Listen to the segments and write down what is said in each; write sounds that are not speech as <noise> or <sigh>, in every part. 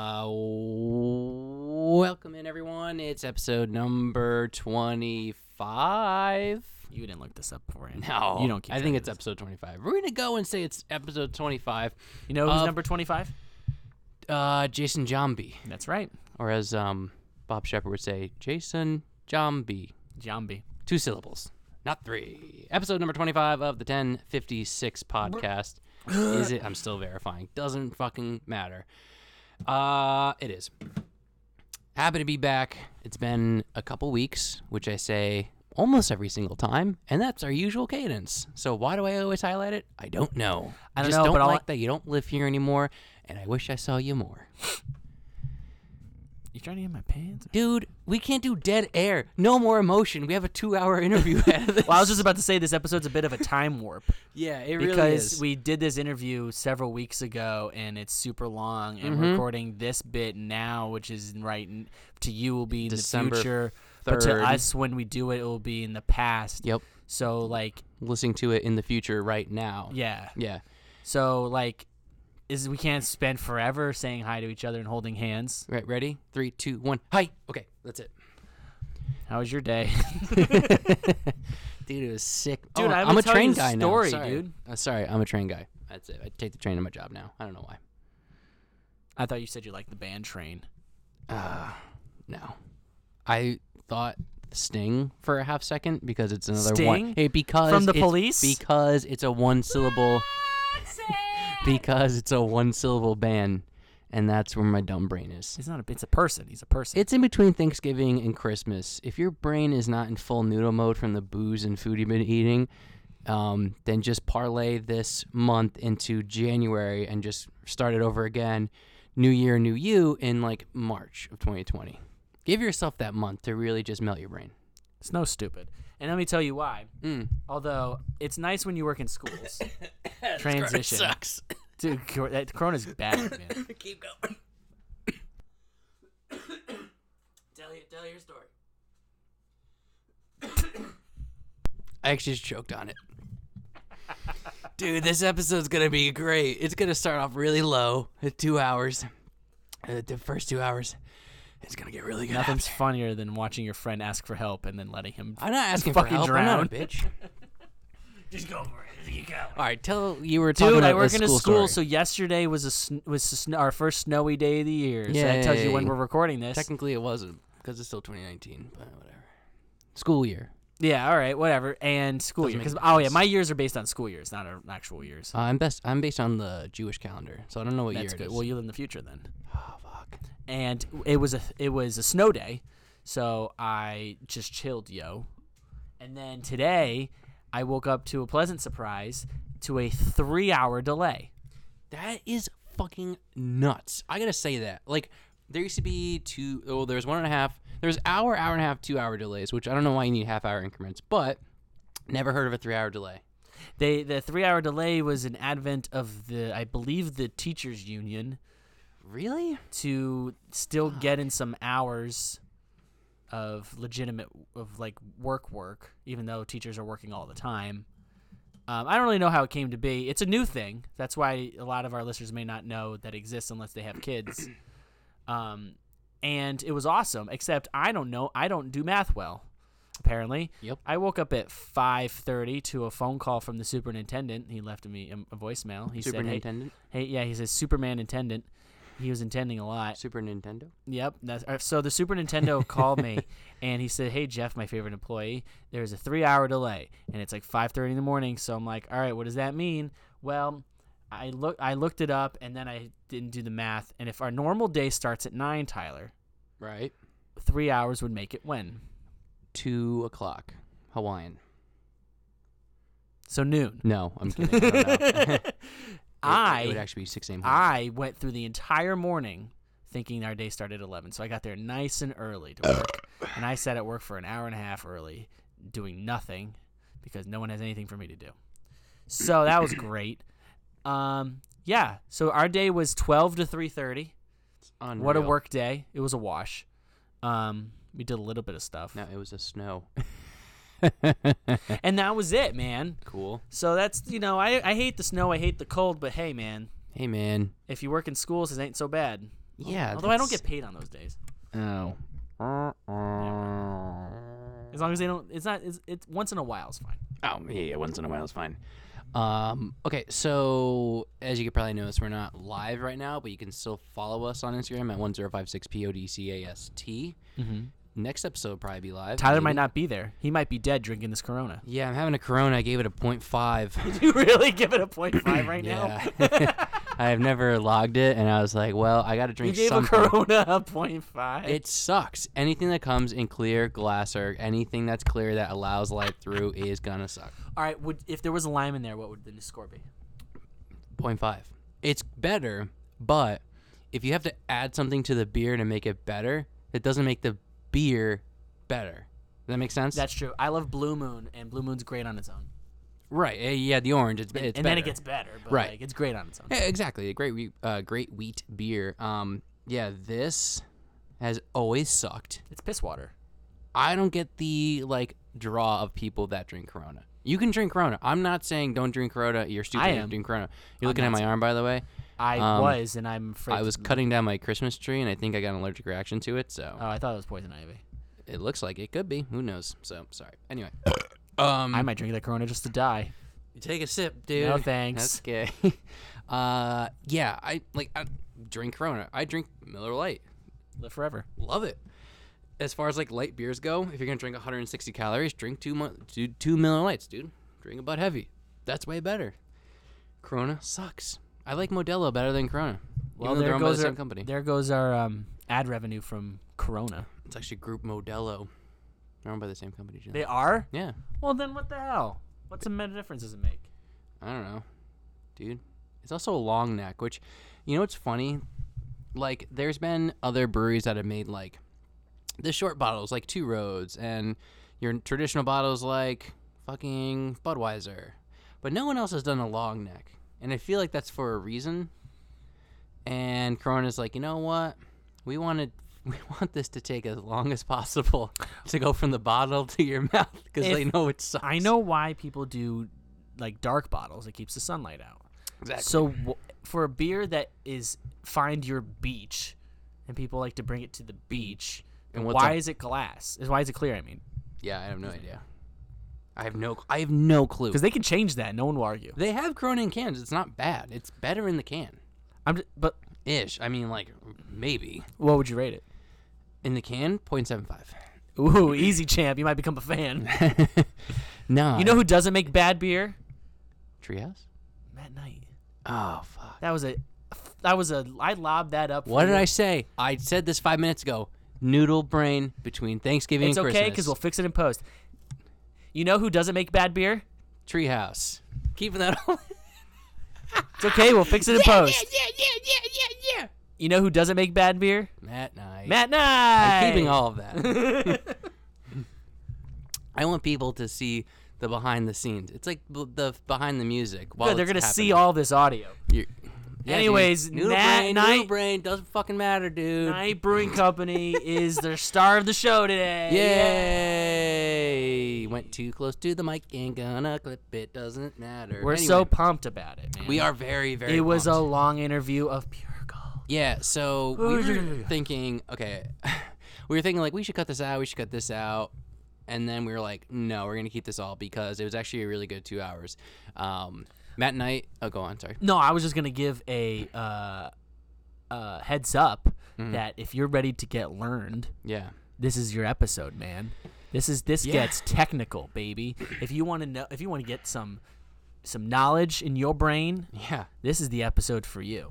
Uh, welcome in, everyone. It's episode number 25. You didn't look this up beforehand. No, you don't. Keep I think it's episode 25. We're going to go and say it's episode 25. You know who's number twenty-five? Uh, Jason Giambi, That's right, or as um, Bob Sheppard would say, Jason Giambi. Jambi. Two syllables, not three. Episode number 25 of the 1056 podcast. <gasps> is it? I'm still verifying. Doesn't fucking matter. Uh, it is. Happy to be back. It's been a couple weeks, which I say almost every single time, and that's our usual cadence. So why do I always highlight it? I don't know. I don't just know, don't but I'll- like that you don't live here anymore, and I wish I saw you more. You trying to get my pants? Dude, we can't do dead air. No more emotion. We have a two-hour <laughs> interview <laughs> ahead of this. Well, I was just about to say this episode's a bit of a time warp <laughs> yeah, it because really is. we did this interview several weeks ago and it's super long, and Mhm. recording this bit now, which is right n- to you will be in December the future, but to us when we do it, it will be in the past. Yep. So like, listening to it in the future right now. yeah. Yeah. So like, is we can't spend forever saying hi to each other and holding hands. Right, ready? Three, two, one. Hi. Okay, that's it. How was your day? <laughs> Dude, it was sick. Dude, Oh, I I'm a train guy story, now. Sorry. dude. Uh, sorry, I'm a train guy. That's it. I take the train to my job now. I don't know why. I thought you said you liked the band train. Uh, no. I thought Sting for a half second because it's another one. Sting? Hey, because From the it's- Police? Because it's a one syllable. Because it's a one syllable ban, and that's where my dumb brain is. He's not a. It's a person. He's a person. It's in between Thanksgiving and Christmas. If your brain is not in full noodle mode from the booze and food you've been eating, um, then just parlay this month into January and just start it over again. New year, new you in like March of 2020. Give yourself that month to really just melt your brain. It's no stupid. And let me tell you why. Mm. Although it's nice when you work in schools. <coughs> Transition. sucks. Dude, cor- that Corona's bad, man. <coughs> Keep going. <coughs> tell, you, tell your story. I actually just choked on it. Dude, this episode's gonna be great. It's gonna start off really low at two hours. Uh, the first two hours, it's gonna get really good. Nothing's after. funnier than watching your friend ask for help and then letting him. I'm not asking for fucking help. I'm not a drown. <laughs> bitch. Just go for it. You go. All right, tell you were talking Dude, about I work in a school school, story. so yesterday was a sn- was a sn- our first snowy day of the year. So that tells you when we're recording this. Technically, it wasn't because it's still 2019, but whatever. School year. yeah, all right, whatever. And school Doesn't year, because oh yeah, my years are based on school years, not actual years. Uh, I'm best. I'm based on the Jewish calendar, so I don't know what That's year it good. is. Well, you live in the future then. <sighs> oh fuck. And it was a it was a snow day, so I just chilled, yo. And then today, I woke up to a pleasant surprise to a three-hour delay. That is fucking nuts. I gotta say that. Like, there used to be two. Oh, there's one and a half. There's hour, hour and a half, two hour delays, which I don't know why you need half hour increments, but never heard of a three hour delay. They the three-hour delay was an advent of the I believe the teachers union Really? to still get in some hours of legitimate of like work work even though teachers are working all the time. Um, i don't really know how it came to be. It's a new thing. That's why a lot of our listeners may not know that exists unless they have kids. <clears throat> Um, and it was awesome except i don't know i don't do math well apparently. Yep. i woke up at 5.30 to a phone call from the superintendent he left me a, a voicemail. He Super said hey, hey yeah he says superman intendant he was intending a lot Super Nintendo. Yep. That's, uh, so the Super Nintendo called me <laughs> and he said, "Hey Jeff, my favorite employee, there's a three-hour delay and it's like 5:30 in the morning." So I'm like, "All right, what does that mean?" Well, I look I looked it up and then I didn't do the math. And if our normal day starts at nine, Tyler, Right. three hours would make it when? Two o'clock. Hawaiian. So noon. No, I'm kidding. <laughs> <laughs> I. It- It, would actually be six a.m. I went through the entire morning thinking our day started at 11. So I got there nice and early to work. and I sat at work for an hour and a half early doing nothing because no one has anything for me to do. So that was <coughs> great. Um, yeah, so our day was 12 to 3:30. What a work day. It was a wash. Um, we did a little bit of stuff. No, it was a snow. <laughs> <laughs> And that was it, man. cool. So that's, you know, I I hate the snow, I hate the cold, but hey, man, Hey man, if you work in schools, it ain't so bad. Yeah. Although I don't get paid on those days. Oh. As long as they don't, it's not. It's, it's once in a while is fine. Oh yeah, yeah, once in a while is fine. Um, okay, so as you could probably notice, we're not live right now, but you can still follow us on Instagram at one zero five six podcast. Mm-hmm. Next episode will probably be live. Tyler might not be there. He might be dead drinking this Corona. <laughs> Yeah, I'm having a Corona. I gave it a 0.5. Did <laughs> you really give it a point <clears throat> five right now? yeah. <laughs> I have never logged it, and I was like, well, I got to drink. You gave something. a Corona a point five. It sucks. Anything that comes in clear glass or anything that's clear that allows light through is gonna suck. All right. Would if there was a lime in there, what would the score be? 0.5. It's better, but if you have to add something to the beer to make it better, it doesn't make the beer better. Does that make sense? That's true. I love Blue Moon, and Blue Moon's great on its own. right. eh, Yeah, the orange. It's, And, it's and then it gets better, but Right. like, it's great on its own. Yeah, exactly. A great wheat, uh, great wheat beer. Um, yeah, this has always sucked. It's piss water. I don't get the like draw of people that drink Corona. You can drink Corona. I'm not saying don't drink Corona. You're stupid. I am. Drink Corona. You're I'm looking at my arm, by the way. I Um, was, and I'm afraid. I was to- cutting down my Christmas tree, and I think I got an allergic reaction to it. So Oh, I thought it was poison ivy. it looks like it could be. Who knows? So sorry. Anyway, <coughs> um, I might drink that Corona just to die. You take a sip, dude. No <laughs> thanks. That's gay. <laughs> uh, yeah, I like I drink Corona. I drink Miller Lite. Live forever. Love it. As far as like light beers go, if you're gonna drink 160 calories, drink two mo- two, two Miller Lites, dude. Drink a Bud Heavy. That's way better. Corona sucks. I like Modelo better than Corona. Well, even though they're there owned by the goes our company. there goes our um, ad revenue from Corona. It's actually Grupo Modelo. They're owned by the same company. Jim. They are. yeah. Well, then what the hell? What's the meta difference does it make? I don't know, dude. It's also a long neck, which, you know, what's funny. Like, there's been other breweries that have made like the short bottles, like Two Roads, and your traditional bottles, like fucking Budweiser. But no one else has done a long neck, and I feel like that's for a reason. And Corona's like, you know what? We wanted. <laughs> We want this to take as long as possible <laughs> to go from the bottle to your <laughs> mouth because they know it sucks. I know why people do like dark bottles. It keeps the sunlight out. exactly. So w- for a beer that is find your beach, and people like to bring it to the beach, And why up- is it glass? Is why is it clear? I mean, Yeah, I have no idea. I have no. I have no clue. because they can change that. No one will argue. They have Corona in cans. It's not bad. It's better in the can. I'm just, but Ish. I mean, like maybe what would you rate it? in the can, 0.75. Ooh, <laughs> easy champ. You might become a fan. <laughs> no. You know who doesn't make bad beer? Treehouse? Matt Knight. Oh fuck. That was a. That was a. I lobbed that up. What did you. I say? I said this five minutes ago. Noodle brain between Thanksgiving It's and okay because we'll fix it in post. You know who doesn't make bad beer? Treehouse. Keeping that all. It's okay. We'll fix it in <laughs> post. yeah, yeah, yeah, yeah, yeah. Yeah. You know who doesn't make bad beer? Matt Knight. Matt Knight. I'm keeping all of that. <laughs> <laughs> I want people to see the behind the scenes. It's like the behind the music. While they're gonna see all this audio. You're- Yeah, dude. Anyways, noodle Nat brain, noodle brain doesn't fucking matter, dude. Knight Brewing Company is the <laughs> star of the show today. Yay! Went too close to the mic and gonna clip it. Doesn't matter. We're Anyway, so pumped about it, man. we are very very. It was a pumped. long interview of pure gold. Yeah, so we were thinking, okay, <laughs> we were thinking like we should cut this out, we should cut this out, and then we were like, no, we're gonna keep this all because it was actually a really good two hours. Um, Matt and Knight, oh, go on, sorry. No, I was just gonna give a uh, uh, heads up Mm-hmm. that if you're ready to get learned, Yeah, this is your episode, man. This is this Yeah. gets technical, baby. If you want to know, if you want to get some some knowledge in your brain, yeah, this is the episode for you.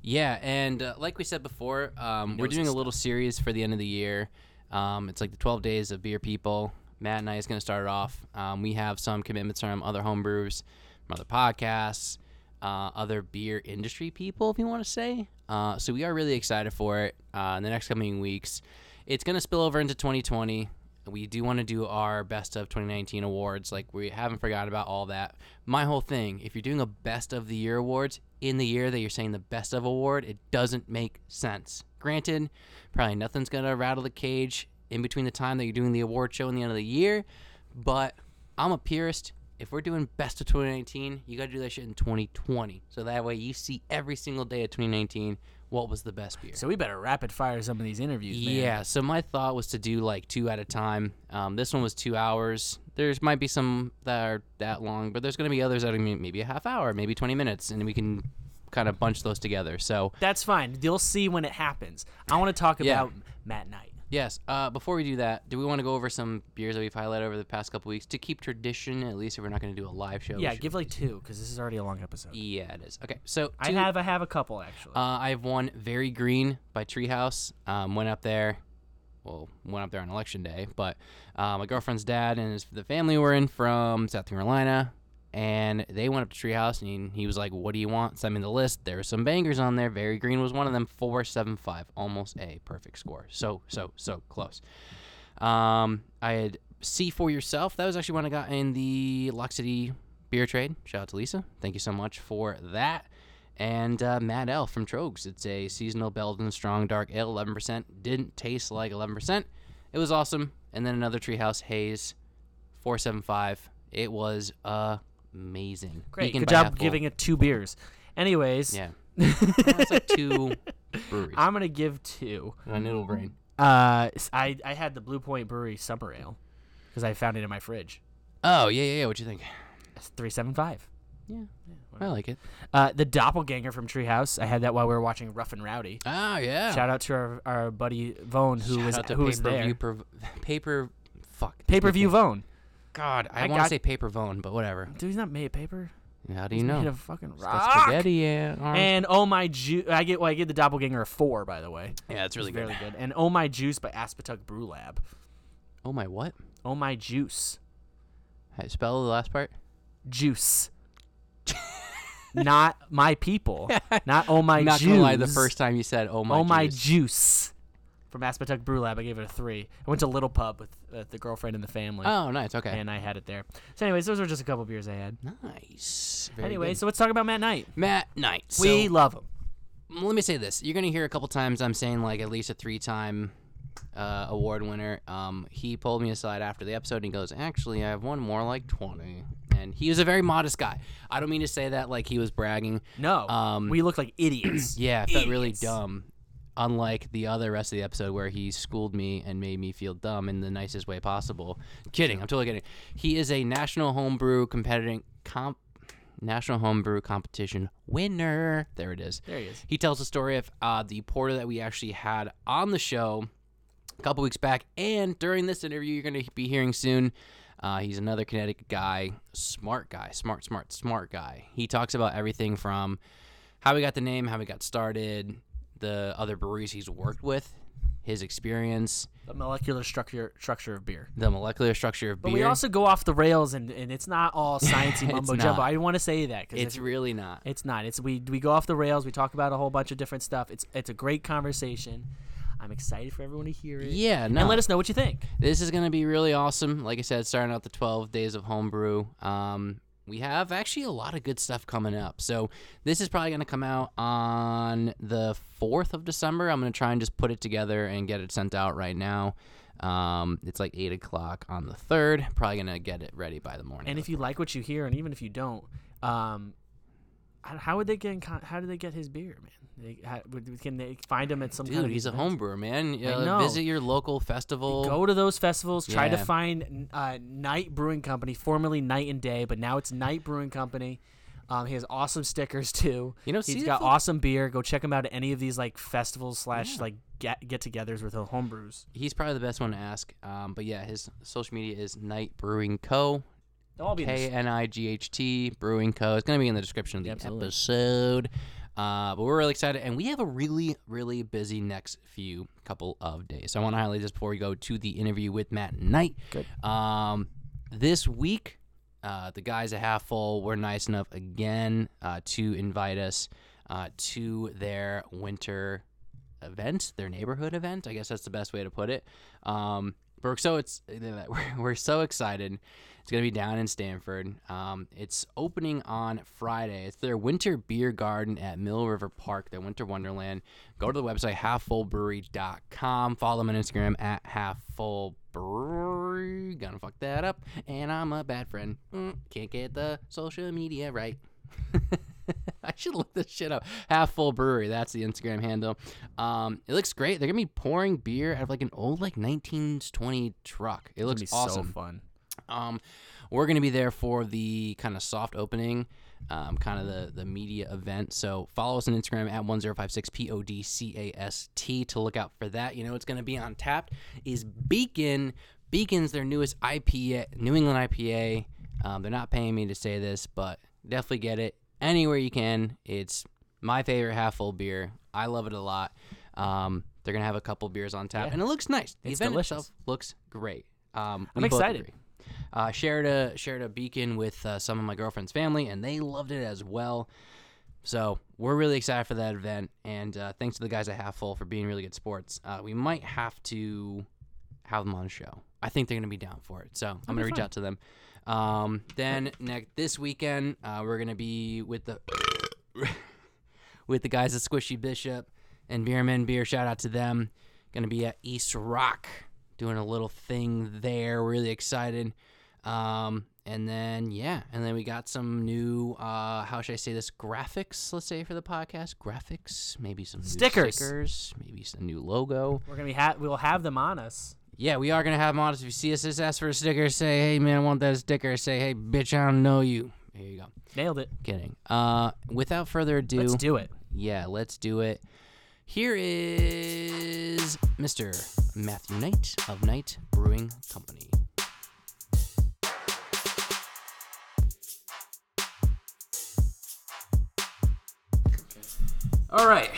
yeah. And uh, like we said before, um, we're doing a little series for the end of the year. Um, it's like the 12 days of beer people. Matt and I is gonna start it off. Um, we have some commitments from other homebrews, from other podcasts. uh, other beer industry people, if you want to say. Uh, so we are really excited for it uh, in the next coming weeks. It's going to spill over into 2020. We do want to do our best of 2019 awards. Like, we haven't forgotten about all that. My whole thing if you're doing a best of the year awards in the year that you're saying the best of award, it doesn't make sense. Granted, probably nothing's going to rattle the cage in between the time that you're doing the award show and the end of the year, but I'm a purist if we're doing best of 2019, you got to do that shit in 2020. So that way you see every single day of 2019 what was the best beer. So we better rapid fire some of these interviews. man. Yeah, so my thought was to do like two at a time. Um, this one was two hours. There's might be some that are that long, but there's going to be others that are maybe a half hour, maybe 20 minutes, and we can kind of bunch those together. So, That's fine. You'll see when it happens. I want to talk Yeah. about Matt Knight. Yes, uh, before we do that, do we want to go over some beers that we've highlighted over the past couple weeks to keep tradition, at least if we're not going to do a live show? Yeah, give like two because this is already a long episode. Yeah, it is. Okay, so I have I have a couple actually. Uh, I have one very green by Treehouse. Um, went up there, well, went up there on election day, but uh, my girlfriend's dad and his, the family were in from South Carolina, and they went up to Treehouse, and he, was like, "What do you want?" Send me the list. There were some bangers on there. Very green was one of them. Four seven five, almost a perfect score. So so so close. Um, I had See for yourself. That was actually when I got in the Lock City beer trade. Shout out to Lisa. Thank you so much for that and uh, Mad Elf from Tröegs. It's a seasonal Belgian strong dark ale, 11%. Didn't taste like 11%. It was awesome. And then another Treehouse Haze, 475. It was amazing. Great. Beacon Good job Half giving it two beers. Anyways, Yeah. <laughs> That's like two breweries. I'm gonna give two. My noodle brain. Uh, s- I I had the Blue Point Brewery Summer Ale because I found it in my fridge. Oh, yeah, yeah, yeah. What'd you think? It's three seven five. Yeah, I like it. Uh, the Doppelganger from Treehouse. I had that while we were watching Rough and Rowdy. Oh, yeah. Shout out to our, our buddy Vone who Shout was out to who was there. pay-per-view per, paper fuck Pay per view Vone. God, I, I want to say paper vone, but whatever. Dude, he's not made of paper. How do He's you know? made of fucking It's got spaghetti, yeah. And Oh My Juice. I get well, I give the Doppelganger a four, by the way. yeah, it's really It's good. very good. And Oh My Juice by Aspetuck Brew Lab. Oh my, what? Oh My Juice. How spell the last part? Juice. not my people. <laughs> Not Oh My I'm not Juice. gonna lie. The first time you said "Oh my," Oh My juice. From Aspetuck Brew Lab, I gave it a three. I went to Little Pub with uh, the girlfriend and the family, Oh, nice. Okay. and I had it there. So, anyways, those were just a couple beers I had. nice. Very Anyway, good. so let's talk about Matt Knight. Matt Knight. So, we love him. let me say this: you're gonna hear a couple times I'm saying like at least a three-time uh, award winner. Um, he pulled me aside after the episode and he goes, "Actually, I have one more like 20." And he was a very modest guy. I don't mean to say that like he was bragging. No, Um, we looked like idiots. <clears throat> Yeah, it felt really dumb. Unlike the other rest of the episode where he schooled me and made me feel dumb in the nicest way possible. Kidding, I'm totally kidding. He is a national homebrew competitive comp national homebrew competition winner. There it is. There he is. He tells the story of uh, the porter that we actually had on the show a couple weeks back, and during this interview, you're going to be hearing soon. Uh, he's another Connecticut guy, smart guy, smart, smart, smart guy. He talks about everything from how we got the name, how we got started, the other breweries he's worked with, his experience, The molecular structure structure of beer. the molecular structure of But beer. we also go off the rails, and, and it's not all <laughs> sciencey mumbo jumbo. I want to say that because it's really not. It's not. It's we we go off the rails. We talk about a whole bunch of different stuff. It's it's a great conversation. I'm excited for everyone to hear it. Yeah, no. And let us know what you think. This is going to be really awesome. Like I said, starting out the 12 days of homebrew. Um, we have actually a lot of good stuff coming up. So this is probably going to come out on the 4th of December. I'm going to try and just put it together and get it sent out right now. Um, it's like 8 o'clock on the 3rd. Probably going to get it ready by the morning. And if you like what you hear, and even if you don't, um, how would they get in con- how do they get his beer, man? They, how, would- can they find him at some Dude, kind of he's a homebrewer, man. I know. Visit your local festival. Go to those festivals. Try to find uh, Knight Brewing Company, formerly Knight and Day, but now it's Knight Brewing Company. Um, he has awesome stickers too. You know, he's see got awesome beer. Go check him out at any of these like festivals slash like get get-togethers with the homebrews. He's probably the best one to ask. Um, but yeah, his social media is Knight Brewing Co. They'll all be K N I G H T Brewing Co. It's going to be in the description of the Absolutely. episode. Uh, but we're really excited, and we have a really, really busy next few couple of days. So I want to highlight this before we go to the interview with Matt Knight. Good. Um, this week, uh, the guys at Half Full were nice enough again uh, to invite us uh, to their winter event, their neighborhood event. I guess that's the best way to put it. Um, but we're so it's <laughs> we're, we're so excited. It's gonna be down in Stamford. Um, it's opening on Friday. It's their winter beer garden at Mill River Park, their winter wonderland. Go to the website halffullbrewery.com. Follow them on Instagram at halffullbrewery. Gonna fuck that up, and I'm a bad friend. Mm, can't get the social media right. <laughs> I should look this shit up. Half Full Brewery. That's the Instagram handle. Um, it looks great. They're gonna be pouring beer out of like an old like 1920 truck. It looks awesome. so fun. Um, we're gonna be there for the kind of soft opening, um, kind of the the media event. So follow us on Instagram at one zero five six p o d c a s t to look out for that. You know it's gonna be on tap is Beacon. Beacon's their newest IPA, New England IPA. Um, they're not paying me to say this, but definitely get it anywhere you can. It's my favorite half full beer. I love it a lot. Um, they're gonna have a couple beers on tap, Yeah. and it looks nice. The It's event delicious. itself looks great. Um, I'm excited. agree. Uh, shared a shared a beacon with uh, some of my girlfriend's family, and they loved it as well. So we're really excited for that event, and uh, thanks to the guys at Half Full for being really good sports. Uh, we might have to have them on the show. I think they're gonna be down for it, so I'm gonna reach fun. out to them. Um, then next this weekend, uh, we're gonna be with the <laughs> with the guys at Squishy Bishop and Beerman Beer. Shout out to them. Gonna be at East Rock doing a little thing there. Really excited. Um, and then yeah, and then we got some new uh, how should I say this graphics? Let's say for the podcast, graphics, maybe some new Stickers. stickers, maybe some new logo. We're gonna be ha- we'll have them on us. Yeah, we are gonna have them on us. If you see us, just ask for a sticker. Say, hey man, I want that sticker. Say, hey bitch, I don't know you. There you go. Nailed it. Kidding. Uh, without further ado, Let's do it. yeah, let's do it. Here is Mr. Matthew Knight of Knight Brewing Company. All right.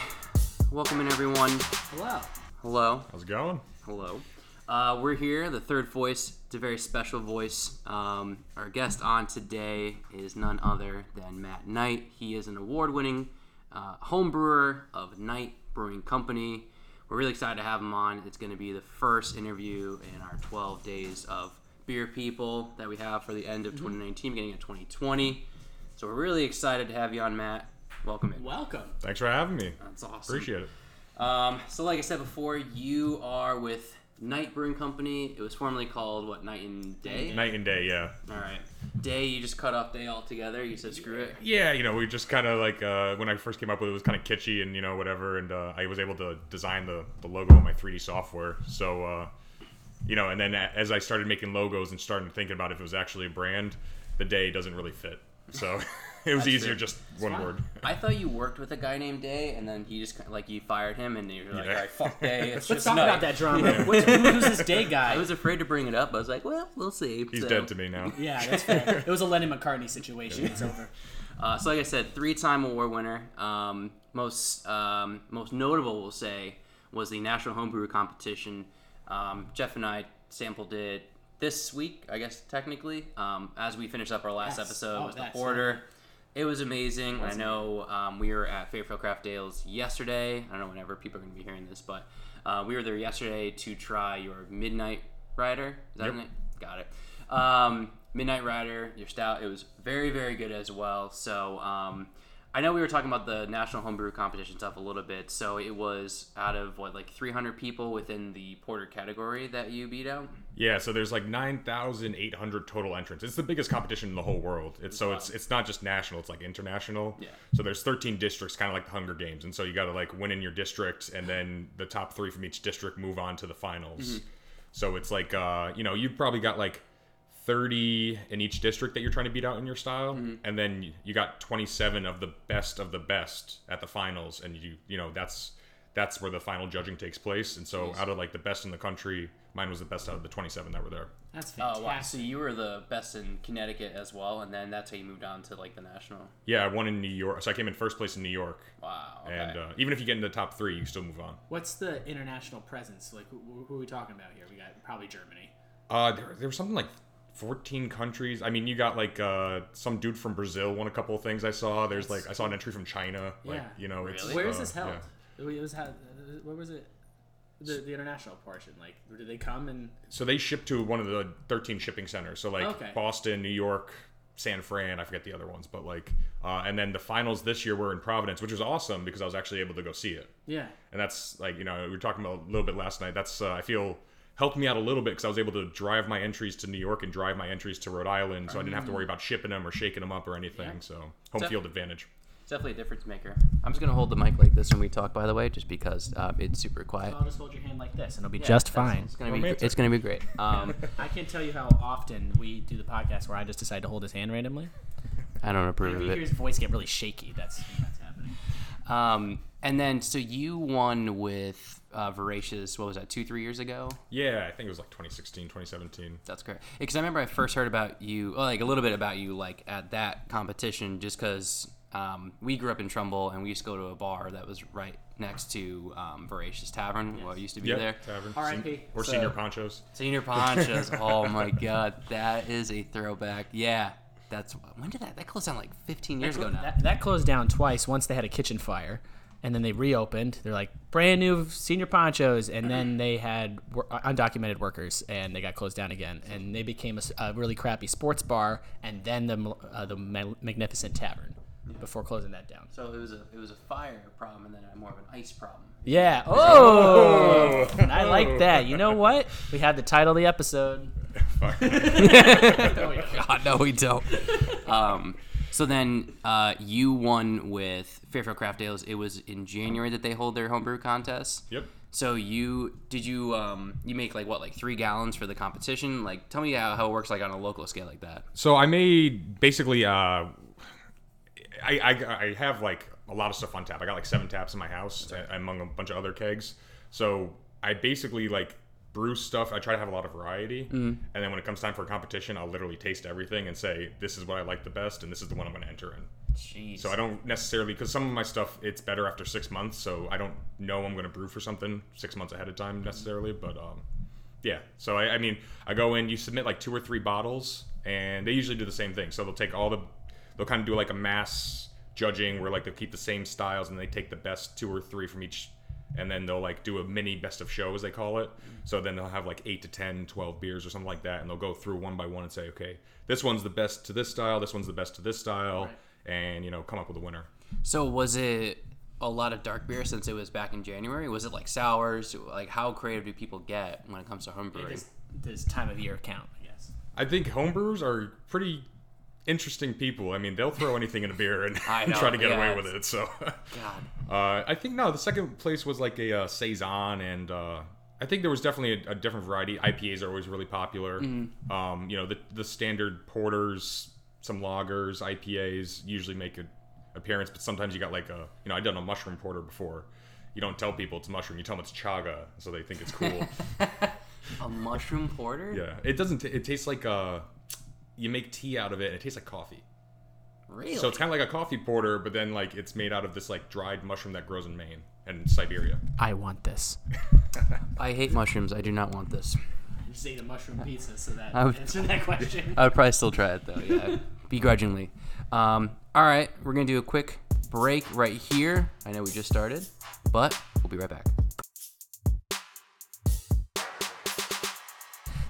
Welcome in, everyone. Hello. Hello. How's it going? Hello. Uh, we're here, the third voice. It's a very special voice. Um, our guest on today is none other than Matt Knight. He is an award winning uh, home brewer of Knight Brewing Company. We're really excited to have him on. It's going to be the first interview in our 12 days of Beer People that we have for the end of 2019, beginning of 2020. So we're really excited to have you on, Matt. Welcome in. Welcome. Thanks for having me. That's awesome. Appreciate it. Um, so, like I said before, you are with Knight Brewing Company. It was formerly called what Knight and Day. Night and day, yeah. All right, Day. You just cut off Day altogether. You said screw it. Yeah, you know, we just kind of like uh, when I first came up with it, it was kind of kitschy and you know whatever, and uh, I was able to design the, the logo in my 3D software. So, uh, you know, and then as I started making logos and started thinking about if it was actually a brand, the day doesn't really fit. So <laughs> <laughs> it was That's easier true. just one word. <laughs> I thought you worked with a guy named Day, and then he just kinda, like you fired him, and you were like, Yeah. all right, fuck Day. <laughs> It's Let's just talk Night." about that drama. What's, who's this day guy? I was afraid to bring it up. I was like, well, we'll see. He's So- dead to me now. yeah, that's fair. It was a Lennon McCartney situation. It's over. Uh, so, like I said, three-time award winner. Um, most um, most notable, we'll say, was the National Homebrew Competition. Um, Jeff and I sampled it this week, I guess technically, um, as we finished up our last Yes. episode Oh, with the that's porter. It was amazing. I know um, we were at Fairfield Craft Ales yesterday. I don't know whenever people are going to be hearing this, but uh, we were there yesterday to try your Midnight Rider. Is that Yep. name? Got it. Um, Midnight Rider, your stout. It was very, very good as well. So um, I know we were talking about the National Homebrew Competition stuff a little bit. So it was out of what, like 300 people within the porter category that you beat out. Yeah, so there's like 9,800 total entrants. It's the biggest competition in the whole world. It's so it's it's not just national, it's like international. Yeah. So there's 13 districts kind of like the Hunger Games. And so you got to like win in your district and then the top 3 from each district move on to the finals. So it's like uh, you know, you've probably got like 30 in each district that you're trying to beat out in your style and then you got 27 of the best of the best at the finals and you you know, that's that's where the final judging takes place. And so out of like the best in the country, mine was the best out of the 27 that were there. That's Oh fantastic. wow! So you were the best in Connecticut as well, and then that's how you moved on to like the national. Yeah, I won in New York. So I came in first place in New York. Wow. Okay. And uh, even if you get in the top three, you still move on. What's the international presence? Like, who, who are we talking about here? We got probably Germany. Uh, there, there was something like 14 countries. I mean, you got like uh, some dude from Brazil won a couple of things I saw. There's like, I saw an entry from China. Like, Yeah. you know, it's. Really? Where is uh, this held? yeah. It was how, where was it? The, the international portion. Like, did they come and? So they ship to one of the 13 shipping centers. So like Okay. Boston, New York, San Fran. I forget the other ones, but like, uh, and then the finals this year were in Providence, which was awesome because I was actually able to go see it. Yeah. and that's like you know we were talking about a little bit last night. That's uh, I feel helped me out a little bit because I was able to drive my entries to New York and drive my entries to Rhode Island, so I didn't have to worry about shipping them or shaking them up or anything. Yeah. So home So- field advantage. It's definitely a difference maker. I'm just gonna hold the mic like this when we talk, by the way, just because uh, it's super quiet. I'll just hold your hand like this, and it'll be Yeah, just fine. It's gonna be. It's gonna be great. <laughs> Um, I can't tell you how often we do the podcast where I just decide to hold his hand randomly. I don't approve If of you it. hear his voice get really shaky, that's that's happening. Um, and then, so you won with uh, Voracious. What was that? Two, three years ago. Yeah, I think it was like 2016, 2017. That's correct. Because I remember I first heard about you, well, like a little bit about you, like at that competition, just because um, we grew up in Trumbull and we used to go to a bar that was right next to um, Voracious Tavern, what used to be Yep, there. Tavern. R.I.P. Sen- Or So- senior ponchos. Senior Ponchos. <laughs> oh my God, that is a throwback. Yeah, that's when did that? That closed down like 15 years ago now. That, that closed down twice. Once they had a kitchen fire, and then they reopened. They're like brand new senior ponchos, and then <clears throat> they had wor- undocumented workers, and they got closed down again. And they became a really crappy sports bar, and then the uh, the Magnificent Tavern before closing that down. So it was a it was a fire problem and then more of an ice problem. Yeah. <laughs> Oh, I like that. You know what? We had the title of the episode. <laughs> Fuck. <laughs> God, no, we don't. um, so then uh, you won with Fairfield Craft Ales. It was in January that they hold their homebrew contest. yep. So you did you um, you make like what like three gallons for the competition? Like tell me how, how it works like on a local scale like that. So I made basically. Uh, I, I I have like a lot of stuff on tap. I got like seven taps in my house a- among a bunch of other kegs. So I basically like brew stuff. I try to have a lot of variety, and then when it comes time for a competition, I'll literally taste everything and say this is what I like the best, and this is the one I'm going to enter in. Jeez. So I don't necessarily because some of my stuff it's better after six months. So I don't know I'm going to brew for something six months ahead of time necessarily. But um, yeah. So I, I mean, I go in, you submit like two or three bottles, and they usually do the same thing. So they'll take all the, they'll kind of do like a mass judging where like they'll keep the same styles and they take the best two or three from each. And then they'll like do a mini best of show as they call it. So then they'll have like 8 to 10, 12 beers or something like that. And they'll go through one by one and say, okay, this one's the best to this style. This one's the best to this style. And, you know, come up with a winner. So was it a lot of dark beer since it was back in January? Was it like sours? Like how creative do people get when it comes to homebrewing? This, this time of year count, I guess. I think homebrewers are pretty interesting people. I mean, they'll throw anything in a beer and, and <laughs> try to get yeah, away with it. So, God. uh, I think no. The second place was like a uh, saison, and uh, I think there was definitely a, a different variety. IPAs are always really popular. Mm-hmm. Um, you know, the the standard porters, some lagers, IPAs usually make an appearance, but sometimes you got like a you know I've done a mushroom porter before. You don't tell people it's mushroom. You tell them it's chaga, so they think it's cool. <laughs> A mushroom porter? yeah, it doesn't. T- it tastes like uh, you make tea out of it, and it tastes like coffee. Really? So it's kind of like a coffee porter, but then like it's made out of this like dried mushroom that grows in Maine and Siberia. I want this. <laughs> I hate mushrooms. I do not want this. Just ate a mushroom <laughs> pizza, so that I would- answered that question. <laughs> I would probably still try it though, yeah, begrudgingly. Um, all right, we're gonna do a quick break right here. I know we just started, but we'll be right back.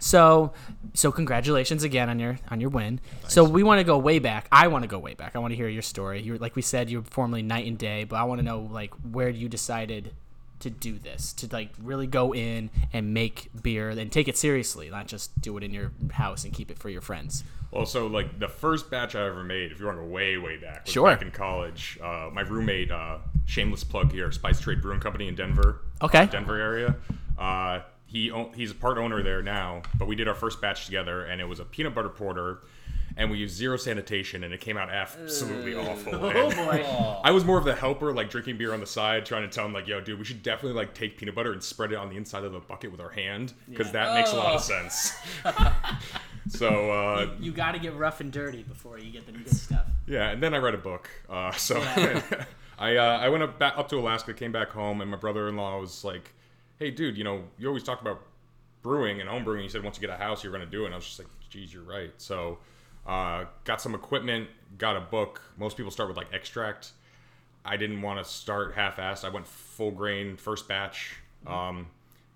So, so congratulations again on your on your win. So we want to go way back. I want to go way back. I want to hear your story. You like we said, you were formerly night and day, but I want to know like where you decided to do this, to like really go in and make beer and take it seriously, not just do it in your house and keep it for your friends. Well, so like the first batch I ever made, if you want to go way way back, was Sure. back in college. Uh, my roommate, uh, shameless plug here, Spice Trade Brewing Company in Denver. Okay. Denver area. He he's a part owner there now, but we did our first batch together, and it was a peanut butter porter, and we used zero sanitation, and it came out absolutely awful. Oh And boy. I was more of the helper, like drinking beer on the side, trying to tell him like, "Yo, dude, we should definitely like take peanut butter and spread it on the inside of the bucket with our hand, because that makes a lot of sense." <laughs> so uh, You got to get rough and dirty before you get the good stuff. yeah, and then I read a book. Uh, so <laughs> I uh, I went up back up to Alaska, came back home, and my brother-in-law was like, "Hey, dude, you know, you always talked about brewing and home brewing. You said once you get a house, you're going to do it." And I was just like, "Geez, you're right." So uh, got some equipment, got a book. Most people start with like extract. I didn't want to start half-assed. I went full grain, first batch. Um,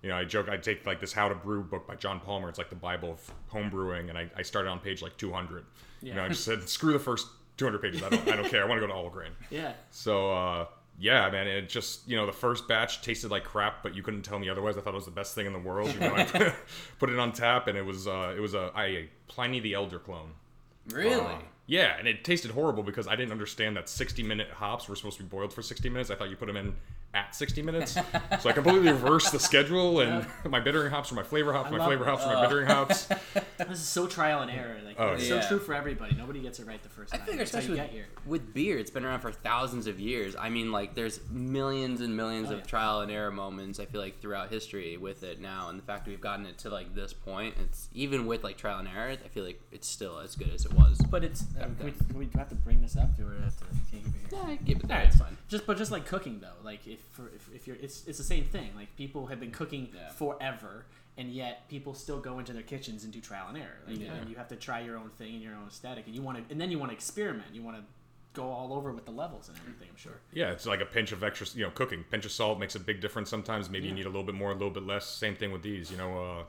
you know, I joke I take like this How to Brew book by John Palmer. It's like the Bible of home brewing, and I, I started on page like 200. Yeah. You know, I just said, screw the first 200 pages. I don't, I don't care. I want to go to all grain. <laughs> Yeah. So uh, yeah, man, it just you know the first batch tasted like crap, but you couldn't tell me otherwise. I thought it was the best thing in the world. You know, I <laughs> <laughs> put it on tap, and it was uh, it was a I Pliny the Elder clone. Really? Uh, Yeah, and it tasted horrible because I didn't understand that 60 minute hops were supposed to be boiled for 60 minutes. I thought you put them in at 60 minutes. so I completely reversed the schedule, and my bittering hops were my flavor hops, my love flavor it. hops were my bittering hops. <laughs> This is so trial and error. Like Oh, it's yeah. so true for everybody. Nobody gets it right the first time. I time. figure That's how you especially get here. with, with beer, it's been around for thousands of years. I mean, like there's millions and millions Oh, of yeah. trial and error moments. I feel like throughout history with it now, and the fact that we've gotten it to like this point, it's even with like trial and error, I feel like it's still as good as it was. But it's uh, can, we, can we have to bring this up, or have to can't keep it here? Yeah, give it that. It's fine. Just but just like cooking though, like if for if, if you're it's it's the same thing. Like people have been cooking Yeah. forever, and yet people still go into their kitchens and do trial and error. Like Yeah. and you have to try your own thing and your own aesthetic, and you want to and then you want to experiment. You want to go all over with the levels and everything. I'm sure. Yeah, it's like a pinch of extra, you know, cooking. Pinch of salt makes a big difference sometimes. Maybe you need a little bit more, a little bit less. Same thing with these, you know. Uh,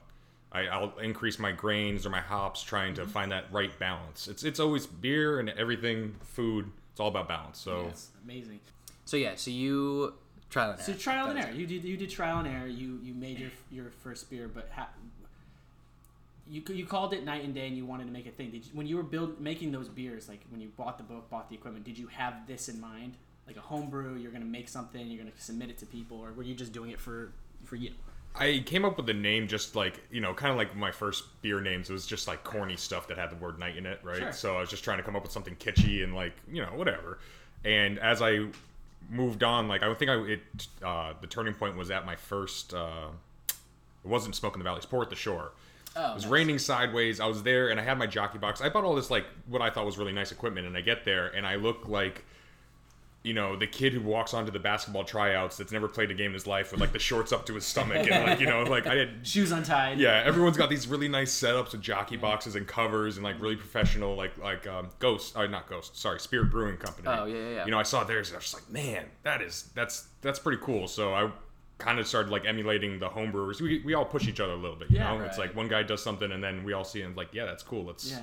I, I'll increase my grains or my hops, trying Mm-hmm. to find that right balance. It's it's always beer and everything, food. It's all about balance. So It's amazing. So yeah, so you trial and So error. trial and That is error. You did you did trial and error. You you made your your first beer, but ha- you you called it night and day, and you wanted to make a thing. Did you, when you were build making those beers, like when you bought the book, bought the equipment, did you have this in mind, like a home brew? You're gonna make something, you're gonna submit it to people, or were you just doing it for for you? I came up with the name just like you know, kind of like my first beer names. It was just like corny stuff that had the word night in it, right? Sure. So I was just trying to come up with something kitschy and like you know whatever. And as I moved on, like I think I it uh, the turning point was at my first. Uh, it wasn't Smoke in the Valley, Sport at the Shore. Oh, it was nice. raining sideways. I was there and I had my jockey box. I bought all this like what I thought was really nice equipment, and I get there and I look like. You know, the kid who walks onto the basketball tryouts that's never played a game in his life with like the shorts up to his stomach and like, you know, like I had <laughs> Shoes untied. yeah, everyone's got these really nice setups with jockey boxes and covers and like really professional, like like um, Ghost, or not Ghost, sorry, Spirit Brewing Company. Oh, yeah, yeah, yeah. You know, I saw theirs and I was just like, man, that is that's that's pretty cool. So I kind of started like emulating the home brewers. We, we all push each other a little bit, you Yeah, know. It's like one guy does something and then we all see and like, yeah, that's cool. Let's Yeah.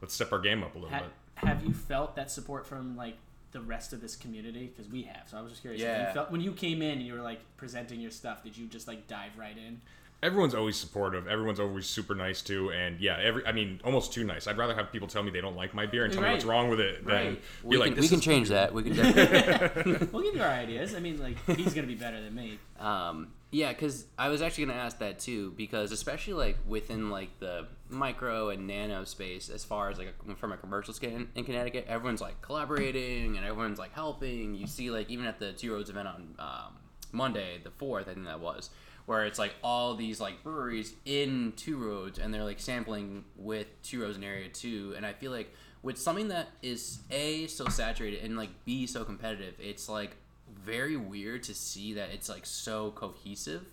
let's step our game up a little Ha- bit. have you felt that support from like the rest of this community? Because we have. So I was just curious. Yeah. You felt, when you came in and you were like presenting your stuff, did you just like dive right in? Everyone's always supportive. Everyone's always super nice too, and yeah, every I mean, almost too nice. I'd rather have people tell me they don't like my beer and tell me what's wrong with it than Right. be We like, can, this we can is change that. We can definitely. <laughs> <laughs> We'll give you our ideas. I mean, like he's gonna be better than me. Um, yeah, because I was actually gonna ask that too, because especially like within like the micro and nano space, as far as like a, from a commercial scale in, in Connecticut, everyone's like collaborating and everyone's like helping. You see, like even at the Two Roads event on um, Monday, the fourth, I think that was, where it's like all these like breweries in Two Roads and they're like sampling with Two Roads in Area Two, and I feel like with something that is a so saturated and like b so competitive, it's like very weird to see that it's like so cohesive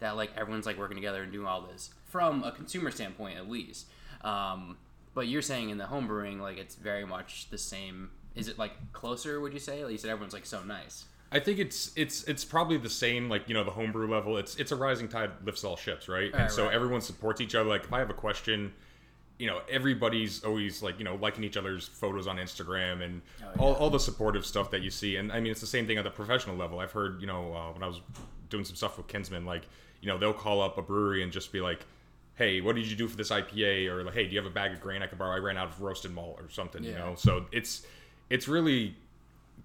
that like everyone's like working together and doing all this from a consumer standpoint at least. Um, but you're saying in the home brewing like it's very much the same. Is it like closer? Would you say? Like you said, everyone's like so nice. I think it's it's it's probably the same like you know the homebrew level. It's it's a rising tide lifts all ships, right? and Right, so right. everyone supports each other. Like if I have a question, you know everybody's always like you know liking each other's photos on Instagram and Oh, all, all the supportive stuff that you see. And I mean it's the same thing at the professional level. I've heard you know uh, when I was doing some stuff with Kinsmen, like you know they'll call up a brewery and just be like. Hey, what did you do for this IPA? Or like, hey, do you have a bag of grain I could borrow? I ran out of roasted malt or something, you know. So it's it's really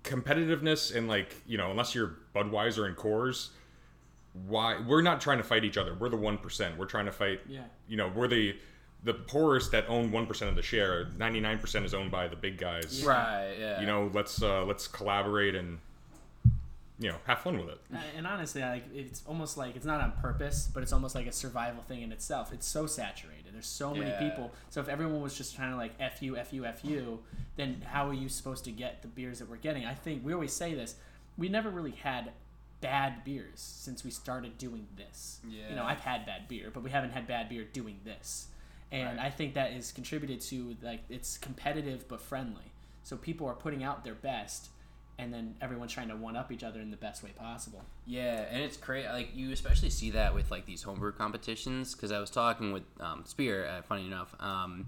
competitiveness and like you know unless you're budweiser and coors why we're not trying to fight each other we're the 1% we're trying to fight Yeah. you know we're the the poorest that own 1% of the share 99% is owned by the big guys Right. Yeah. you know let's uh let's collaborate and you know have fun with it Uh, and honestly, like it's almost like it's not on purpose, but it's almost like a survival thing in itself. It's so saturated. There's so many Yeah. people. So if everyone was just trying to like f you, f you, f you, then how are you supposed to get the beers that we're getting? I think we always say this. We never really had bad beers since we started doing this. yeah. You know, I've had bad beer, but we haven't had bad beer doing this. And Right. I think that is contributed to like it's competitive but friendly. So people are putting out their best and then everyone's trying to one up each other in the best way possible. Yeah, and it's great. Like you especially see that with like these homebrew competitions. Because I was talking with um, Spear, uh, funny enough, um,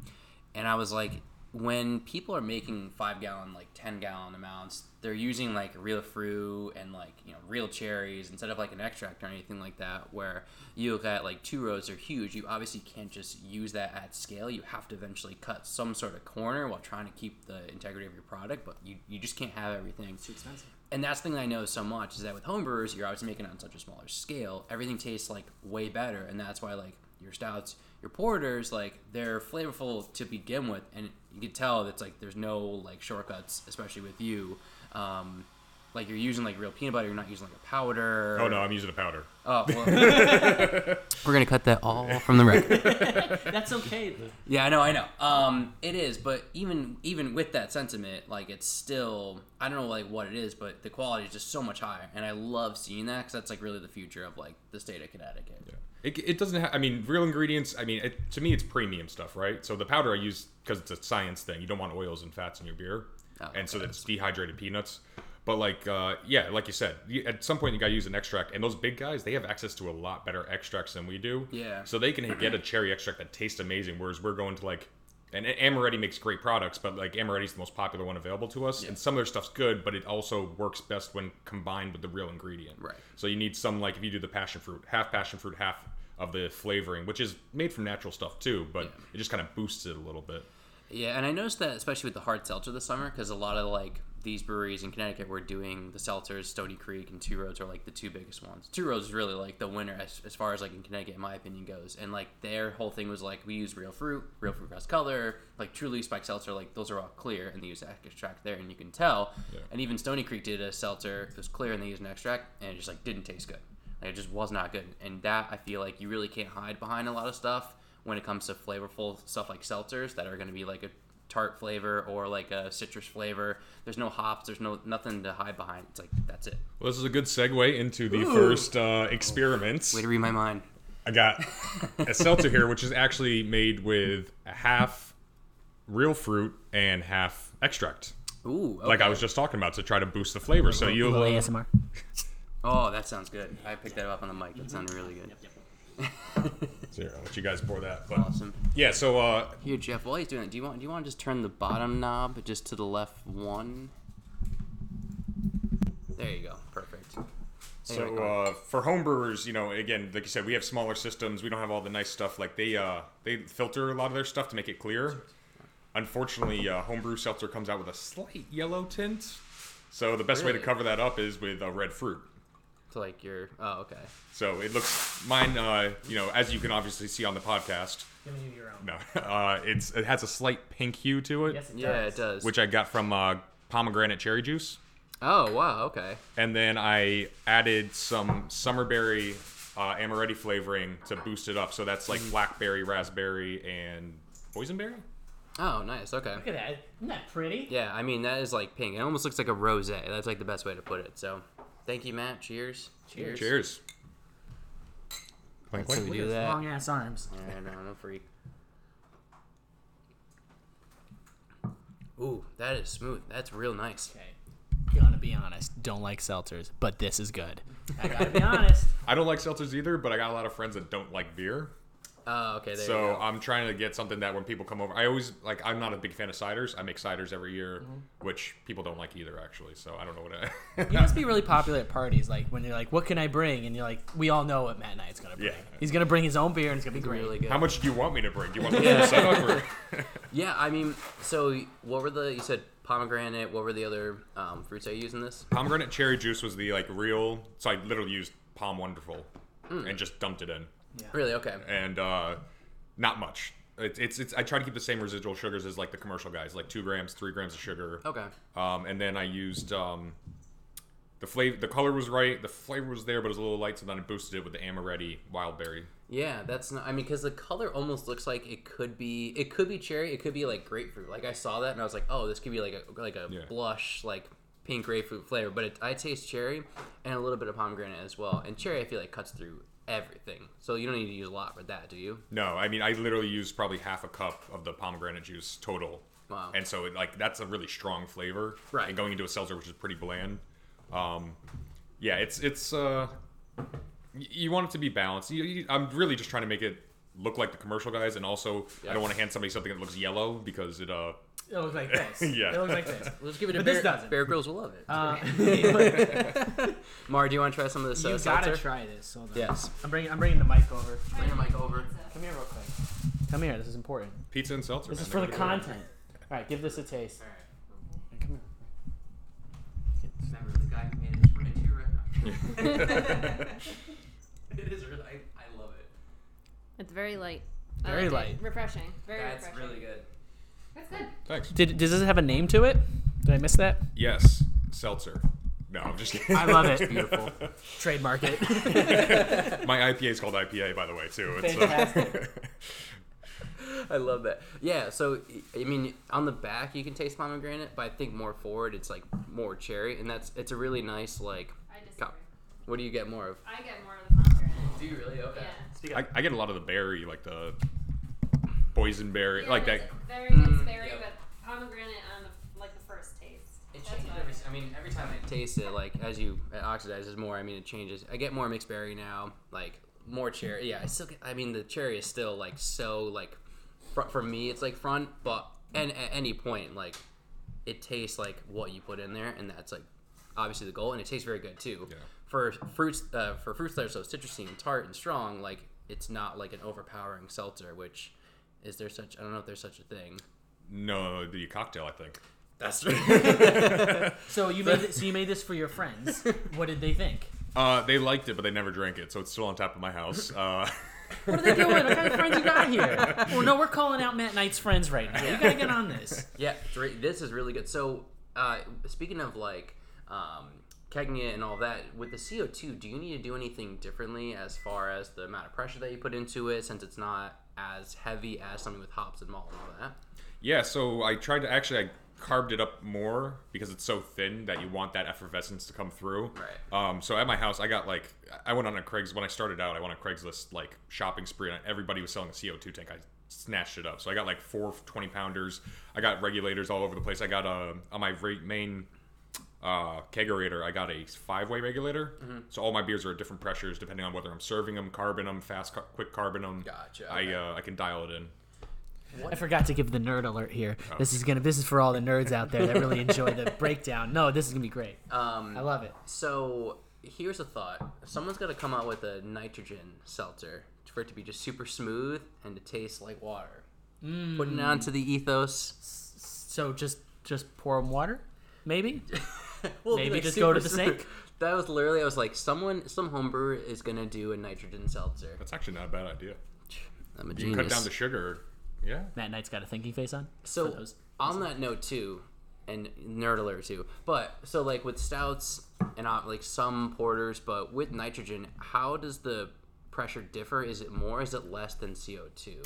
and I was like, when people are making five gallon, like ten gallon amounts, they're using like real fruit and like you know real cherries instead of like an extract or anything like that. Where you look at like Two Roads are huge. You obviously can't just use that at scale. You have to eventually cut some sort of corner while trying to keep the integrity of your product. But you you just can't have everything. It's Too expensive. And that's the thing I know so much is that with homebrewers, you're obviously making it on such a smaller scale. Everything tastes like way better, and that's why like your stouts, your porters, like they're flavorful to begin with, and you can tell that's like there's no like shortcuts, especially with you. Um, like you're using like real peanut butter, you're not using like a powder. Oh no, I'm using a powder. Oh, well. <laughs> we're gonna cut that all from the record. <laughs> That's okay. Yeah, I know, I know. Um, it is, but even even with that sentiment, like it's still I don't know like what it is, but the quality is just so much higher, and I love seeing that because that's like really the future of like the state of Connecticut. Yeah. It, it doesn't have. I mean, real ingredients. I mean, it, to me, it's premium stuff, right? So the powder I use because it's a science thing. You don't want oils and fats in your beer, Oh, and so okay. that's dehydrated peanuts. But like, uh, yeah, like you said, you, at some point you gotta use an extract, and those big guys they have access to a lot better extracts than we do. Yeah. So they can get a cherry extract that tastes amazing, whereas we're going to like. And Amoretti makes great products, but like Amoretti's the most popular one available to us. yeah. And some of their stuff's good, but it also works best when combined with the real ingredient. Right. So you need some like if you do the passion fruit, half passion fruit, half of the flavoring, which is made from natural stuff too, but it just kind of boosts it a little bit. Yeah, and I noticed that especially with the hard seltzer this summer, because a lot of like these breweries in Connecticut were doing the seltzers. Stony Creek and Two Roads are like the two biggest ones. Two Roads is really like the winner as, as far as like in Connecticut, in my opinion, goes. And like their whole thing was like we use real fruit, real fruit has color, like Truly Spike Seltzer, like those are all clear, and they use extract there, and you can tell. Yeah. And even Stony Creek did a seltzer that was clear, and they used an extract, and it just like didn't taste good. Like, it just was not good. And that I feel like you really can't hide behind a lot of stuff when it comes to flavorful stuff like seltzers that are going to be like a tart flavor or like a citrus flavor. There's no hops. There's no nothing to hide behind. It's like that's it. Well, this is a good segue into the first uh, experiments. Way to read my mind. I got <laughs> a seltzer here, which is actually made with half real fruit and half extract, Ooh, okay. like I was just talking about, to try to boost the flavor. So you'll Little uh, ASMR. <laughs> Oh, that sounds good. I picked that up on the mic. That sounded really good. so here, I'll let you guys pour that. But Awesome. yeah, so uh, Here, Jeff. While he's doing it, do you want do you want to just turn the bottom knob just to the left one? There you go. Perfect. There So go. uh, for homebrewers, you know, again, like you said, we have smaller systems. We don't have all the nice stuff. Like they uh, they filter a lot of their stuff to make it clear. Unfortunately, uh, homebrew seltzer comes out with a slight yellow tint. So the best way to cover that up is with uh, red fruit. So like your oh okay. So it looks mine. Uh, you know, as you can obviously see on the podcast. Give me your own. No, <laughs> uh, it's it has a slight pink hue to it, Yes, it Yeah, does. it does. which I got from uh, pomegranate cherry juice. oh wow okay. and then I added some summerberry uh, Amoretti flavoring to boost it up. So that's like blackberry, raspberry, and boysenberry. Oh nice. Okay. Look at that. Isn't that pretty? Yeah, I mean that is like pink. It almost looks like a rosé. That's like the best way to put it. So, thank you, Matt. Cheers. Cheers. Cheers. Clink, So clink. we do that. Long ass arms. Yeah, no, no freak. Ooh, that is smooth. That's real nice. Okay. Gonna be honest. Don't like seltzers, but this is good. I gotta be honest. I don't like seltzers either, but I got a lot of friends that don't like beer. Oh, okay. There So you go. I'm trying to get something that when people come over, I always like. I'm not a big fan of ciders. I make ciders every year, Mm-hmm. which people don't like either, actually. So I don't know what. I. <laughs> you must be really popular at parties, like when you're like, "What can I bring?" And you're like, "We all know what Matt Knight's gonna bring. Yeah. He's gonna bring his own beer, and it's gonna be great." really good. How much do you want me to bring? Do you want the full setup? Or... <laughs> Yeah, I mean, so what were the? You said pomegranate. What were the other um, fruits I used in this? pomegranate cherry juice was the like real. So I literally used POM Wonderful Hmm. and just dumped it in. Really? Okay. and uh, not much. It's, it's it's I try to keep the same residual sugars as like the commercial guys, like two grams, three grams of sugar. Okay. Um, and then I used um, the flavor. The color was right. The flavor was there, but it was a little light. So then I boosted it with the Amoretti wild berry. Yeah, that's not. I mean, because the color almost looks like it could be. It could be cherry. It could be like grapefruit. Like I saw that and I was like, oh, this could be like a like a Yeah. blush like pink grapefruit flavor. But it, I taste cherry and a little bit of pomegranate as well. And cherry, I feel like cuts through everything. So you don't need to use a lot for that, do you? No, I mean I literally used probably half a cup of the pomegranate juice total. Wow. And so it, like that's a really strong flavor. Right. And going into a seltzer which is pretty bland. Um, yeah, it's it's uh, you want it to be balanced. You, you, I'm really just trying to make it look like the commercial guys, and also I don't want to hand somebody something that looks yellow because it uh It looks like <laughs> this. Yeah. It looks like this. Let's give it a But Bear, this doesn't. Bear Grylls will love it. Uh, <laughs> <laughs> Mar, do you want to try some of this? you uh, gotta seltzer? try this. Hold on. Yes. I'm bringing. I'm bringing the mic over. Bring your mic over. Come here real quick. Come here. This is important. Pizza and seltzer. This man. is for the They're good. content. All right, give this a taste. Come here. Remember the guy who made it is right to your right it is really. I, I love it. It's very light. I Very liked it. light. Refreshing. Very That's refreshing. really good. That's good. Thanks. Did does this have a name to it? Did I miss that? Yes, seltzer. No, I'm just kidding. I love it. <laughs> Beautiful. Trademark it. <laughs> My IPA is called IPA, by the way, too. It's, Fantastic. Uh, <laughs> I love that. Yeah, so I mean, on the back you can taste pomegranate, but I think more forward it's like more cherry, and that's it's a really nice like. I disagree. cup. What do you get more of? I get more of the pomegranate. Do you really? Okay. Yeah. I, I get a lot of the berry, like the boysenberry, Yeah, like that. Very it's berry, Yep. but pomegranate on the like the first taste. It That's changes I every. I mean, every time I taste it, like as you it oxidizes more, I mean, it changes. I get more mixed berry now, like more cherry. Yeah, I still get. I mean, the cherry is still like so like, fr- for me, it's like front, but and at any point, like, it tastes like what you put in there, and that's like obviously the goal, and it tastes very good too. Yeah. For fruits, uh, for fruits that are so citrusy and tart and strong, like it's not like an overpowering seltzer. Which is there such? I don't know if there's such a thing. No, the cocktail, I think. That's right. <laughs> so you made this, so you made this for your friends. What did they think? Uh, they liked it, but they never drank it, so it's still on top of my house. Uh, <laughs> What are they doing? What kind of friends you got here? <laughs> Well, no, we're calling out Matt Knight's friends right now. You gotta get on this. Yeah, this is really good. So, uh, speaking of like um, kegging it and all that, with the CO2, do you need to do anything differently as far as the amount of pressure that you put into it, since it's not as heavy as something with hops and malt and all that? yeah, so I tried to actually I carved it up more because it's so thin that you want that effervescence to come through. Right. Um, so at my house, I got like I went on a Craigslist when I started out. I went on Craigslist like shopping spree, and everybody was selling a CO2 tank. I snatched it up. So I got like four 20 pounders. I got regulators all over the place. I got a on my main uh, kegerator, I got a five-way regulator. So all my beers are at different pressures depending on whether I'm serving them, carbon them, fast, ca- quick carbon them. Gotcha, I okay. uh, I can dial it in. I forgot to give the nerd alert here. This is gonna. This is for all the nerds out there that really enjoy the breakdown. No, this is gonna be great. Um, I love it. So here's a thought: someone's got to come out with a nitrogen seltzer for it to be just super smooth and to taste like water. Putting it onto the ethos. So just just pour them water, maybe. <laughs> <laughs> Well, it'd Maybe just go to the sink? <laughs> That was literally I was like, someone, some homebrewer is gonna do a nitrogen seltzer. That's actually not a bad idea. I'm a You can genius. cut down the sugar. Yeah. Matt Knight's got a thinking face on. so those. on that note too, and nerd alert too. But so like with stouts and uh, like some porters, but with nitrogen, how does the pressure differ? Is it more? Is it less than CO two?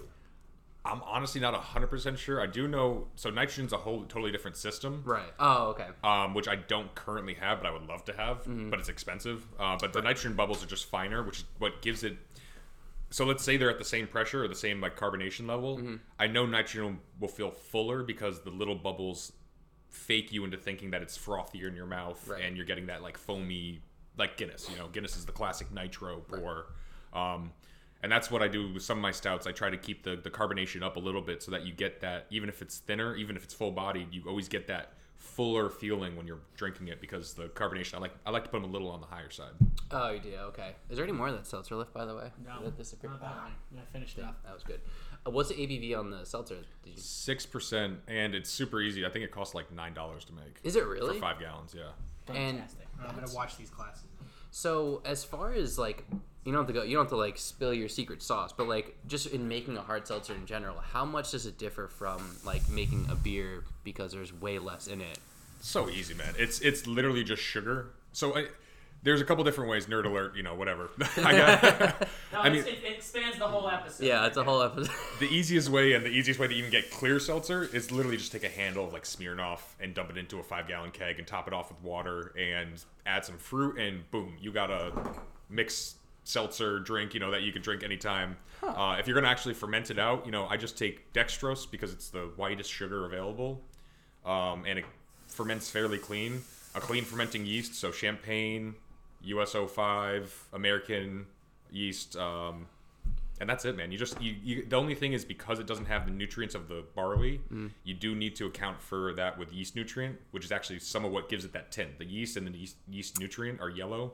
I'm honestly not 100% sure. I do know. So nitrogen's a whole totally different system. Right. Oh, okay. Um, which I don't currently have, but I would love to have, Mm-hmm. but it's expensive. Uh, but the nitrogen bubbles are just finer, which is what gives it. So let's say they're at the same pressure or the same like carbonation level. Mm-hmm. I know nitrogen will feel fuller because the little bubbles fake you into thinking that it's frothier in your mouth, Right. and you're getting that like foamy, like Guinness. You know, Guinness is the classic nitro pour. Um, and that's what I do with some of my stouts. I try to keep the, the carbonation up a little bit so that you get that, even if it's thinner, even if it's full bodied, you always get that fuller feeling when you're drinking it because the carbonation. I like I like to put them a little on the higher side. Oh, you do. Okay. Is there any more of that seltzer left, by the way? No, Did that disappear? Not that one. Yeah, I finished it. Ah, that was good. Uh, what's the ABV on the seltzer? Six percent, and it's super easy. I think it costs like nine dollars to make Is it really? for five gallons. Yeah. And Fantastic. I'm gonna watch these classes. So as far as like you don't have to go you don't have to like spill your secret sauce, but like just in making a hard seltzer in general, how much does it differ from like making a beer because there's way less in it? So easy, man. It's it's literally just sugar. So I, there's a couple different ways. Nerd alert, you know, whatever. <laughs> I got. <laughs> No, I mean, it, it expands the whole episode. Yeah, it's a whole episode. <laughs> the easiest way and the easiest way to even get clear seltzer is literally just take a handle of like Smirnoff and dump it into a five gallon keg and top it off with water and add some fruit and boom, you got a mixed seltzer drink, you know, that you can drink anytime. Uh, if you're gonna actually ferment it out, you know, I just take dextrose because it's the whitest sugar available, um, and it ferments fairly clean. A clean fermenting yeast, so champagne, US-05, American yeast. Um, and that's it, man. You just you, you the only thing is because it doesn't have the nutrients of the barley, Mm. you do need to account for that with yeast nutrient, which is actually some of what gives it that tint. The yeast and the yeast, yeast nutrient are yellow.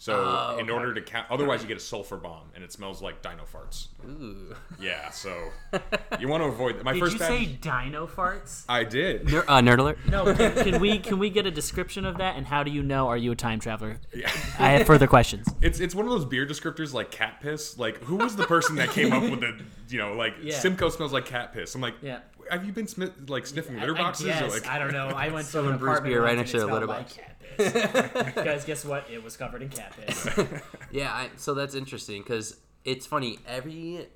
So Oh, in order to count, otherwise you get a sulfur bomb and it smells like dino farts. Ooh. Yeah, so <laughs> you want to avoid that. My Did first you batch, say dino farts? <laughs> I did. Ner- uh, nerd alert. No. Can, <laughs> can we can we get a description of that? And how do you know? Are you a time traveler? Yeah. I have further questions. It's it's one of those beer descriptors like cat piss. Like who was the person that came up with the you know like Yeah. Simcoe smells like cat piss? I'm like, Yeah. Have you been smi- like sniffing litter boxes? I or, guess. like, I don't know. I <laughs> went to Someone an brews apartment beer right once next to and the it litter smelled box. like cat piss. <laughs> Guys, guess what? It was covered in cat piss. <laughs> Yeah, I, so that's interesting because it's funny. Every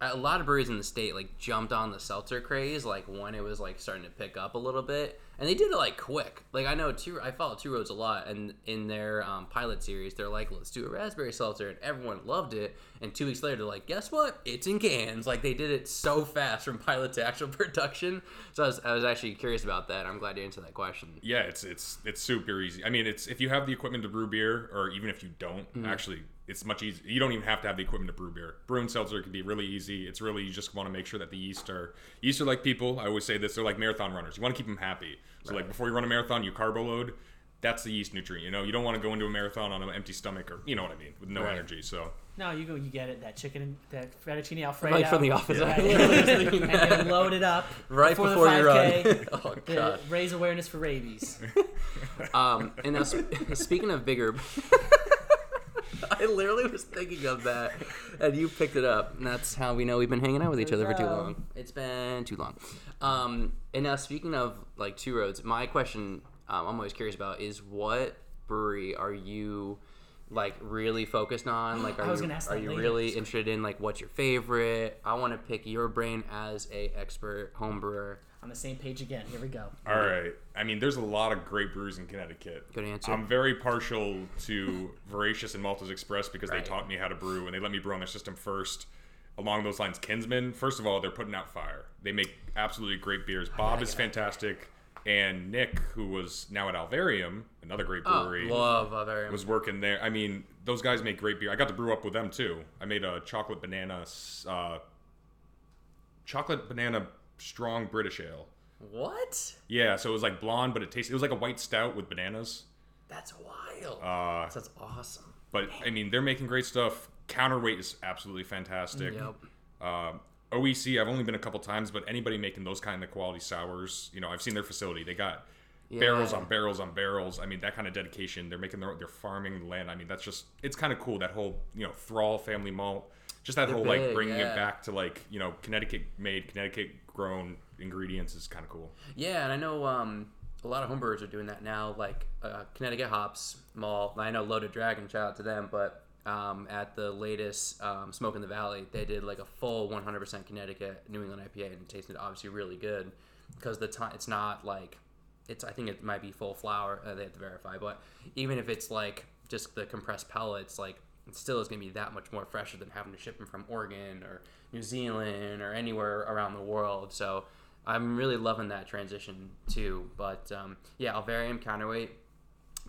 a lot of breweries in the state like jumped on the seltzer craze like when it was like starting to pick up a little bit, and they did it like quick. Like I know two, I follow Two Roads a lot, and in their um, pilot series, they're like, "Let's do a raspberry seltzer," and everyone loved it. And two weeks later, they're like, "Guess what? It's in cans!" Like they did it so fast from <laughs> pilot to actual production. So I was, I was actually curious about that. I'm glad you answered that question. Yeah, it's it's it's super easy. I mean, it's if you have the equipment to brew beer, or even if you don't, actually, it's much easier. You don't even have to have the equipment to brew beer. Brewing seltzer can be really easy. It's really you just want to make sure that the yeast are yeast are like people. I always say this: they're like marathon runners. You want to keep them happy. So like before you run a marathon, you carbo load. That's the yeast nutrient. You know, you don't want to go into a marathon on an empty stomach, or you know what I mean, with no Right. energy. So no, you go. You get it. That chicken, that fettuccine alfredo. Like from the office. Yeah. I literally was thinking and that. then load it up right before, before, <laughs> the you 5K. run. oh god. raise awareness for rabies. <laughs> Um, and now sp- <laughs> speaking of bigger, I literally was thinking of that, and you picked it up. And that's how we know we've been hanging out with each other for too long. It's been too long. Um, and now speaking of like two roads, my question um, I'm always curious about is what brewery are you like really focused on? <gasps> Like, are I was you gonna ask are you later. really interested in like what's your favorite? I want to pick your brain as a expert home brewer. On the same page again. Here we go. All right. I mean, there's a lot of great brews in Connecticut. Good answer. I'm very partial to Veracious and Maltose Express because Right. they taught me how to brew and they let me brew on their system first. Along those lines, Kinsmen, first of all, they're putting out fire. They make absolutely great beers. Bob is fantastic. And Nick, who was now at Alvarium, another great Oh, brewery, love other. was working there. I mean, those guys make great beer. I got to brew up with them too. I made a chocolate banana, uh, chocolate banana strong British ale. What? Yeah, so it was like blonde, but it tasted. It was like a white stout with bananas. That's wild. Uh, That's awesome. but I mean, they're making great stuff. Counterweight is absolutely fantastic. Yep. Uh, OEC, I've only been a couple times, but anybody making those kind of quality sours, you know, I've seen their facility. They got barrels on barrels on barrels. I mean, that kind of dedication. They're making their, they're farming the land. I mean, that's just, it's kind of cool. That whole, you know, Thrall family malt, just that They're whole like bringing yeah. it back to like, you know, Connecticut made, Connecticut grown ingredients is kind of cool. Yeah, and I know um, a lot of homebrewers are doing that now, like uh, Connecticut Hops Mall. I know Loaded Dragon, shout out to them, but um, at the latest um, Smoke in the Valley, they did like a full 100% Connecticut New England IPA, and it tasted obviously really good because the time it's not like it's. I think it might be full flour. Uh, they have to verify, but even if it's like just the compressed pellets, like it still is going to be that much more fresher than having to ship them from Oregon or New Zealand or anywhere around the world. So I'm really loving that transition too. But um, yeah, Alvarium counterweight,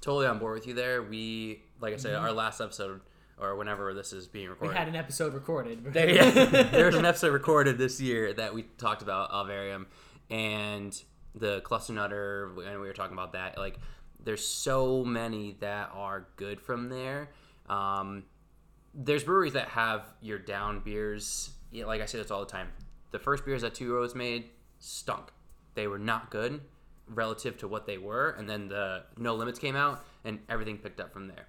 totally on board with you there. We, like I said, our last episode or whenever this is being recorded. We had an episode recorded. <laughs> there, yeah, there's an episode recorded this year that we talked about Alvarium and the cluster nutter, and we were talking about that. Like, there's so many that are good from there. Um, there's breweries that have your down beers. Yeah, like I say this all the time. The first beers that Two Roads made stunk. They were not good relative to what they were, and then the No Limits came out, and everything picked up from there.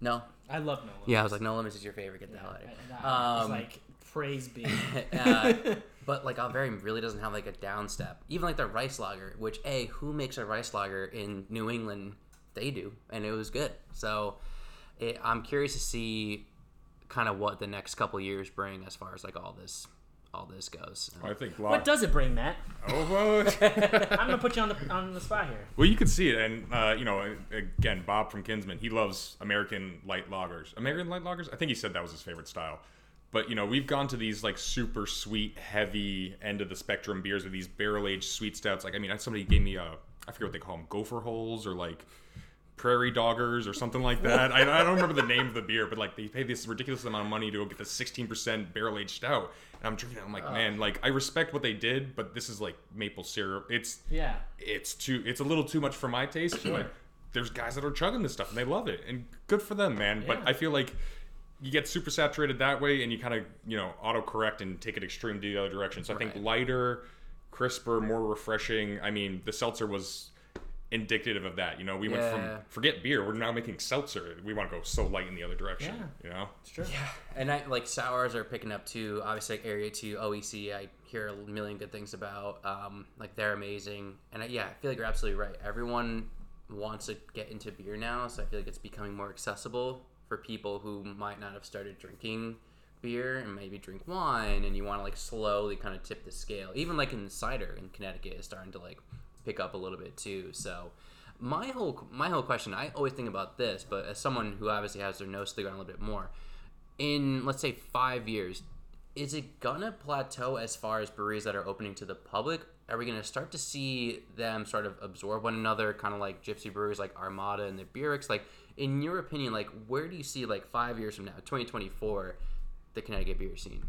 No, I love no Limits. yeah, I was like, No Limits is your favorite. Get the hell out of here. I was Um, like, praise be. <laughs> uh, <laughs> but like Alvarium really doesn't have like a down step. Even like their rice lager, which a who makes a rice lager in New England? They do, and it was good. So it, I'm curious to see kind of what the next couple years bring as far as like all this, all this goes. I think. what does it bring, Matt? Oh, well, <laughs> I'm gonna put you on the on the spot here. Well, you can see it, and uh, you know, again, Bob from Kinsmen, he loves American light lagers. American light lagers. I think he said that was his favorite style. But you know, we've gone to these like super sweet, heavy end of the spectrum beers with these barrel aged sweet stouts. Like, I mean, somebody gave me a, I forget what they call them, gopher holes or like Prairie Doggers or something like that. I, I don't remember the name of the beer, but like they pay this ridiculous amount of money to go get the 16% barrel aged stout. And I'm drinking it. I'm like, man, like I respect what they did, but this is like maple syrup. It's Yeah. it's too it's a little too much for my taste. <clears throat> But there's guys that are chugging this stuff and they love it, and good for them, man. But I feel like you get super saturated that way, and you kind of you know autocorrect and take it extreme to the other direction. So I think lighter, crisper, more refreshing. I mean, the seltzer was indicative of that. You know, we went from forget beer, we're now making seltzer. We want to go so light in the other direction. Yeah. You know, It's true. Yeah. And I like sours are picking up too. Obviously, like Area Two, OEC, I hear a million good things about. Um, like they're amazing, and I, yeah, I feel like you're absolutely right. Everyone wants to get into beer now, so I feel like it's becoming more accessible for people who might not have started drinking beer and maybe drink wine, and you want to like slowly kind of tip the scale. Even like in cider in Connecticut is starting to like pick up a little bit too. So. My whole my whole question, I always think about this, but as someone who obviously has their nose to the ground a little bit more, in let's say five years, is it gonna plateau as far as breweries that are opening to the public? Are we gonna start to see them sort of absorb one another, kind of like gypsy breweries like Armada and the Beerix? Like, in your opinion, like where do you see like five years from now, 2024, the Connecticut beer scene?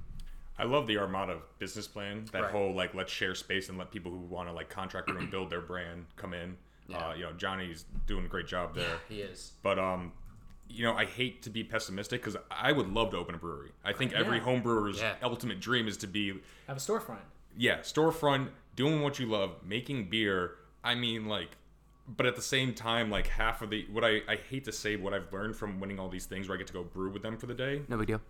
I love the Armada business plan. That Right. whole like let's share space and let people who want to like contract and build their brand come in. Yeah. Uh, you know, Johnny's doing a great job there. He is. But um, you know, I hate to be pessimistic because I would love to open a brewery. I think every Yeah. home brewer's Yeah. ultimate dream is to be, Have a storefront. yeah, storefront, doing what you love, making beer. I mean, like, but at the same time, like half of the what I I hate to say what I've learned from winning all these things where I get to go brew with them for the day. No big deal.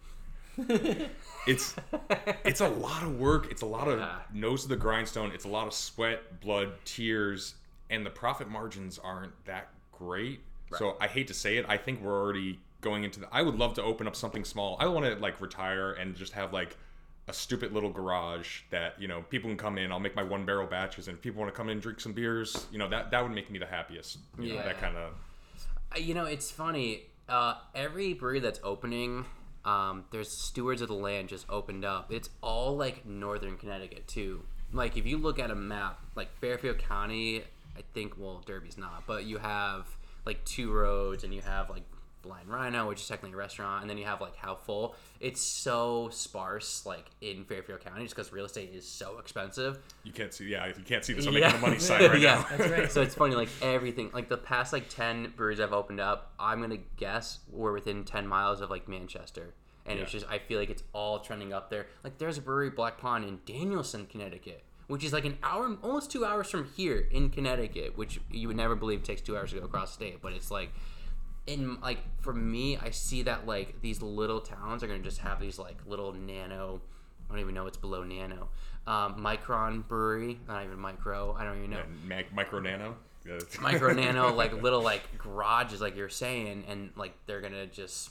It's it's a lot of work. It's a lot of Yeah. nose to the grindstone. It's a lot of sweat, blood, tears, and the profit margins aren't that great. So I hate to say it. I think we're already going into the. I would love to open up something small. I want to like retire and just have like a stupid little garage that you know people can come in. I'll make my one barrel batches, and if people want to come in and drink some beers, you know that that would make me the happiest. You know, Yeah. that kind of. Uh, You know, it's funny. Uh, every brewery that's opening, um, there's Stewards of the Land just opened up. It's all like northern Connecticut too. Like if you look at a map, like Fairfield County, I think well Derby's not, but you have like two roads and you have like Blind Rhino, which is technically a restaurant, and then you have like Half Full. It's so sparse, like in Fairfield County, just because real estate is so expensive. You can't see. Yeah, you can't see this. I'm Yeah. making the money side right <laughs> now. yeah. now. That's right. So it's funny, like everything, like the past like ten breweries I've opened up, I'm gonna guess we're within ten miles of like Manchester, and it's just I feel like it's all trending up there. Like there's a brewery, Black Pond, in Danielson, Connecticut, which is like an hour, almost two hours from here in Connecticut, which you would never believe takes two hours to go across state, but it's like. In like for me, I see that like these little towns are gonna just have these like little nano. I don't even know what's below nano. Um, micron brewery, not even micro. I don't even know And Mac- micro nano. <laughs> Micro nano like little like garages like you're saying and like they're gonna just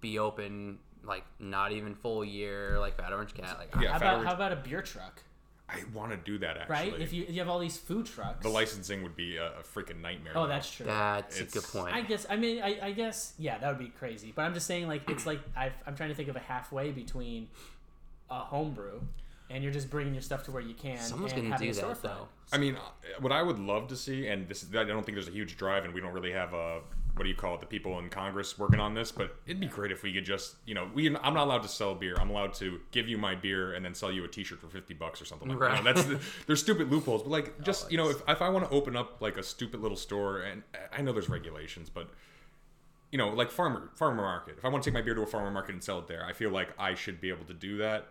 be open like not even full year like fat orange cat like Yeah. How about Orange- how about a beer truck? I want to do that actually. Right? If you you have all these food trucks. the licensing would be a, a freaking nightmare. Oh, though. that's true. that's a good point I guess I mean I, I guess yeah that would be crazy but I'm just saying like it's like I've, I'm trying to think of a halfway between a homebrew and you're just bringing your stuff to where you can someone's and gonna having do a that storefront. though I mean, uh, what I would love to see, and this is, I don't think there's a huge drive, and we don't really have a what do you call it, the people in Congress working on this. But it'd be great if we could just, you know, we I'm not allowed to sell beer. I'm allowed to give you my beer and then sell you a T-shirt for fifty bucks or something like that. You know, that's the, there's stupid loopholes, but like <laughs> just you know, if if I want to open up like a stupid little store, and I know there's regulations, but you know, like farmer farmer market. If I want to take my beer to a farmer market and sell it there, I feel like I should be able to do that.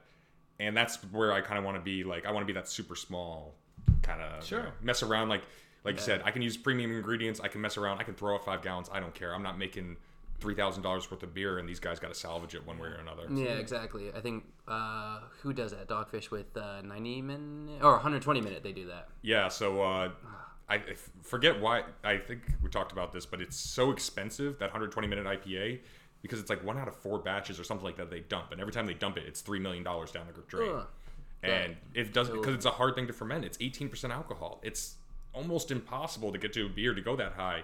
And that's where I kind of want to be. Like I want to be that super small kind of Sure. mess around. Like like you said, I can use premium ingredients. I can mess around. I can throw out five gallons. I don't care. I'm not making three thousand dollars worth of beer, and these guys got to salvage it one way or another. yeah exactly I think uh, who does that Dogfish with uh, 90 minute or 120 minute they do that Yeah, so uh, I I forget why. I think we talked about this, but it's so expensive that 120 minute IPA because it's like one out of four batches or something like that they dump, and every time they dump it, it's three million dollars down the drain. Ugh. And it doesn't because it's a hard thing to ferment. It's 18% alcohol. It's almost impossible to get to a beer to go that high.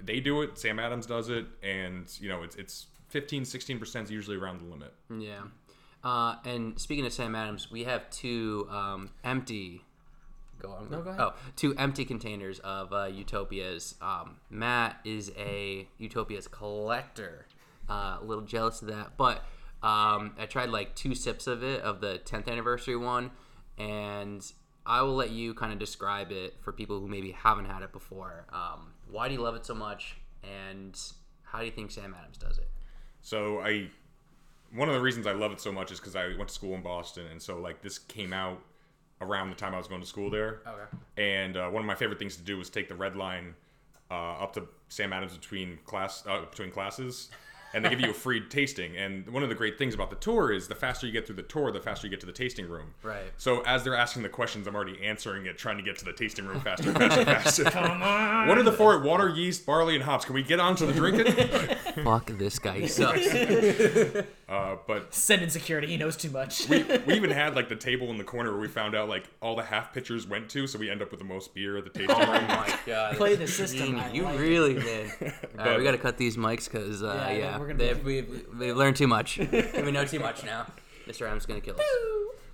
They do it. Sam Adams does it, and you know it's it's 15, 16% is usually around the limit. Yeah. Uh, and speaking of Sam Adams, we have two um, empty go on. No, go ahead. Oh, two empty containers of uh, Utopias. Um, Matt is a Utopias collector. Uh, a little jealous of that, but um, I tried like two sips of it of the 10th anniversary one, and I will let you kind of describe it for people who maybe haven't had it before. Um, why do you love it so much, and how do you think Sam Adams does it? So I, one of the reasons I love it so much is because I went to school in Boston, and so like this came out around the time I was going to school there. Okay. And uh, one of my favorite things to do was take the red line uh, up to Sam Adams between class uh, between classes, and they give you a <laughs> free tasting. And one of the great things about the tour is the faster you get through the tour, the faster you get to the tasting room. Right. So as they're asking the questions, I'm already answering it, trying to get to the tasting room faster, <laughs> faster, faster. Come on. What are the four? Water, yeast, barley, and hops. Can we get on to the drinking? <laughs> Fuck this guy. He sucks. Uh, but Send in security. He knows too much. we, we even had like the table in the corner where we found out like all the half pitchers went to, so we end up with the most beer at the tasting oh room. my god. Play the system. Mean. You like it. really did. All right, But- we got to cut these mics because, uh, Yeah, yeah, yeah, we're gonna they, be- we, we learned too much. we know too much now. <laughs> Mr. Adams going to kill us.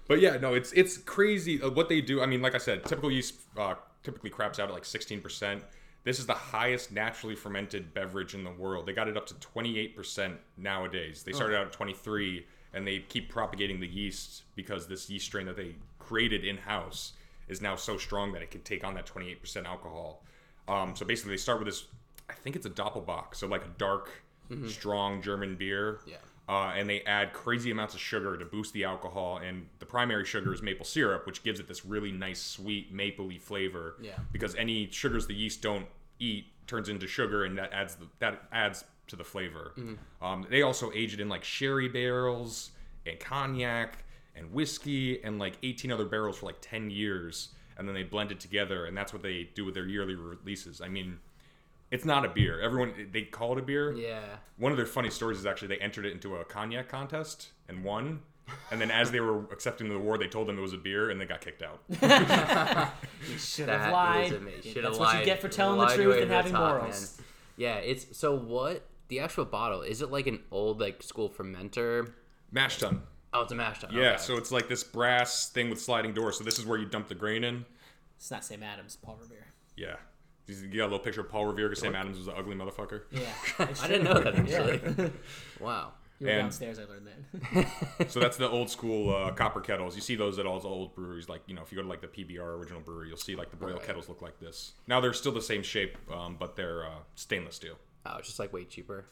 But yeah, no, it's it's crazy uh, what they do. I mean, like I said, typical yeast uh, typically craps out at like 16%. This is the highest naturally fermented beverage in the world. They got it up to 28% nowadays. They started out at 23 and they keep propagating the yeast because this yeast strain that they created in house is now so strong that it can take on that 28% alcohol. Um, so basically, they start with this. I think it's a Doppelbock, so like a dark, strong German beer. Yeah. Uh, and they add crazy amounts of sugar to boost the alcohol. And the primary sugar is maple syrup, which gives it this really nice, sweet, mapley flavor. Yeah. Because any sugars the yeast don't eat turns into sugar, and that adds the, that adds to the flavor. Um, they also age it in like sherry barrels and cognac and whiskey and like 18 other barrels for like 10 years, and then they blend it together, and that's what they do with their yearly releases. I mean. It's not a beer. Everyone they call it a beer. Yeah. One of their funny stories is actually they entered it into a cognac contest and won. And then as they were accepting the award, they told them it was a beer and they got kicked out. <laughs> you Should have lied. amazing. Should've That's what you get for telling the Lied truth away and to the having top, morals. man. Yeah, it's so what the actual bottle is it like an old like school fermenter? Mash tun. Oh, it's a mash tun. Yeah, okay. so it's like this brass thing with sliding doors. So this is where you dump the grain in. It's not Sam Adams, Paul Revere. Yeah. You got a little picture of Paul Revere because Sam Adams was an ugly motherfucker. Yeah. I <laughs> didn't know that actually. <laughs> wow. You were And- downstairs. I learned that. <laughs> So that's the old school uh, copper kettles. You see those at all the old breweries. Like, you know, if you go to like the PBR original brewery, you'll see like the boil kettles look like this. Now they're still the same shape, um, but they're uh, stainless steel. Oh, it's just like way cheaper.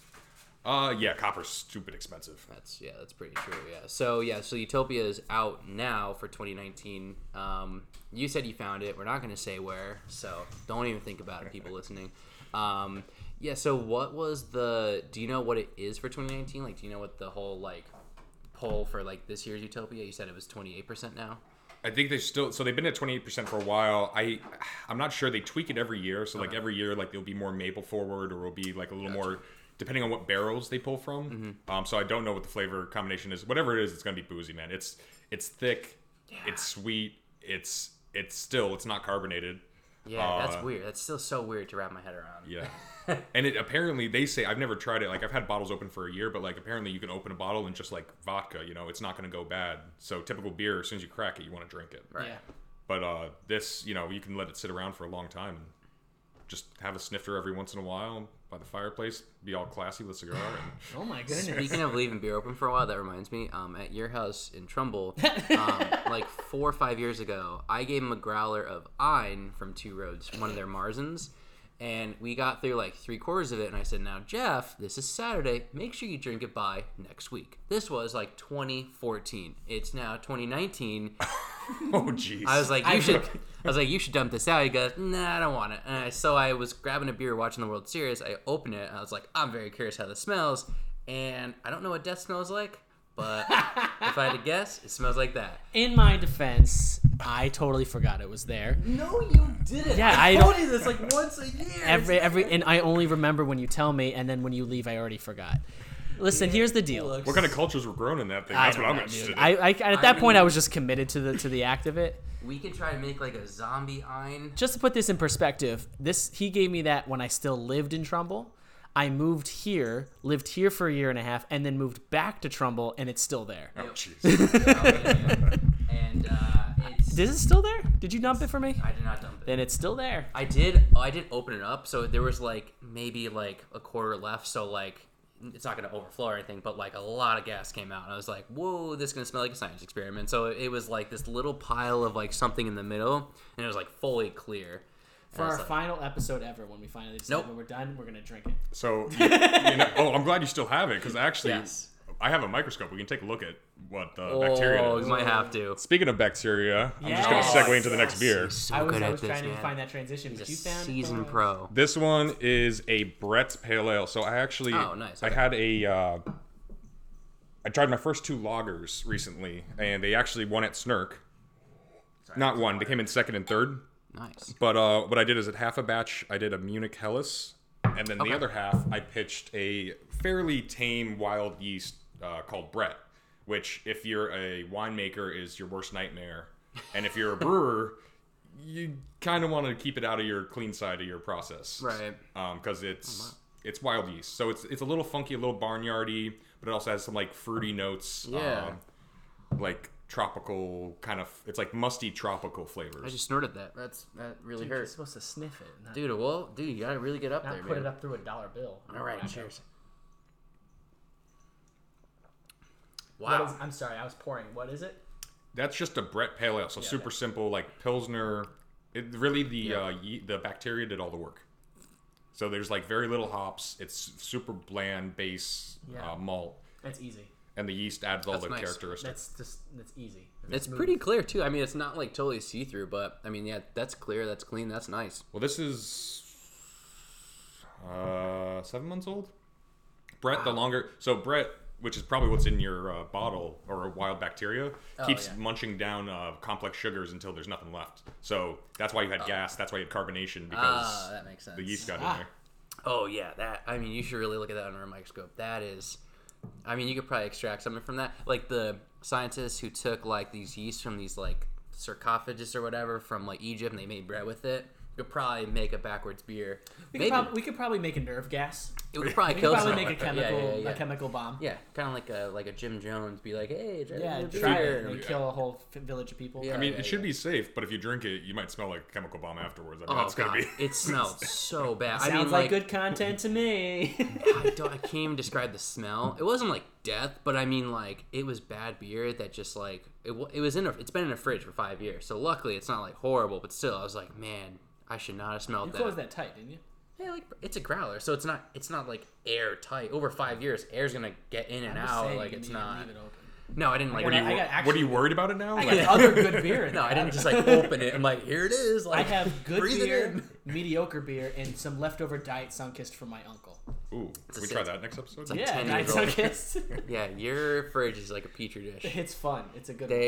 Uh, yeah, copper's stupid expensive. That's yeah, that's pretty true. Yeah. So yeah, so Utopia is out now for 2019. Um, you said you found it. We're not going to say where, so don't even think about it, people <laughs> listening. Um, yeah. So what was the? Do you know what it is for 2019? Like, do you know what the whole like poll for like this year's Utopia? You said it was 28 percent now. I think they still so they've been at twenty eight percent for a while. I I'm not sure they tweak it every year. So like every year, like there'll be more maple forward, or it'll be like a little more depending on what barrels they pull from. Um, so I don't know what the flavor combination is. Whatever it is, it's gonna be boozy, man. It's it's thick, it's sweet, it's it's still it's not carbonated. Yeah, that's Uh, weird. That's still so weird to wrap my head around. Yeah. <laughs> and it apparently they say I've never tried it. Like I've had bottles open for a year, but like apparently you can open a bottle and just like vodka, you know, it's not going to go bad. So typical beer, as soon as you crack it, you want to drink it. Right. Yeah. But uh, this, you know, you can let it sit around for a long time and just have a snifter every once in a while by the fireplace, be all classy with a cigar. And <laughs> Oh my goodness. Speaking of leaving beer open for a while, that reminds me. Um, at your house in Trumbull, <laughs> um, like four or five years ago, I gave him a growler of Ein from Two Roads, one of their Marzens, and we got through like three quarters of it. And I said, "Now, Jeff, this is Saturday. Make sure you drink it by next week." This was like 2014. It's now 2019. <laughs> oh, jeez. I was like, "You should." I was like, "You should dump this out." He goes, "Nah, I don't want it." And I, so I was grabbing a beer, watching the World Series. I opened it. And I was like, "I'm very curious how this smells." And I don't know what death smells like, but <laughs> if I had to guess, it smells like that. In my defense, I totally forgot it was there. No, you didn't. Yeah, I told you this like once a year. Every every and I only remember when you tell me, and then when you leave, I already forgot. Listen, here's the deal. what kind of cultures were grown in that thing? That's don't what I'm know, interested dude. in. I, I at I that point I was just committed to the to the act of it. we can try to make like a zombie Ein. Just to put this in perspective, this he gave me that when I still lived in Trumbull. I moved here, lived here for a year and a half, and then moved back to Trumbull, and it's still there. oh, jeez. <laughs> and uh, it's is it still there? Did you dump it for me? I did not dump it. Then it's still there. I did. oh, I did open it up, so there was like maybe like a quarter left. So like, it's not gonna overflow or anything, but like a lot of gas came out, and I was like, "Whoa, this is gonna smell like a science experiment." So it was like this little pile of like something in the middle, and it was like fully clear. For And I our like, final episode ever, when we finally decide Nope. when we're done, we're gonna drink it. So, <laughs> you, you know, oh, I'm glad you still have it because actually, Yes. I have a microscope. We can take a look at what the bacteria Oh, is. we might have to. Speaking of bacteria, I'm just going to segue into the next beer. he's so I was, good I at was this, trying man. to find that transition, but you He's a found seasoned uh, pro. This one is a Brett Pale Ale. So I actually, Oh, nice, I had a, uh, I tried my first two lagers recently, and they actually won at Snurk. Not one. They came in second and third. Nice. But uh, what I did is at half a batch, I did a Munich Helles, and then Okay. the other half, I pitched a fairly tame wild yeast uh, called Brett, which, if you're a winemaker, is your worst nightmare, and if you're a <laughs> brewer, you kind of want to keep it out of your clean side of your process, Right. Because it's it's wild yeast, so it's it's a little funky, a little barnyardy, but it also has some like fruity notes, Yeah. um, like tropical kind of. It's like musty tropical flavors. I just snorted that. That's that really Dude, you're supposed to sniff it, not, dude. Well, dude, you gotta really get up not there, put man. it up through a dollar bill. All right, cheers. Wow. is, I'm sorry, I was pouring. What is it? That's just a Brett Pale Ale, so super simple, like Pilsner. It really the Yeah. uh, ye- the bacteria did all the work. So there's like very little hops. It's super bland base Yeah. uh, malt, That's easy. and the yeast adds all That's the nice. characteristics. That's just that's easy. It's smooth. pretty clear too. I mean, it's not like totally see through, but I mean, yeah, that's clear. That's clean. That's nice. Well, this is uh, seven months old. Brett, the longer so Brett, which is probably what's in your uh, bottle or a wild bacteria, keeps yeah. munching down uh, complex sugars until there's nothing left. So that's why you had gas. That's why you had carbonation because Ah, that makes sense. the yeast got Ah. in there. Oh yeah, that. I mean, you should really look at that under a microscope. That is. I mean, you could probably extract something from that. Like the scientists who took like these yeast from these like sarcophagus or whatever from like Egypt, and they made bread with it. You could probably make a backwards beer. We Maybe could, prob- we could probably make a nerve gas. it would probably We kill could probably someone. make a chemical yeah, yeah, a chemical bomb. Yeah, kind of like a like a Jim Jones. Be like, hey, try Yeah, this try it and kill a whole f- village of people. Yeah. I mean, yeah, it should yeah. be safe, but if you drink it, you might smell like a chemical bomb afterwards. I mean, Oh that's god, gonna be. <laughs> it smelled so bad. Sounds I mean, like, good content to me. <laughs> I, don't, I can't even describe the smell. It wasn't like death, but I mean like it was bad beer that just like it, it was in a it's been in a fridge for five years. So luckily it's not like horrible, but still I was like, man, I should not have smelled you that. You closed that tight, didn't you? Yeah, like it's a growler, so it's not it's not like airtight. Over five years, air's gonna get in and I'm out. saying, like you it's need to not. leave it open. No, I didn't like. I What are you, I got what are you worried about it now? I Like, got other good <laughs> beer. no. I didn't just like open it. I'm like, here it is. Like, I have <laughs> good beer, <laughs> mediocre beer, and some leftover Diet Sunkist from my uncle. ooh, can we a try that next episode? Yeah, Diet. Sunkist. Yeah, your fridge is like a petri dish. it's fun. It's a good one.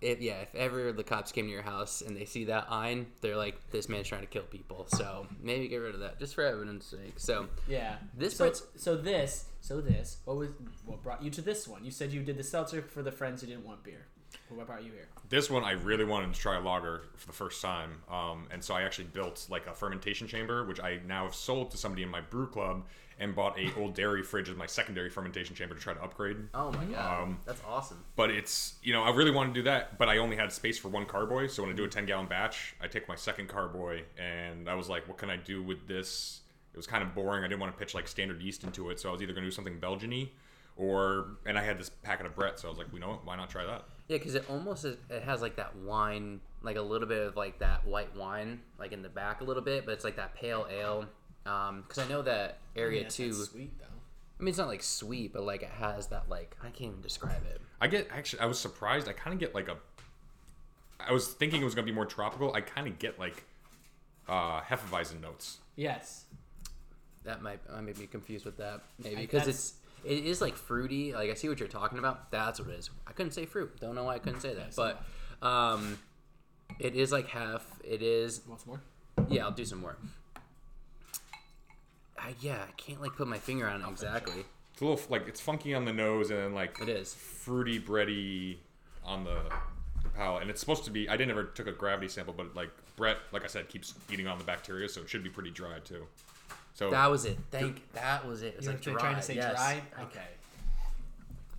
They, if yeah, if ever the cops came to your house and they see that ein, they're like, this man's trying to kill people. So maybe get rid of that, just for evidence sake. So Yeah. This so, part's- so this so this what was what brought you to this one? You said you did the seltzer for the friends who didn't want beer. What brought you here? This one, I really wanted to try a lager for the first time, um, and so I actually built like a fermentation chamber, which I now have sold to somebody in my brew club, and bought a old dairy fridge as my secondary fermentation chamber to try to upgrade. oh my god, Um, that's awesome. But it's you know I really want to do that, but I only had space for one carboy, so when I do a ten gallon batch, I take my second carboy, and I was like, what can I do with this? It was kind of boring. I didn't want to pitch like standard yeast into it, so I was either going to do something Belgian-y, or and I had this packet of Brett, so I was like, you know what? Why not try that? Yeah, because it almost is, it has like that wine, like a little bit of like that white wine, like in the back a little bit, but it's like that pale ale. Um, because I know that area Yes, too. that's sweet though. I mean, it's not like sweet, but like it has that like I can't even describe it. I get actually. I was surprised. I kind of get like a. I was thinking it was gonna be more tropical. I kind of get like uh Hefeweizen notes. Yes. That might I may be confused with that maybe because it's it is like fruity. Like I see what you're talking about. That's what it is. I couldn't say fruit. Don't know why I couldn't say that, so but um, it is like half. It is Want some more? yeah. I'll do some more. I, yeah, I can't like put my finger on it exactly. It's a little like it's funky on the nose and then like It is. fruity bready on the, the palate. And it's supposed to be. I didn't ever took a gravity sample, but like Brett, like I said, keeps eating on the bacteria, so it should be pretty dry too. So That was it. Thank. That was it. It was You like dry. trying to say yes. dry? Okay.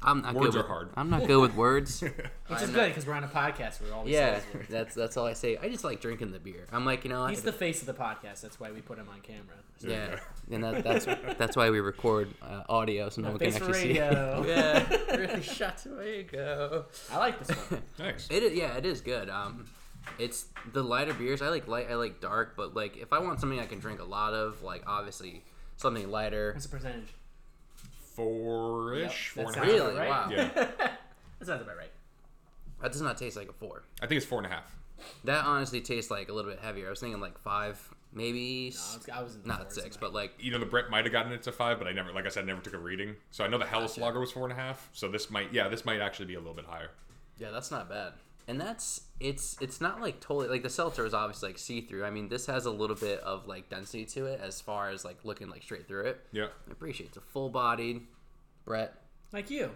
I'm not Words good are with, hard. I'm not good with words. <laughs> Which is good because we're on a podcast where all we yeah, words. that's that's all I say. I just like drinking the beer. I'm like, you know, He's I- the face of the podcast. That's why we put him on camera. yeah, and that, that's that's why we record uh, audio so no one can actually radio. see. <laughs> yeah, <laughs> really shut There you go. I like this one. Nice. It is, yeah, it is good. Um, it's the lighter beers. I like light. I like dark. But like, if I want something I can drink a lot of, like obviously something lighter. What's the percentage? Four-ish, four That and a sounds half. Really? about right. Wow. Yeah, <laughs> That sounds about right. That does not taste like a four. I think it's four and a half. That honestly tastes like a little bit heavier. I was thinking like five, maybe. No, s- I was, I was in the not six, but like You know, the Brett might have gotten it to five, but I never, like I said, never took a reading. So I know the Helles Lager was four and a half. So this might, yeah, this might actually be a little bit higher. Yeah, that's not bad. And that's it's it's not like totally like the seltzer is obviously like see through. I mean, this has a little bit of like density to it as far as like looking like straight through it. Yeah. I appreciate it's a full bodied. Brett, like you.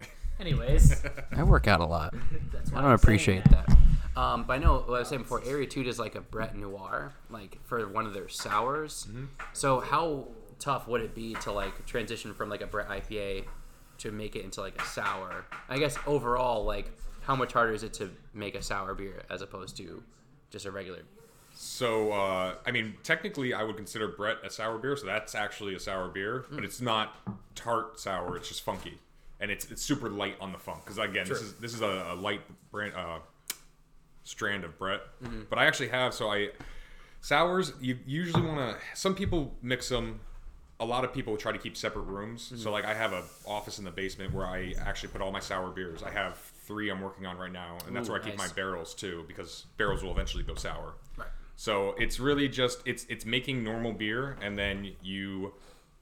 <laughs> Anyways, <laughs> I work out a lot. <laughs> that's why I don't I'm appreciate that. Um, but I know what I was saying before. Area Two does like a Brett Noir, like for one of their sours. So how tough would it be to like transition from like a Brett IPA to make it into like a sour? I guess overall, like how much harder is it to make a sour beer as opposed to just a regular? So, uh, I mean, technically, I would consider Brett a sour beer, so that's actually a sour beer, but it's not tart sour. It's just funky, and it's it's super light on the funk. Because again, this is this is a, a light brand uh, strand of Brett. But I actually have so I sours. You usually want to. Some people mix them. A lot of people try to keep separate rooms. So like I have a office in the basement where I actually put all my sour beers. I have three I'm working on right now, and that's Ooh, where I keep nice. my barrels too, because barrels will eventually go sour. Right. So it's really just it's it's making normal beer and then you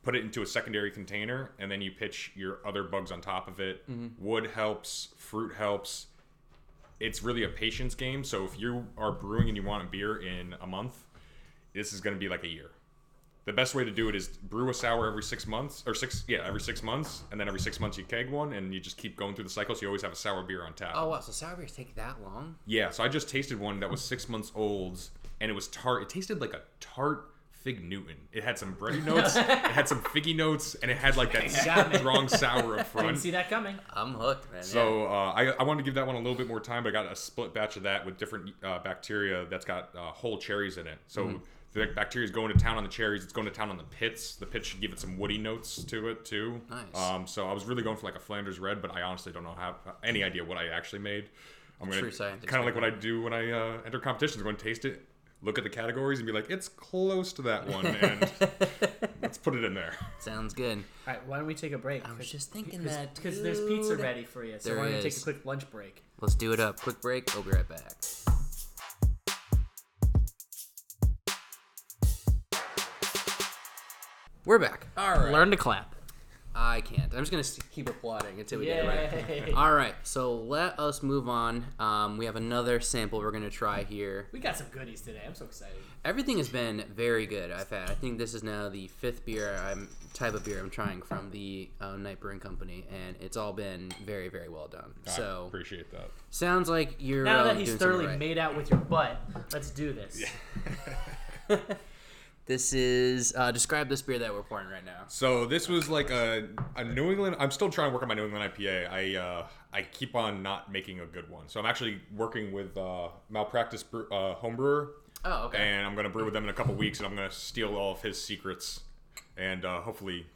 put it into a secondary container and then you pitch your other bugs on top of it. Mm-hmm. Wood helps, fruit helps. It's really a patience game. So if you are brewing and you want a beer in a month, this is going to be like a year. The best way to do it is brew a sour every six months or six yeah every six months and then every six months you keg one and you just keep going through the cycle so you always have a sour beer on tap. Oh wow! So sour beers take that long? Yeah, so I just tasted one that was six months old, and it was tart. It tasted like a tart fig Newton. It had some bready notes, <laughs> it had some figgy notes, and it had like that <laughs> strong sour up front I Didn't see that coming. I'm hooked, man. So uh, I, I wanted to give that one a little bit more time, but I got a split batch of that with different uh, bacteria that's got uh, whole cherries in it. So Mm-hmm. The bacteria is going to town on the cherries. It's going to town on the pits. The pits should give it some woody notes to it too. Nice. Um, so I was really going for like a Flanders red, but I honestly don't know how any idea what I actually made. I'm gonna True scientist kind of like what I do when I uh, enter competitions. I'm going to taste it, look at the categories, and be like, it's close to that one, <laughs> and let's put it in there. Sounds good. All right, why don't we take a break? I was just thinking that, because there's pizza ready for you. So There why don't we take a quick lunch break? Let's do it up. Quick break. We'll be right back. We're back. All right. Learn to clap. I can't. I'm just gonna s- keep applauding until we get it right. All right. So let us move on. Um, we have another sample we're gonna try here. We got some goodies today. I'm so excited. Everything has been very good. I've had. I think this is now the fifth beer I'm type of beer I'm trying from the uh, Knight Brewing Company, and it's all been very, very well done. I So appreciate that. sounds like you're Now uh, that he's doing thoroughly right. made out with your butt, let's do this. <laughs> <laughs> This is uh, describe this beer that we're pouring right now. So this was like a, a New England. I'm still trying to work on my New England IPA. I uh, I keep on not making a good one. So I'm actually working with uh, Malpractice brew, uh, Homebrewer, Oh, okay. and I'm gonna brew with them in a couple weeks, and I'm gonna steal all of his secrets, and uh, hopefully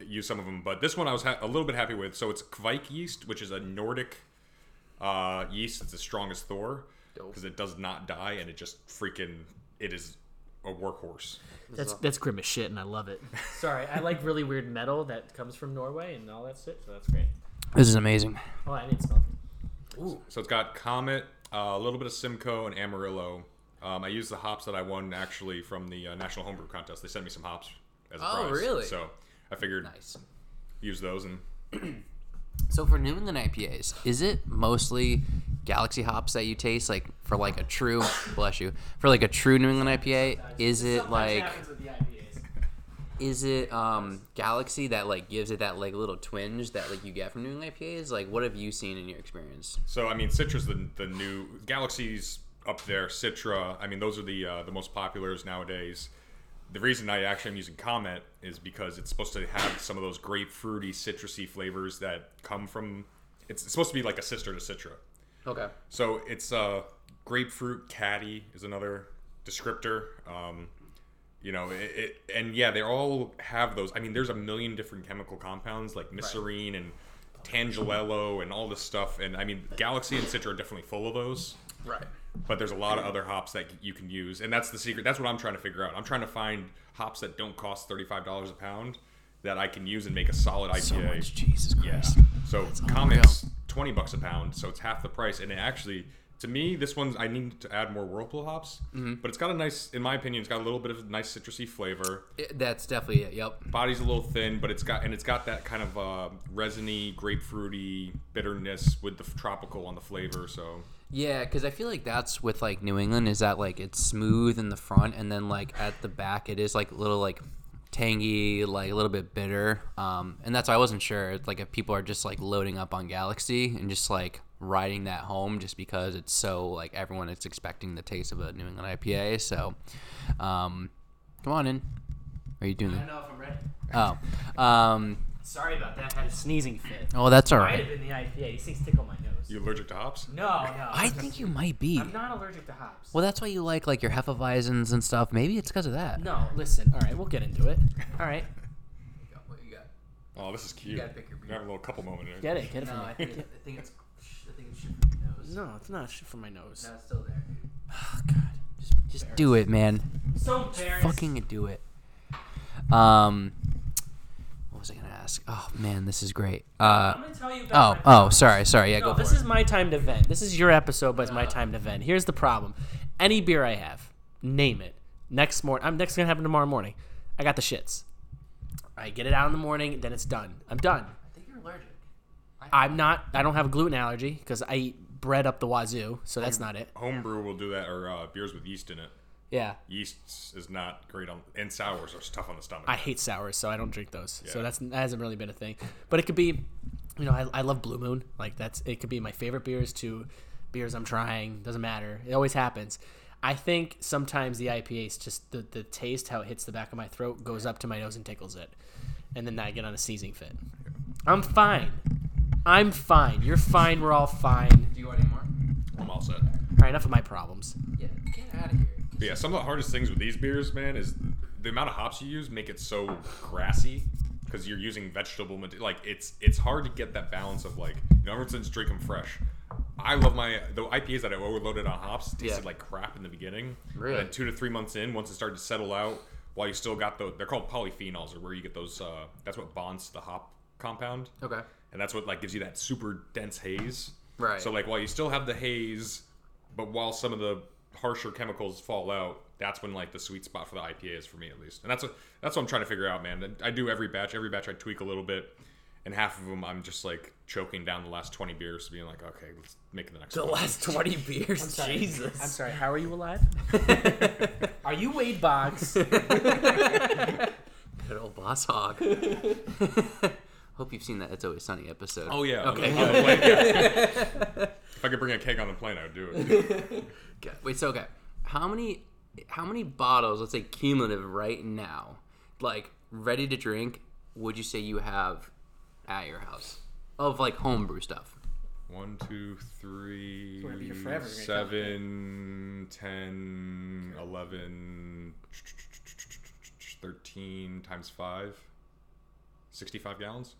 use some of them. But this one I was ha- a little bit happy with. So it's Kveik yeast, which is a Nordic uh, yeast. It's the strongest Thor because it does not die, and it just freaking it is a workhorse. That's that's grim as shit, and I love it. <laughs> Sorry, I like really weird metal that comes from Norway and all that shit, so that's great. This is amazing. Oh, I need something. Ooh. So it's got Comet, uh, a little bit of Simcoe, and Amarillo. Um, I used the hops that I won actually from the uh, National Homebrew Contest. They sent me some hops as a Oh, prize. really? So I figured Nice. use those and <clears throat> So for New England IPAs, is it mostly Galaxy hops that you taste like for like a true bless you for like a true New England IPA? Is it like happens with the IPAs. is it um Galaxy that like gives it that like little twinge that like you get from New England IPAs? Like what have you seen in your experience? so I mean Citra's the the new galaxies up there. Citra, I mean those are the uh, the most populars nowadays. the reason I actually am using Comet is because it's supposed to have some of those grapefruity, citrusy flavors that come from. It's supposed to be like a sister to Citra. Okay. So it's uh, grapefruit catty is another descriptor. Um, you know, it, it, and yeah, they all have those. I mean, there's a million different chemical compounds like Nicerine and Tangelo and all this stuff. And I mean, Galaxy and Citra are definitely full of those. Right. But there's a lot of other hops that you can use, and that's the secret. That's what I'm trying to figure out. I'm trying to find hops that don't cost thirty-five dollars a pound that I can use and make a solid IPA. So much, Jesus Yeah. Christ. So unreal. Comics twenty bucks a pound, so it's half the price. And it actually, to me, this one's I need to add more whirlpool hops, Mm-hmm. but it's got a nice, in my opinion, it's got a little bit of a nice citrusy flavor. It- that's definitely it. Yep. Body's a little thin, but it's got and it's got that kind of uh, resiny, grapefruity bitterness with the f- tropical on the flavor. So Yeah, because I feel like that's with like New England is that like it's smooth in the front and then like at the back it is like a little like tangy, like a little bit bitter. Um, and that's why I wasn't sure. It's like if people are just like loading up on Galaxy and just like riding that home just because it's so like everyone is expecting the taste of a New England IPA. So, um, come on in. Are you doing I don't know if I'm ready. Oh, um, Sorry about that. I had a sneezing fit. oh, that's all Might right. have been the IPA. These things tickle my nose. You allergic to hops? No, no. I think you might be. I'm not allergic to hops. Well, that's why you like like your Hefeweizens and stuff. Maybe it's because of that. No, listen. All right, we'll get into it. All right, What you got? Oh, this is cute. You gotta pick your You have a little couple moment here. get it, get it No, from I me. think, I think it's I think it's shit from your nose. No, it's not shit from my nose. No, it's still there. Oh God, Just, just do it, man. so embarrassed. Fucking do it. Um, what was I gonna ask? Oh man, this is great. Uh, I'm gonna tell you oh, about. my oh, sorry, sorry. Yeah, No, go this for is it. my time to vent. This is your episode, but it's my time to vent. Here's the problem: any beer I have, name it. Next morning, I'm next gonna happen tomorrow morning. I got the shits. I get it out in the morning, then it's done. I'm done. I think you're allergic. I'm not. I don't have a gluten allergy because I eat bread up the wazoo, so that's not it. Homebrew will do that, or uh, beers with yeast in it. Yeah, Yeast is not great on, and sours are tough on the stomach. I hate sours, so I don't drink those. So that's that hasn't really been a thing. But it could be, you know, I, I love Blue Moon. Like that's it could be my favorite beers to beers I'm trying. Doesn't matter. It always happens. I think sometimes the IPAs just the, the taste, how it hits the back of my throat, goes up to my nose and tickles it, and then I get on a seizing fit. I'm fine. I'm fine. You're fine. We're all fine. Do you want any more? I'm all set. All right, enough of my problems. Yeah, get out of here. But yeah, some of the hardest things with these beers, man, is the amount of hops you use make it so grassy because you're using vegetable material. Like it's it's hard to get that balance of like you know everyone says drink them fresh. I love my the IPAs that I overloaded on hops tasted Yeah. like crap in the beginning. Really? And then two to three months in, once it started to settle out, while you still got the they're called polyphenols, or where you get those. Uh, that's what bonds the hop compound. Okay. and that's what like gives you that super dense haze. Right. So like while you still have the haze, but while some of the harsher chemicals fall out, that's when like the sweet spot for the IPA is for me at least. And that's what that's what I'm trying to figure out, man. I do every batch. Every batch I tweak a little bit, and half of them I'm just like choking down the last 20 beers, being like, okay, let's make the next. One. The one. last twenty <laughs> beers. sorry. Jesus. I'm sorry. How are you alive? <laughs> are you Wade Boggs? <laughs> Good old boss hog. Hope you've seen that It's Always Sunny episode. Oh yeah. Okay. On the- on the plane, yeah. if I could bring a keg on the plane, I would do it. Okay. Wait, so okay. How many how many bottles, let's say cumulative right now, like ready to drink, would you say you have at your house? Of like homebrew stuff. One, two, three, gonna be here forever, you're gonna count seven, ten, eleven, thirteen times five. 65 gallons.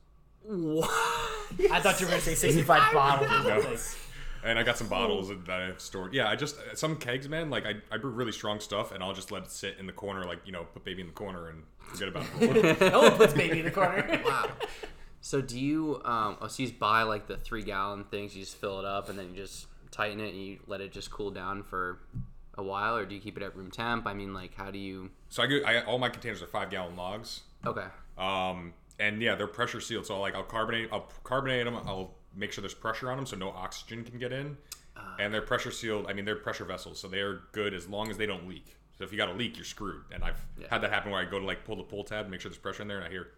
I thought you were gonna say <laughs> 65 bottles. No. And I got some bottles that I've stored. Yeah, I just some kegs, man. Like I, I brew really strong stuff, and I'll just let it sit in the corner, like you know, put baby in the corner and forget about it. no <laughs> one puts baby in the corner. <laughs> Wow. So do you um oh, so you just buy like the three gallon things, you just fill it up and then you just tighten it and you let it just cool down for a while or do you keep it at room temp? I mean like how do you so I get I, all my containers are five gallon logs. Okay. Um, and yeah, they're pressure sealed. So like I'll carbonate, I'll carbonate them. I'll make sure there's pressure on them so no oxygen can get in. and they're pressure sealed. I mean, they're pressure vessels, so they're good as long as they don't leak. So if you got a leak, you're screwed. And I've Yeah. had that happen where I go to like pull the pull tab, make sure there's pressure in there, and I hear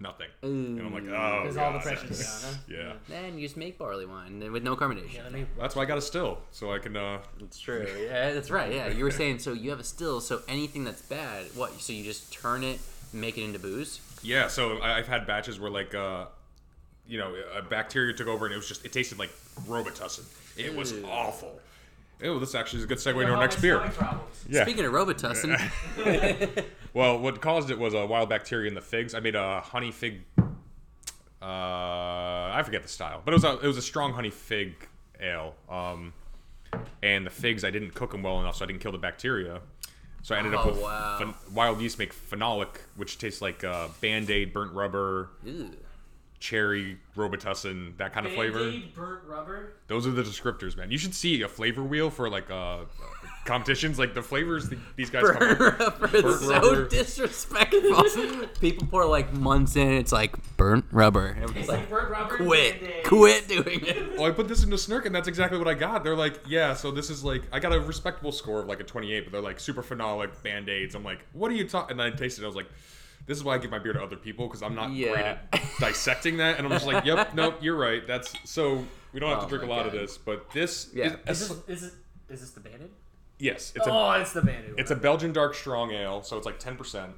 nothing. And I'm like, oh, Because all the pressure's gone, huh? <laughs> Yeah. Then you just make barley wine with no carbonation. Yeah, let me. That's why I got a still, so I can. uh That's true. Yeah, that's right. Yeah, you were saying so you have a still. So anything that's bad, what? So you just turn it, make it into booze. Yeah, so I- I've had batches where like, uh you know, a bacteria took over and it was just it tasted like Robitussin. It was Ew. awful. Oh, this actually is a good segue into our next beer. Yeah. Speaking of Robitussin, <laughs> Well, what caused it was a wild bacteria in the figs. I made a honey fig. Uh, I forget the style, but it was a it was a strong honey fig ale. Um, and the figs I didn't cook them well enough, so I didn't kill the bacteria. So I ended up Oh, with wow. phen- wild yeast make phenolic, which tastes like uh, band aid, burnt rubber, Ew. Cherry, robitussin, that kind of flavor. burnt rubber. Those are the descriptors, man. You should see a flavor wheel for like uh, competitions. Like the flavors th- these guys come burnt up. rubber. It's Burnt so rubber. disrespectful. <laughs> People pour like months in. It's like burnt rubber. Everybody's like, burnt rubber. quit, quit doing it. <laughs> Well, I put this into Snurk, and that's exactly what I got. They're like, yeah, so this is like, I got a respectable score of like a 28, but they're like super phenolic band aids. I'm like, what are you talking? And I tasted it. I was like, this is why I give my beer to other people because I'm not great at dissecting that. And I'm just like, yep, nope, you're right. That's so we don't have Oh to drink a my lot of this, but this, Yeah. is, Is this is it, is this the bandit? yes, it's a Oh, it's the bandit. it's a Belgian dark strong ale, so it's like 10 percent.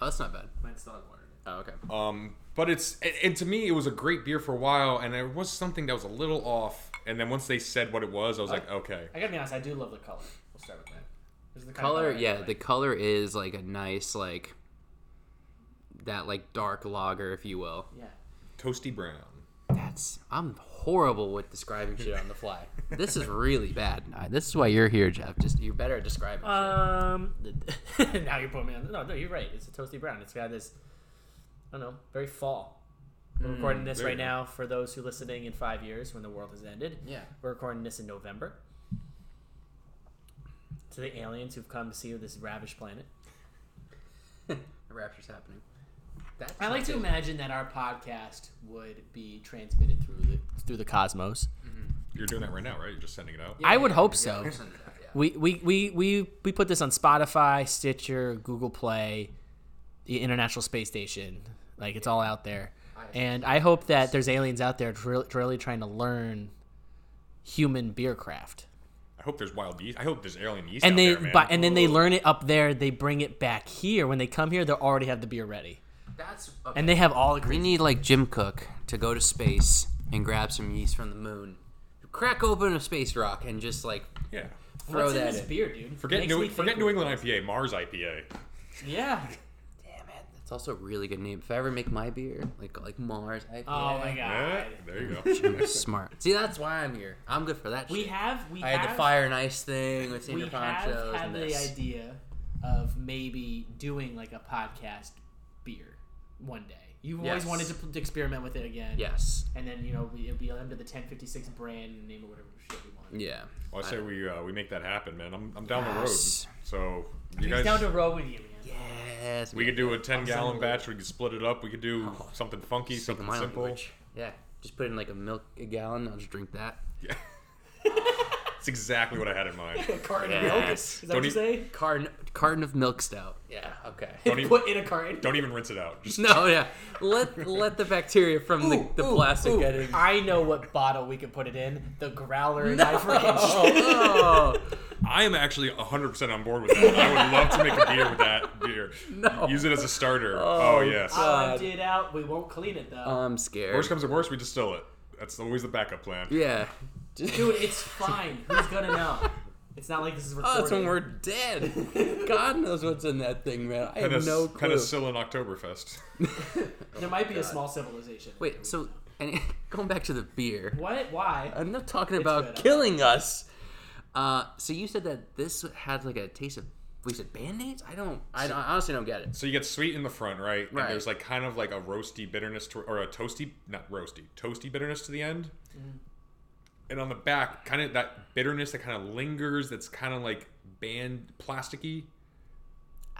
Oh, that's not bad. Mine's dog water. Oh, okay. Um, but it's and, and to me it was a great beer for a while, and there was something that was a little off. And then once they said what it was, I was like, okay. I gotta be honest. I do love the color. We'll start with that. The kind Color, yeah, like. the color is like a nice like that like dark lager, if you will. yeah. Toasty brown. That's I'm horrible with describing shit on the fly. <laughs> This is really bad. Uh, This is why you're here, Jeff. Just you're better at describing. shit. Um. <laughs> now you're putting me on. No, no, you're right. It's a toasty brown. It's got this. I don't know. Very fall. We're recording this right now for those who are listening in five years when the world has ended. Yeah. We're recording this in November. To the aliens who've come to see this ravished planet. <laughs> The rapture's happening. That's I like to good. imagine that our podcast would be transmitted through the through the cosmos. Mm-hmm. You're doing that right now, right? You're just sending it out. I would yeah, hope yeah, so. <laughs> we're sending it out, yeah. We, we, we, we, we put this on Spotify, Stitcher, Google Play, the International Space Station. Like it's all out there. And I hope that there's aliens out there tr- really trying to learn human beer craft. I hope there's wild yeast. I hope there's alien yeast. And out they there, man. but, and then they learn it up there, they bring it back here. When they come here, they already have the beer ready. That's And they have all agreed. We need like Jim Koch to go to space and grab some yeast from the moon, crack open a space rock, and just like yeah. throw What's in that this in. beer, dude? Forget Makes New forget New England IPA, Mars IPA. Yeah. <laughs> Damn it, that's also a really good name. If I ever make my beer, like like Mars. IPA, Oh my Yeah, god. there you go. <laughs> smart. See, that's why I'm here. I'm good for that. Shit. We shit. have we I had the fire and ice thing with we have had and the idea of maybe doing like a podcast beer one day. You've always Yes. wanted to, p- to experiment with it again. Yes. And then you know it'll be under the 1056 brand and name it whatever shit we want. Yeah. Well, I say we uh, we make that happen, man. I'm, I'm down the road. Yes. So you He's guys, down to row with you, man. Yes. we could do a 10 gallon batch. We could split it up. We could do something funky, something my simple. language. Yeah. Just put in like a milk a gallon. I'll just drink that. Yeah. <laughs> That's exactly what I had in mind. <laughs> Carton Yes. of milk. Is that Don't what you eat- say? Carton carton of milk stout. Yeah. Okay. Don't <laughs> even Put in a carton. don't even rinse it out. <laughs> Just No, yeah. Let let the bacteria from the, the plastic get in. I know what bottle we could put it in. The growler in my fridge. Oh, I am actually 100% on board with that. I would love to make a beer with that beer. No. Use it as a starter. Oh, oh yes. I'll God. empty it out. We won't clean it though. I'm scared. Worst comes to worst, we distill it. That's always the backup plan. yeah. Just, <laughs> Dude, it's fine. Who's gonna know? It's not like this is recorded. oh, that's when we're dead. God knows what's in that thing, man. I have Penis- no clue. Penicillin Oktoberfest. <laughs> There might be a small civilization. Wait, so and <laughs> going back to the beer. What? Why? I'm not talking It's about good, killing us. Uh, so you said that this had like a taste of. We said band-aids? I don't. I, don't- I honestly don't get it. So you get sweet in the front, right? Right. And there's like kind of like a roasty bitterness to, or a toasty, not roasty, toasty bitterness to the end. And on the back, kind of that bitterness that kind of lingers. That's kind of like band plasticky.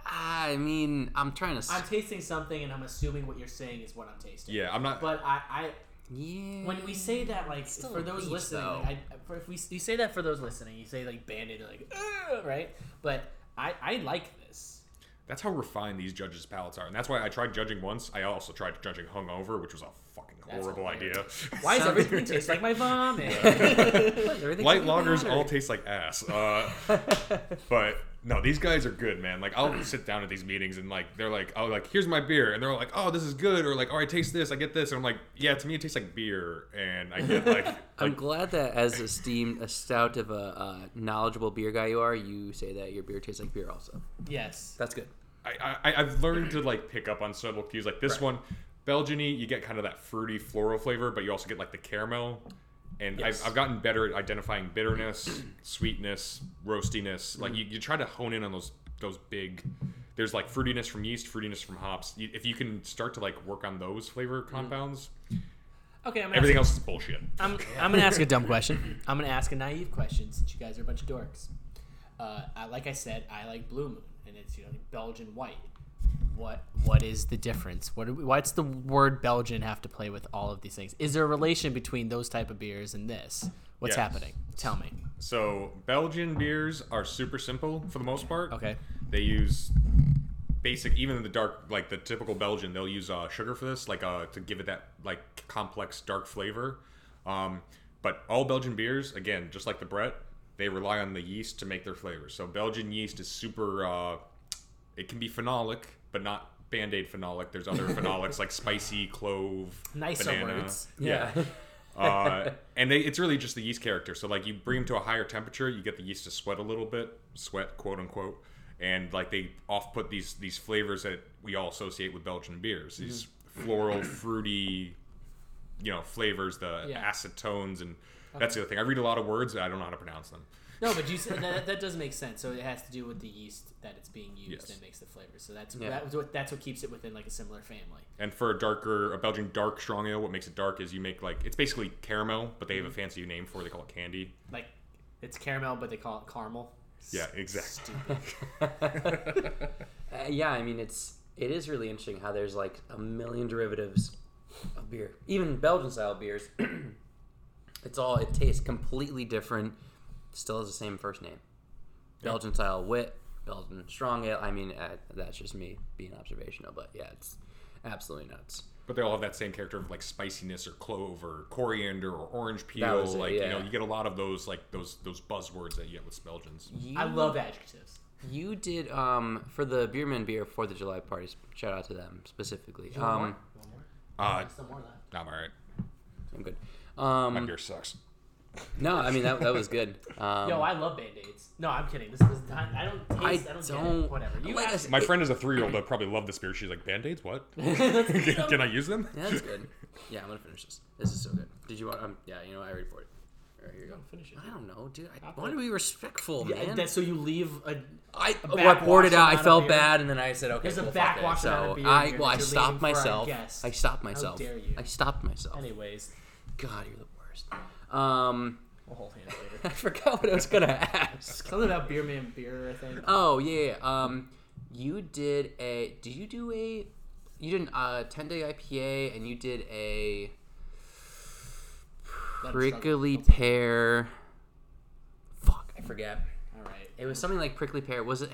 I mean, I'm trying to. I'm tasting something, and I'm assuming what you're saying is what I'm tasting. Yeah, I'm not. But I, I yeah. when we say that, like for those peach, listening, like, I, for, if we you say that for those listening, you say like bandit, like right. But I, I like this. that's how refined these judges' palates are, and that's why I tried judging once. I also tried judging hungover, which was a fucking That's horrible idea. <laughs> <laughs> Why does everything taste like my vomit? Everything Light tastes like lagers all taste like ass. Uh, <laughs> but no, these guys are good, man. Like I'll sit down at these meetings and like they're like, oh, like here's my beer, and they're like, oh, this is good, or like, oh, I taste this, I get this, and I'm like, yeah, to me it tastes like beer, and I get like, I'm like glad that as esteemed, a stout of a uh, knowledgeable beer guy you are, you say that your beer tastes like beer also. yes. That's good. I, I I've learned to like pick up on subtle cues. Like this one, Belgiany, you get kind of that fruity floral flavor, but you also get like the caramel. And Yes. I've, I've gotten better at identifying bitterness, <clears throat> sweetness, roastiness. Like you, you try to hone in on those those big. There's like fruitiness from yeast, fruitiness from hops. You, if you can start to like work on those flavor compounds, Okay, I'm everything asking, else is bullshit. <laughs> I'm, I'm gonna ask a dumb question. I'm gonna ask a naive question since you guys are a bunch of dorks. Uh, I, like I said, I like Blue Moon, and it's you know Belgian white. What what is the difference? What we, what's the word Belgian have to play with all of these things? Is there a relation between those type of beers and this? What's Yes. happening? Tell me. So Belgian beers are super simple for the most part. Okay. They use basic, even in the dark, like the typical Belgian, they'll use uh, sugar for this, like uh, to give it that like complex dark flavor. Um, but all Belgian beers, again, just like the Brett, they rely on the yeast to make their flavors. So Belgian yeast is super. Uh, it can be phenolic, but not Band Aid phenolic. There's other <laughs> phenolics like spicy, clove, Nicer banana. words. Yeah. uh, and they, it's really just the yeast character. So like you bring them to a higher temperature, you get the yeast to sweat a little bit, sweat quote unquote, and like they off put these these flavors that we all associate with Belgian beers. These floral, fruity, you know, flavors, the Yeah. acetones, and that's the other thing. I read a lot of words, I don't know how to pronounce them. No, but you said that, that does make sense. So it has to do with the yeast that it's being used Yes. that makes the flavor. So that's Yeah. that's what that's what keeps it within like a similar family. And for a darker, a Belgian dark strong ale, what makes it dark is you make like it's basically caramel, but they have a fancy name for it. They call it candy. Like it's caramel, but they call it caramel. Yeah, exactly. Stupid. <laughs> Uh, yeah, I mean it's it is really interesting how there's like a million derivatives of beer, even Belgian style beers. <clears throat> it's all it tastes completely different, still has the same first name. Belgian style wit, Belgian strong ale. I mean uh, that's just me being observational, but yeah, it's absolutely nuts. But they all have that same character of like spiciness or clove or coriander or orange peel. was it, like you know, you get a lot of those like those those buzzwords that you get with Belgians. You, I love adjectives. You did um for the Beerman Beer Fourth of July parties. Shout out to them specifically. One more? Um, One more? Uh, Still more left. I'm all right. I'm good. Um, My Um, beer sucks. No, I mean that, that was good. <laughs> Um, Yo, I love band aids. No, I'm kidding. This is time. I don't taste. I I, don't, don't- it. Whatever. You like I asked- My friend is a three year old that probably love this beer. She's like, Band Aids? What? <laughs> <laughs> Can, can I use them? Yeah, that's good. Yeah, I'm gonna finish this. This is so good. Did you want? Um, yeah, you know, I already poured it. All right, here you go. Finish it. I don't know, dude. I I'll want to be respectful, Yeah, man. that's so you leave a. I, a well, I poured it out. I felt beer. bad, and then I said, "Okay, There's a well, fuck backwash amount So of beer I, here well, I stopped leaving for our myself. I stopped myself. How dare you. I stopped myself. Anyways, God, you're the worst. Um, we'll hold hands <laughs> I forgot what I was gonna ask. Something about beer man beer. I think. Oh yeah, yeah. Um, you did a. Did you do a? You did a uh, ten day IPA, and you did a Let 'em struggle. prickly pear. Fuck, I forget. All right. It was something like prickly pear. Was it?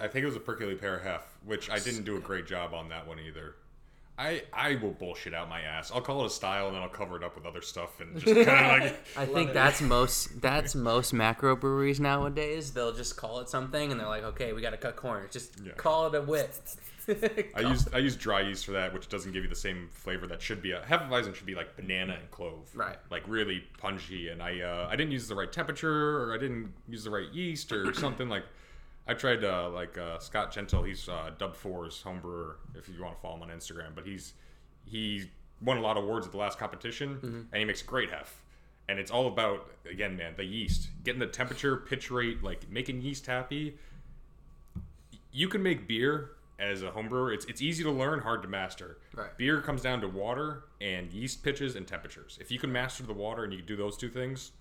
I think it was a prickly pear hef, which I didn't do a great job on that one either. I I will bullshit out my ass. I'll call it a style and then I'll cover it up with other stuff and just kind of like <laughs> I think that's most that's most macro breweries nowadays. They'll just call it something, and they're like, "Okay, we got to cut corners. Just Yeah. call it a wit." <laughs> I use I use dry yeast for that, which doesn't give you the same flavor that should be. A Hefeweizen should be like banana and clove, Right. Like really punchy. And I uh, I didn't use the right temperature, or I didn't use the right yeast, or <coughs> something like. I tried uh, like uh, Scott Gentle. He's uh, Dub Four's home brewer. If you want to follow him on Instagram, but he's he won a lot of awards at the last competition, and he makes great hef. And it's all about again, man, the yeast, getting the temperature, pitch rate, like making yeast happy you can make beer as a home brewer. It's it's easy to learn, hard to master. Right. Beer comes down to water and yeast pitches and temperatures. If you can master the water and you can do those two things,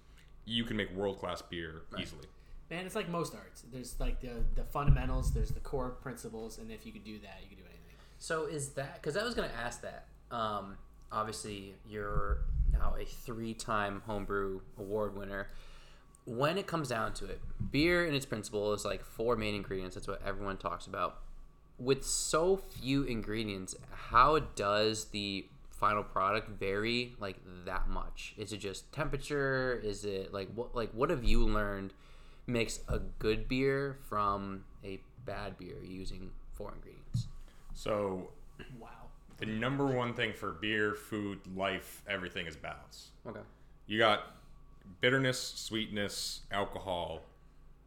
you can make world class beer easily. Man, it's like most arts. There's like the the fundamentals. There's the core principles, and if you could do that, you could do anything. So is that because I was going to ask that? Um, obviously, you're now a three-time homebrew award winner. When it comes down to it, beer in its principle is like four main ingredients. That's what everyone talks about. with so few ingredients, how does the final product vary like that much? Is it just temperature? Is it like what like what have you learned makes a good beer from a bad beer using four ingredients? So Wow. the number one thing for beer, food, life, everything is balance. Okay. You got bitterness, sweetness, alcohol,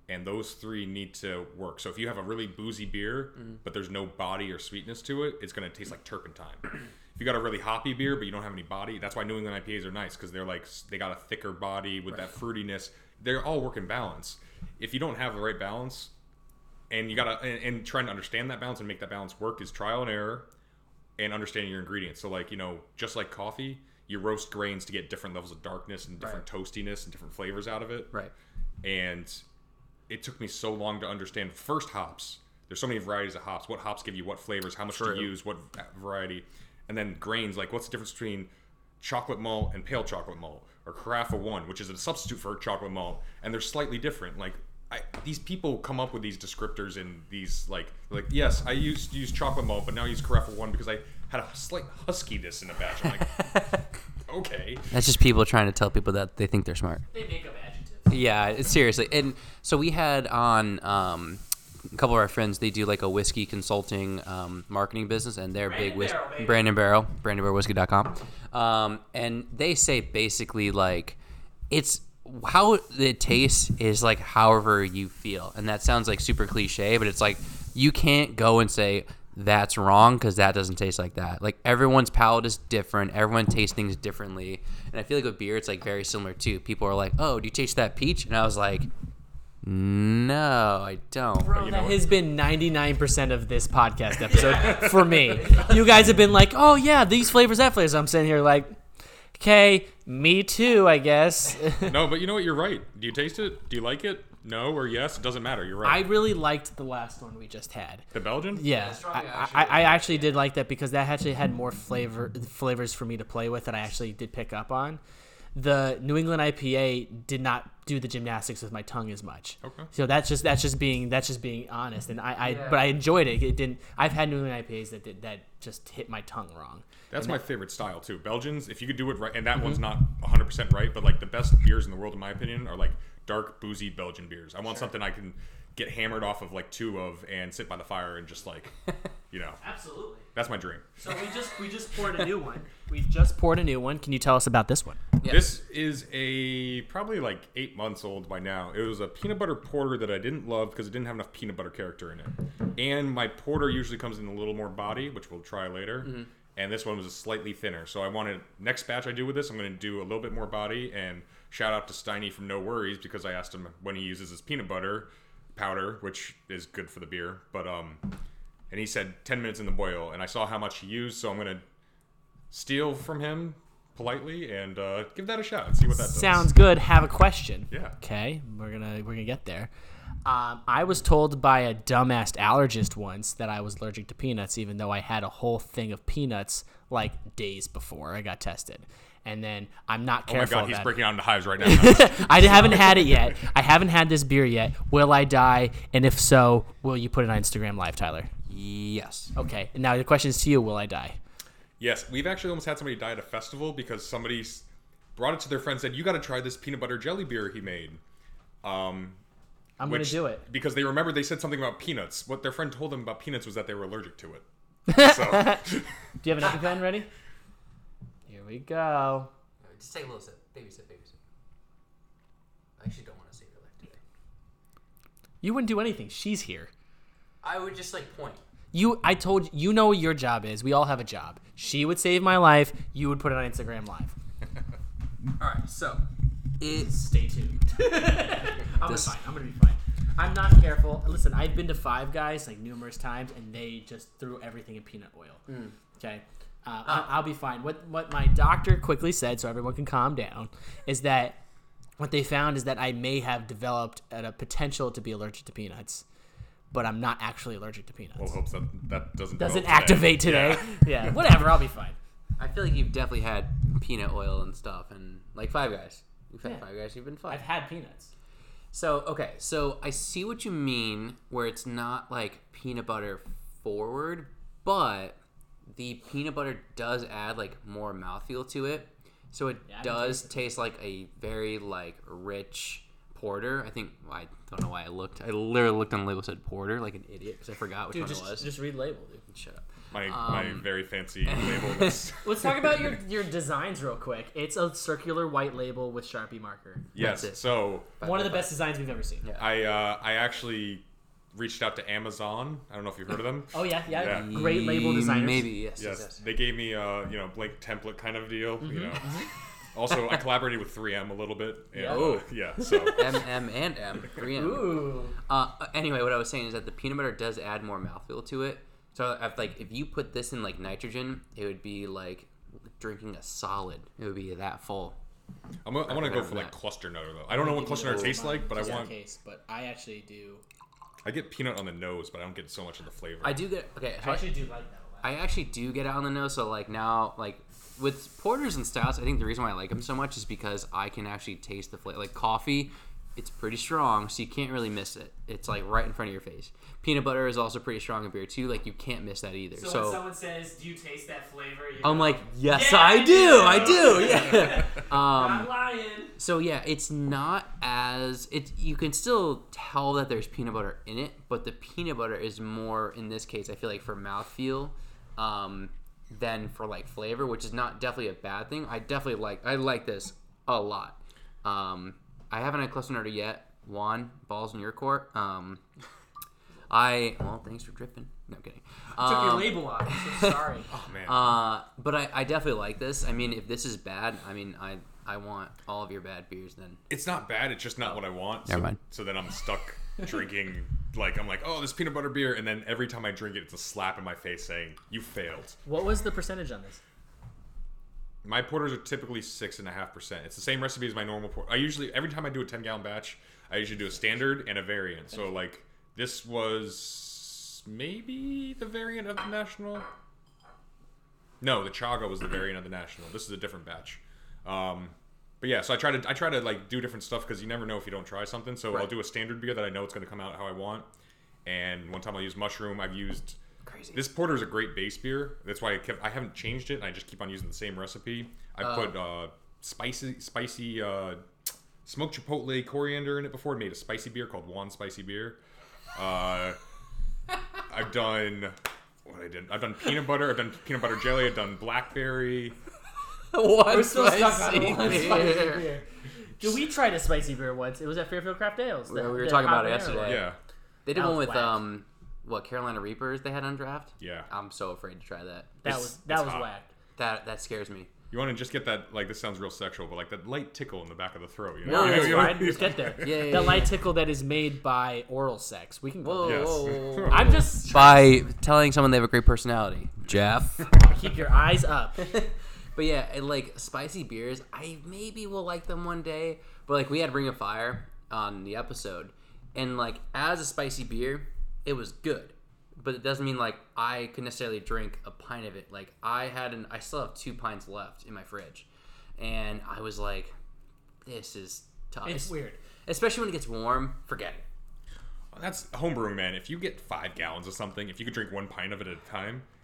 and those three need to work. So if you have a really boozy beer, mm-hmm. but there's no body or sweetness to it, it's going to taste like turpentine. <clears throat> if you got a really hoppy beer, but you don't have any body, that's why New England IPAs are nice because they're like they got a thicker body with that fruitiness. They're all work in balance. If you don't have the right balance, and you gotta and, and trying to understand that balance and make that balance work is trial and error and understanding your ingredients. So like, you know, just like coffee, you roast grains to get different levels of darkness and different toastiness and different flavors out of it. Right. And it took me so long to understand first hops. There's so many varieties of hops. What hops give you what flavors, how much True. to use, what uh, variety. And then grains, like what's the difference between chocolate malt and pale chocolate malt or carafa one, which is a substitute for chocolate malt, and they're slightly different. Like I, these people come up with these descriptors and these like like yes, I used to use chocolate malt, but now I use carafa one because I had a slight huskiness in a batch. I'm like, <laughs> okay, That's just people trying to tell people that they think they're smart. They make up adjectives. Yeah, seriously. And so we had on um, a couple of our friends. They do like a whiskey consulting um, marketing business, and they're big Brandon whis- Barrel. Brandon Barrel, BrandonBarrelWhiskey.com. Um, and they say basically like it's how it tastes is like however you feel, and that sounds like super cliche, but it's like you can't go and say that's wrong because that doesn't taste like that. Like everyone's palate is different. Everyone tastes things differently, and I feel like with beer, it's like very similar too. People are like, "Oh, do you taste that peach?" And I was like, "No, I don't." Bro, you that know has been 99% of this podcast <laughs> episode for me. You guys have been like, oh, yeah, these flavors, that flavors. I'm sitting here like, okay, me too, I guess. <laughs> no, but you know what? You're right. Do you taste it? Do you like it? No or yes? It doesn't matter. You're right. I really liked the last one we just had. the Belgian? Yeah, I, I, I actually did like that because that actually had more flavor flavors for me to play with that I actually did pick up on. The New England IPA did not do the gymnastics with my tongue as much. Okay. So that's just that's just being that's just being honest, and I, I but I enjoyed it. It didn't. I've had New England IPAs that did that just hit my tongue wrong. That's my favorite style too. Belgians, if you could do it right, and that Mm-hmm. one's not 100% right, but like the best beers in the world, in my opinion, are like dark, boozy Belgian beers. I want something I can get hammered off of like two of and sit by the fire and just like, <laughs> you know, Absolutely. that's my dream. So we just we just poured a new one. <laughs> We just poured a new one. Can you tell us about this one? Yeah. This is a probably like eight months old by now. It was a peanut butter porter that I didn't love because it didn't have enough peanut butter character in it. And my porter usually comes in a little more body, which we'll try later. Mm-hmm. And this one was slightly thinner. So I wanted next batch I do with this, I'm going to do a little bit more body. And shout out to Steiny from No Worries because I asked him when he uses his peanut butter powder, which is good for the beer. But um, and he said 10 minutes in the boil, and I saw how much he used, so I'm going to steal from him politely and uh, give that a shot and see what that does. Sounds good. Have a question. Yeah. Okay, we're gonna we're gonna get there. Um, I was told by a dumbass allergist once that I was allergic to peanuts, even though I had a whole thing of peanuts like days before I got tested. And then I'm not careful. Oh my god, he's breaking out into hives right now. <laughs> I haven't had it yet. I haven't had this beer yet. Will I die? And if so, will you put it on Instagram Live, Tyler? Yes. Okay. Now the question is to you: Will I die? Yes, we've actually almost had somebody die at a festival because somebody brought it to their friend and said, "You got to try this peanut butter jelly beer he made." Um, I'm which, gonna do it. because they remembered they said something about peanuts. What their friend told them about peanuts was that they were allergic to it. So <laughs> Do you have an EpiPen ready? Here we go. Just take a little sip. Baby sip, baby sip. I actually don't want to save your life today. You wouldn't do anything. She's here. I would just like point. You, I told you, you know what your job is. We all have a job. She would save my life. You would put it on Instagram Live. <laughs> All right, so it's Stay tuned. <laughs> I'm <laughs> This- fine. I'm gonna be fine. I'm not careful. Listen, I've been to Five Guys like numerous times, and they just threw everything in peanut oil. Okay, uh, I, I'll be fine. What what my doctor quickly said, so everyone can calm down, is that what they found is that I may have developed a potential to be allergic to peanuts, but I'm not actually allergic to peanuts. we'll hope that that doesn't Doesn't develop activate today. Yeah. <laughs> Yeah. whatever. I'll be fine. I feel like you've definitely had peanut oil and stuff, and like Five Guys. You've had Yeah. Five Guys. You've been fine. I've had peanuts. So okay, so I see what you mean, where it's not like peanut butter forward, but the peanut butter does add like more mouthfeel to it. So it Yeah, I can does taste like a very like rich porter. I think I don't know why I looked. I literally looked on the label said porter like an idiot because I forgot which Dude, one just it was. just read label, dude. Shut up. My my Um, very fancy <laughs> label. <laughs> Was, Let's talk about your your designs real quick. It's a circular white label with Sharpie marker. yes. it. So One of the best designs we've ever seen. Yeah. I uh, I actually reached out to Amazon. I don't know if you've heard of them. Oh yeah, yeah. Yeah. Great label designers. Maybe yes. Yes, Yes. yes. they gave me a you know blank template kind of deal. Mm-hmm. You know. Also, I collaborated with 3M a little bit. And, Yeah. uh, Oh. yeah. So <laughs> M M and M. 3M. Ooh. Uh, anyway, what I was saying is that the peanut butter does add more mouthfeel to it. So, if, like, if you put this in like nitrogen, it would be like drinking a solid. It would be that full. I'm, gonna- want to go for like that. cluster nutter though. I don't know what cluster nutter tastes like, but I Just in want. case, but I actually do. I get peanut on the nose, but I don't get so much of the flavor. I do get okay. So I I, actually do like that a lot. I actually do get it on the nose. So like now, like with porters and stouts, I think the reason why I like them so much is because I can actually taste the flavor. Like coffee, it's pretty strong, so you can't really miss it. It's like right in front of your face. Peanut butter is also pretty strong in beer too. Like you can't miss that either. So, when someone says, "Do you taste that flavor?" I'm like, yes, Yeah, I do, do." I do, <laughs> yeah. <laughs> "I'm um, lying." so yeah, it's not as it. You can still tell that there's peanut butter in it, but the peanut butter is more in this case. I feel like for mouthfeel, um, than for like flavor, which is not definitely a bad thing. I definitely like. I like this a lot. Um, I haven't had cluster nutter yet. Juan, balls in your court. Um, I well, thanks for dripping. No I'm kidding. Took your Um, label off. I'm so sorry. <laughs> oh man. uh, but I, I definitely like this. I mean, if this is bad, I mean, I I want all of your bad beers then. it's not bad. It's just not what I want. So, Never mind. so then I'm stuck drinking. Like I'm like, oh, this peanut butter beer, and then every time I drink it, it's a slap in my face saying, "You failed." what was the percentage on this? My porters are typically six and a half percent. It's the same recipe as my normal port. I usually every time I do a ten gallon batch, I usually do a standard and a variant. So like this was maybe the variant of the national. No, the chaga was the variant of the national. This is a different batch. Um, but yeah, so I try to I try to like do different stuff because you never know if you don't try something. So I'll do a standard beer that I know it's going to come out how I want. And one time I'll use mushroom. I've used Crazy. this porter is a great base beer. That's why I kept. I haven't changed it. And I just keep on using the same recipe. I Oh. put uh, spicy, spicy uh, smoked chipotle coriander in it before. I made a spicy beer called Juan Spicy Beer. Uh, <laughs> I've done what I did. I've done peanut butter. I've done peanut butter jelly. I've done blackberry. <laughs> One We're still stuck on spicy one beer. spicy <laughs> beer. Dude, we tried a spicy beer once. It was at Fairfield Craft Ales. Yeah, the- we were the talking about it habanero yesterday. Yeah, They did That one was with whack. um, what Carolina Reapers they had on draft. yeah. I'm so afraid to try that. That It's- was that it's was hot. whack. That that scares me. You want to just get that like this sounds real sexual, but like that light tickle in the back of the throat. You know? No, You know- that's you know- fine. Let's get there. <laughs> Yeah, yeah, the yeah. light tickle that is made by oral sex. We can go. Whoa, there. Yes. whoa, whoa, whoa. I'm just By telling someone they have a great personality, Jeff. keep your eyes up. But yeah, and like spicy beers, I maybe will like them one day. But like we had Ring of Fire on the episode, and like as a spicy beer, it was good. But it doesn't mean like I could necessarily drink a pint of it. Like I had an, I still have two pints left in my fridge, and I was like, this is tough. It's weird. especially when it gets warm. Forget it. That's homebrewing, man. If you get five gallons of something, if you could drink one pint of it at a time, you are.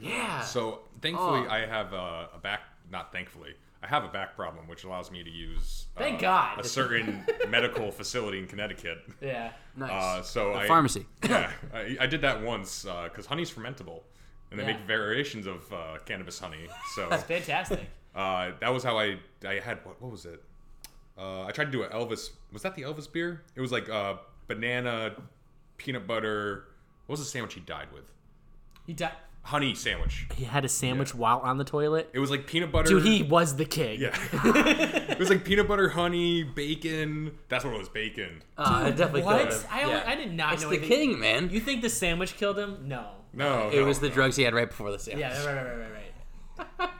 Yeah. So thankfully, Oh. I have a, a back. Not thankfully, I have a back problem, which allows me to use. Thank uh, God. A certain <laughs> medical facility in Connecticut. Yeah. nice. Uh, so The I pharmacy. <laughs> yeah, I, I did that once because honey's fermentable, and they Yeah. make variations of uh, cannabis honey. So that's Fantastic. <laughs> uh, that was how I I had what, what was it? Uh, I tried to do an Elvis. Was that the Elvis beer? It was like uh, banana, peanut butter. What was the sandwich he died with? He died. Honey sandwich. He had a sandwich while on the toilet. It was like peanut butter. Dude, he was the king. Yeah. <laughs> it was like peanut butter, honey, bacon. That's what it was, bacon. Uh, it definitely What? killed him. I, Yeah. I did not know it. It's know the anything- king, man. You think the sandwich killed him? No. No, It no, was the no. drugs he had right before the sandwich. Yeah, right, right, right, right, right. <laughs>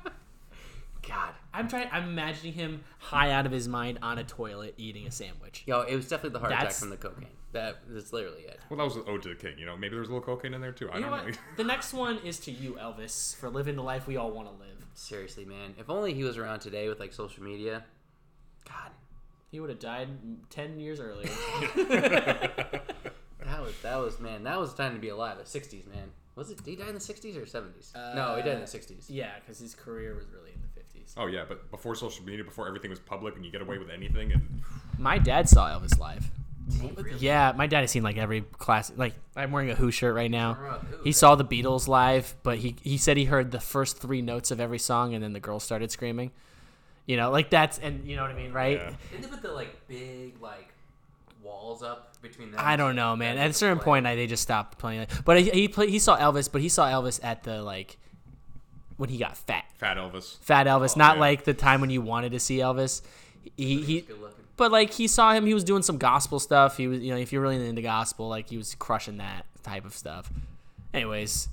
God. I'm trying. I'm imagining him high out of his mind on a toilet eating a sandwich. Yo, it was definitely the heart attack That's- from the cocaine. That That is literally it. Well, that was an ode to the king. You know, maybe there was a little cocaine in there too. I You know don't what? know. <laughs> The next one is to you, Elvis, for living the life we all want to live. Seriously, man. If only he was around today with like social media. God, He would have died ten years earlier. <laughs> that was that was man. That was the time to be alive. The '60s, man. Was it? Did he die in the '60s or '70s? no, he died in the uh, '60s. Yeah, because his career was really in the 50s. Oh yeah, but before social media, before everything was public, and you get away with anything, and My dad saw Elvis live. Yeah, my dad has seen like every class. Like I'm wearing a Who shirt right now. He saw the Beatles live, but he he said he heard the first three notes of every song, and then the girls started screaming. You know, like that's and you know what I mean, right? Yeah. Didn't they put the like big like walls up between them? I don't know, man. At a certain point, I, they just stopped playing. it. But he he, play, he saw Elvis, but he saw Elvis at the like when he got fat, Fat Elvis. fat Elvis, not yeah. like the time when you wanted to see Elvis. He he. Good. But like he saw him, he was doing some gospel stuff. He was, you know, if you're really into gospel, like he was crushing that type of stuff. Anyways,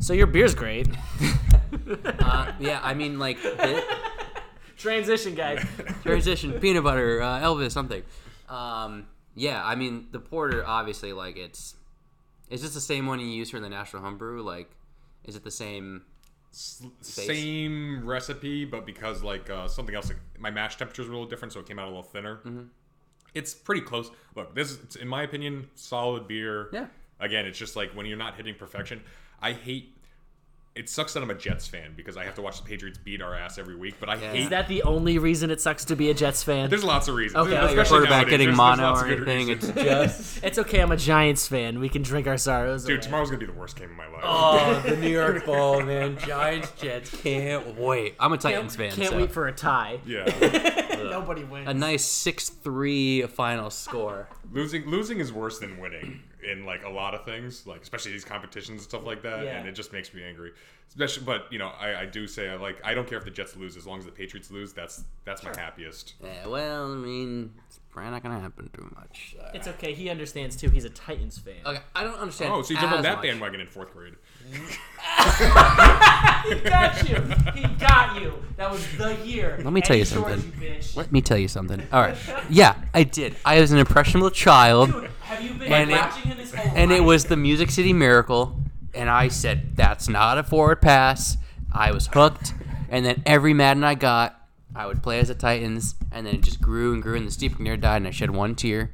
so your beer's great. <laughs> Uh, yeah, I mean like it, <laughs> Transition, guys. transition peanut butter uh, Elvis something. Um, yeah, I mean the porter obviously like it's is this the same one you use for the national homebrew? Like, is it the same? Same recipe, but because like uh, something else, like, my mash temperature is a little different, so it came out a little thinner. Mm-hmm. It's pretty close. Look, this is, in my opinion, solid beer. Yeah. Again, it's just like when you're not hitting perfection. I hate. It sucks that I'm a Jets fan because I have to watch the Patriots beat our ass every week. But I Yeah. hate Is that the only reason it sucks to be a Jets fan? There's lots of reasons. Okay, There's- your especially quarterback nowadays, getting there's- there's mono lots or of anything. It's just It's okay. I'm a Giants fan. We can drink our sorrows. Dude, away. tomorrow's gonna be the worst game of my life. oh, oh <laughs> the New York Ball man, Giants Jets can't wait. I'm a can't, Titans fan. can't so wait for a tie. Yeah, <laughs> Nobody wins. a nice six three final score. losing losing is worse than winning in like a lot of things, like especially these competitions and stuff like that. Yeah. And it just makes me angry. Especially, but you know, I, I do say I like I don't care if the Jets lose as long as the Patriots lose. That's that's my happiest. Yeah, well, I mean, it's probably not gonna happen too much. Uh, It's okay. He understands too. He's a Titans fan. okay, I don't understand. Oh, so you jumped on as that much. bandwagon in fourth grade? <laughs> He got you. He got you. That was the year. Let me tell you Eddie Shores, something. you bitch. Let me tell you something. All right, yeah, I did. I was an impressionable child. Dude, have you been And it- watching him his whole and it life? was the Music City Miracle, and I said that's not a forward pass. I was hooked, and then every Madden I got, I would play as the Titans, and then it just grew and grew, and the Steve McNair died, and I shed one tear,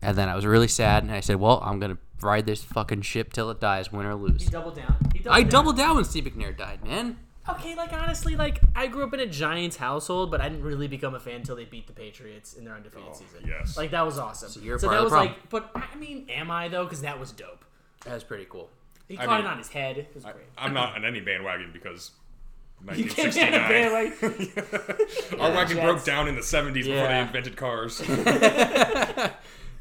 and then I was really sad, and I said, well, I'm gonna ride this fucking ship till it dies, win or lose. He doubled down. He doubled I down. doubled down when Steve McNair died, man. Okay, like honestly, like I grew up in a Giants household, but I didn't really become a fan until they beat the Patriots in their undefeated oh, season. yes. like that was awesome. So you're so part that of was the like, but I mean, am I though? Because that was dope. That was pretty cool. He I caught mean, it on his head. It was I, great. I'm not on any bandwagon because You can't <laughs> be on a 1969. <laughs> Our wagon Jets. broke down in the 70s before they Yeah. invented cars. <laughs>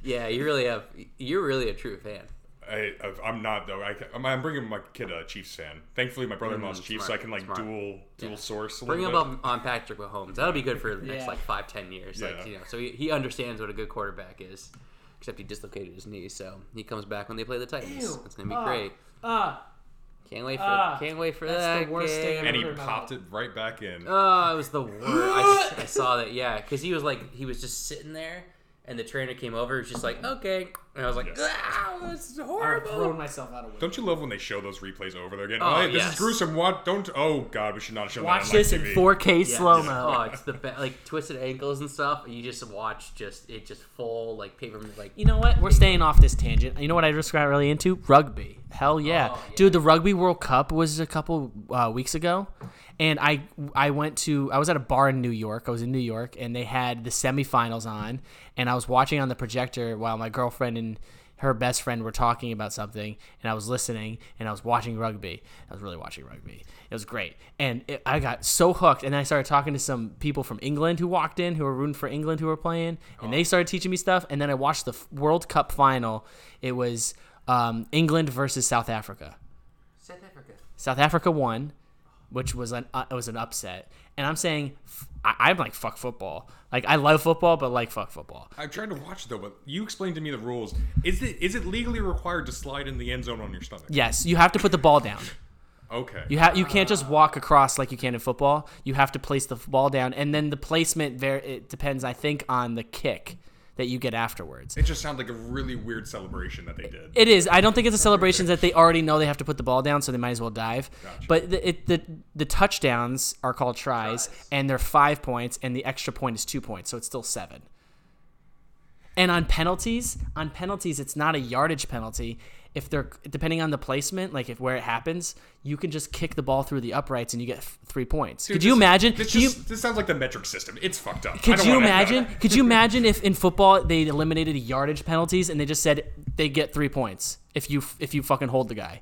Yeah, you really have. You're really a true fan. I, I'm not though. I, I'm, I'm bringing my kid a Chiefs fan. Thankfully, my brother-in-law's Mm, Chiefs, so I can like smart. dual dual Yeah. source. A Bring him little up on Patrick Mahomes. That'll be good for the next Yeah. like five, ten years. Like Yeah. you know, so he, he understands what a good quarterback is. Except he dislocated his knee, so he comes back when they play the Titans. Ew. It's gonna be Ah. great. Ah, Can't wait for Ah. can't wait for That's that. the worst game. And he Never popped it right back in. Oh, it was the worst. I, I <laughs> saw that. Yeah, because he was like he was just sitting there, and the trainer came over. He was just like, okay, and I was like, Yeah. ah, this is I've horrible. thrown myself out of window. Don't you love when they show those replays over there again? Oh, Oh, this yes. is gruesome. What? Don't. Oh God, we should not show Watch that on this live in TV. 4K Yes. slow mo. <laughs> Oh, it's the best. Like twisted ankles and stuff. You just watch just it just full like paper like You know what? We're staying off this tangent. You know what I just got really into? Rugby. Hell yeah. Oh, yeah. Dude, the Rugby World Cup was a couple uh, weeks ago. And I I went to I was at a bar in New York. I was in New York and they had the semifinals on and I was watching on the projector while my girlfriend and her best friend were talking about something and I was listening and I was watching rugby. I was really watching rugby. It was great. And it, I got so hooked and I started talking to some people from England who walked in who were rooting for England who were playing and they started teaching me stuff and then I watched the World Cup final. It was um, England versus South Africa. South Africa. South Africa won, which was an uh, it was an upset. And I'm saying f- I, I'm like fuck football. Like I love football, but like fuck football. I tried to watch it though, but you explained to me the rules. Is it is it legally required to slide in the end zone on your stomach? Yes, you have to put the ball down. Okay. You have you can't just walk across like you can in football. You have to place the ball down, and then the placement there it depends. I think on the kick that you get afterwards. It just sounds like a really weird celebration that they did. It is. I don't think it's a celebration that they already know they have to put the ball down, so they might as well dive. Gotcha. But the, it, the the touchdowns are called tries, Tries. and they're five points, and the extra point is two points, so it's still seven. And on penalties, on penalties, it's not a yardage penalty. If they're depending on the placement, like if where it happens, you can just kick the ball through the uprights and you get f- three points. Dude, could you this- imagine? This, could you, just- this sounds like the metric system. It's fucked up. I could don't you imagine? could you <laughs> imagine if in football they eliminated yardage penalties and they just said they get three points if you if you fucking hold the guy?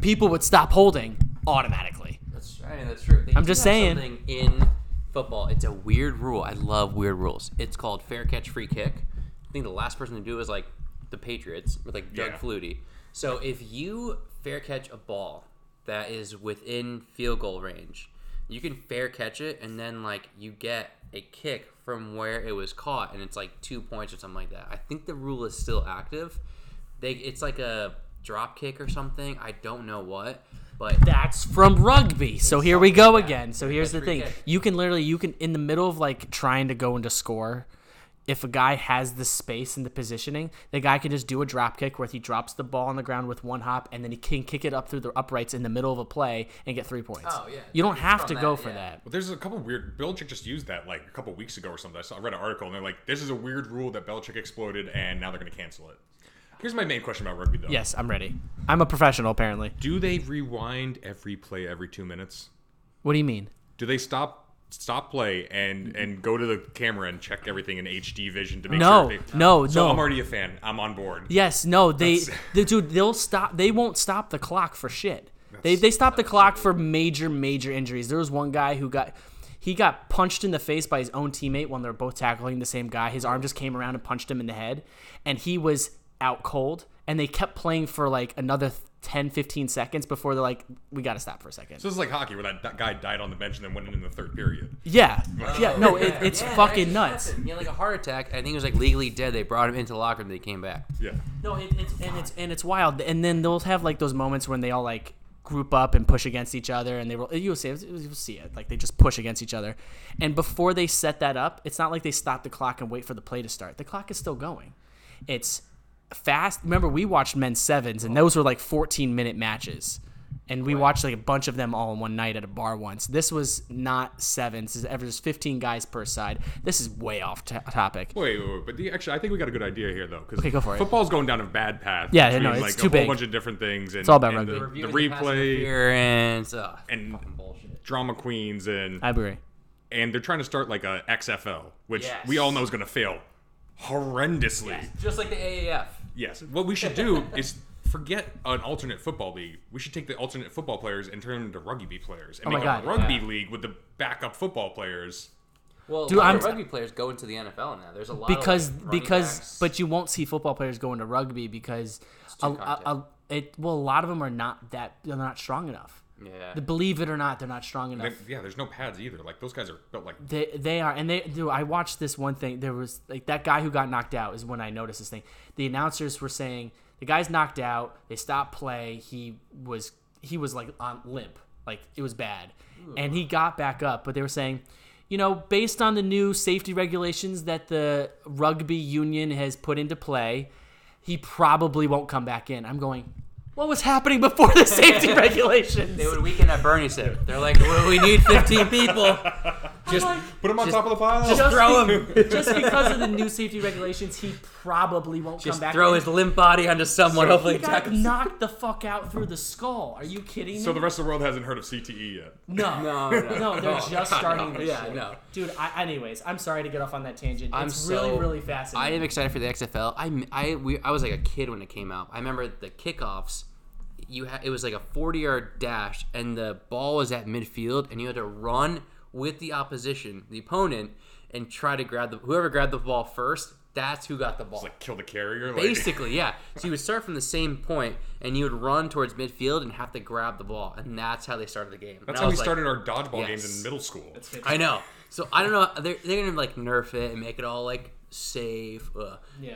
People would stop holding automatically. That's I mean, that's true. They I'm just saying. something in football. It's a weird rule. I love weird rules. It's called fair catch, free kick. I think the last person to do it was like the Patriots with like Doug Yeah. Flutie. So if you fair catch a ball that is within field goal range, you can fair catch it, and then like you get a kick from where it was caught, and it's like two points or something like that. I think the rule is still active. They it's like a drop kick or something. I don't know what, but That's from rugby. So here we go something like that. again. So here's the thing. kick. You can literally you can in the middle of like trying to go into score, if a guy has the space and the positioning, the guy can just do a drop kick where he drops the ball on the ground with one hop and then he can kick it up through the uprights in the middle of a play and get three points. Oh, yeah. You don't have From to that, go for yeah. that. But there's a couple weird. Belichick just used that like a couple weeks ago or something. I saw I read an article and they're like, "This is a weird rule that Belichick exploded, and now they're going to cancel it." Here's my main question about rugby, though. Yes, I'm ready. I'm a professional apparently. Do they rewind every play every two minutes? What do you mean? Do they stop stop play and mm-hmm. and go to the camera and check everything in HD vision to make No, sure? They, no, no, so no. I'm already a fan. I'm on board. Yes, no, they, <laughs> the, dude, they'll stop. They won't stop the clock for shit. They they stop the clock for major major injuries. There was one guy who got he got punched in the face by his own teammate when they're both tackling the same guy. His arm just came around and punched him in the head, and he was out cold. And they kept playing for like another 10, 15 seconds before they're like, we got to stop for a second. So this is like hockey, where that, that guy died on the bench and then went in in the third period. yeah, yeah, no, it, it's yeah, fucking nuts. happened. He had like a heart attack. I think he was like legally dead. They brought him into the locker room. They came back. Yeah. No, it, it's and it's and it's wild. And then they'll have like those moments when they all like group up and push against each other, and they will. You'll see, it, you'll see it. Like they just push against each other. And before they set that up, it's not like they stop the clock and wait for the play to start. The clock is still going. It's fast. Remember, we watched men's sevens, and those were like 14 minute matches. And we watched like a bunch of them all in one night at a bar once. This was not sevens. This is ever just 15 guys per side. This is way off to topic. Wait, wait, wait, but the, actually, I think we got a good idea here though, because Okay, go for it. football's going down a bad path. Yeah, between, no, it's like too a big. whole bunch of different things. And, It's all about and rugby. The, the replay interference. Ugh, and drama queens and I agree. and they're trying to start like a XFL, which Yes. we all know is going to fail horrendously. Just like the AAF. Yes. What we should do <laughs> is forget an alternate football league. We should take the alternate football players and turn them into rugby players and Oh my make God, a rugby yeah. league with the backup football players. Well, Dude, a lot I'm- of rugby players go into the NFL now. There's a lot because of, like, running because backs. but you won't see football players go into rugby because a, too a, contact. a, it well a lot of them are not that they're not strong enough. Yeah, The- Believe it or not, they're not strong enough. They- yeah, there's no pads either. Like those guys are built like They they are and they do. I watched this one thing. There was like that guy who got knocked out is when I noticed this thing. The announcers were saying the guy's knocked out. They stopped play. He was he was like on limp, like it was bad, and he got back up. But they were saying. You know, based on the new safety regulations that the rugby union has put into play, he probably won't come back in. I'm going, what was happening before the safety <laughs> regulations? they would Weekend at Bernie's hip. They're like, well, we need 15 people. <laughs> Just put them on top of the pile. just throw him. <laughs> just because of the new safety regulations, he probably won't Just come back. throw his limp body onto someone. So- hopefully, He got tackle knocked the fuck out through the skull. Are you kidding me? so the rest of the world hasn't heard of CTE yet. no, No, no, no, they're no. just starting this Yeah, shit. no. Dude, I, anyways, I'm sorry to get off on that tangent. I'm it's really, so- really I fascinating. am excited for the XFL. I I we, I was like a kid when it came out. I remember the kickoffs. You had it was like a 40 yard dash, and the ball was at midfield, and you had to run with the opposition, the opponent, and try to grab the whoever grabbed the ball first. That's who got the ball. It's like kill the carrier. Like, Basically, yeah. So you would start from the same point, and you would run towards midfield and have to grab the ball, and that's how they started the game. That's I how we like, started our dodgeball games in middle school. I know. So I don't know. They're, they're gonna like nerf it and make it all like safe. Ugh. Yeah.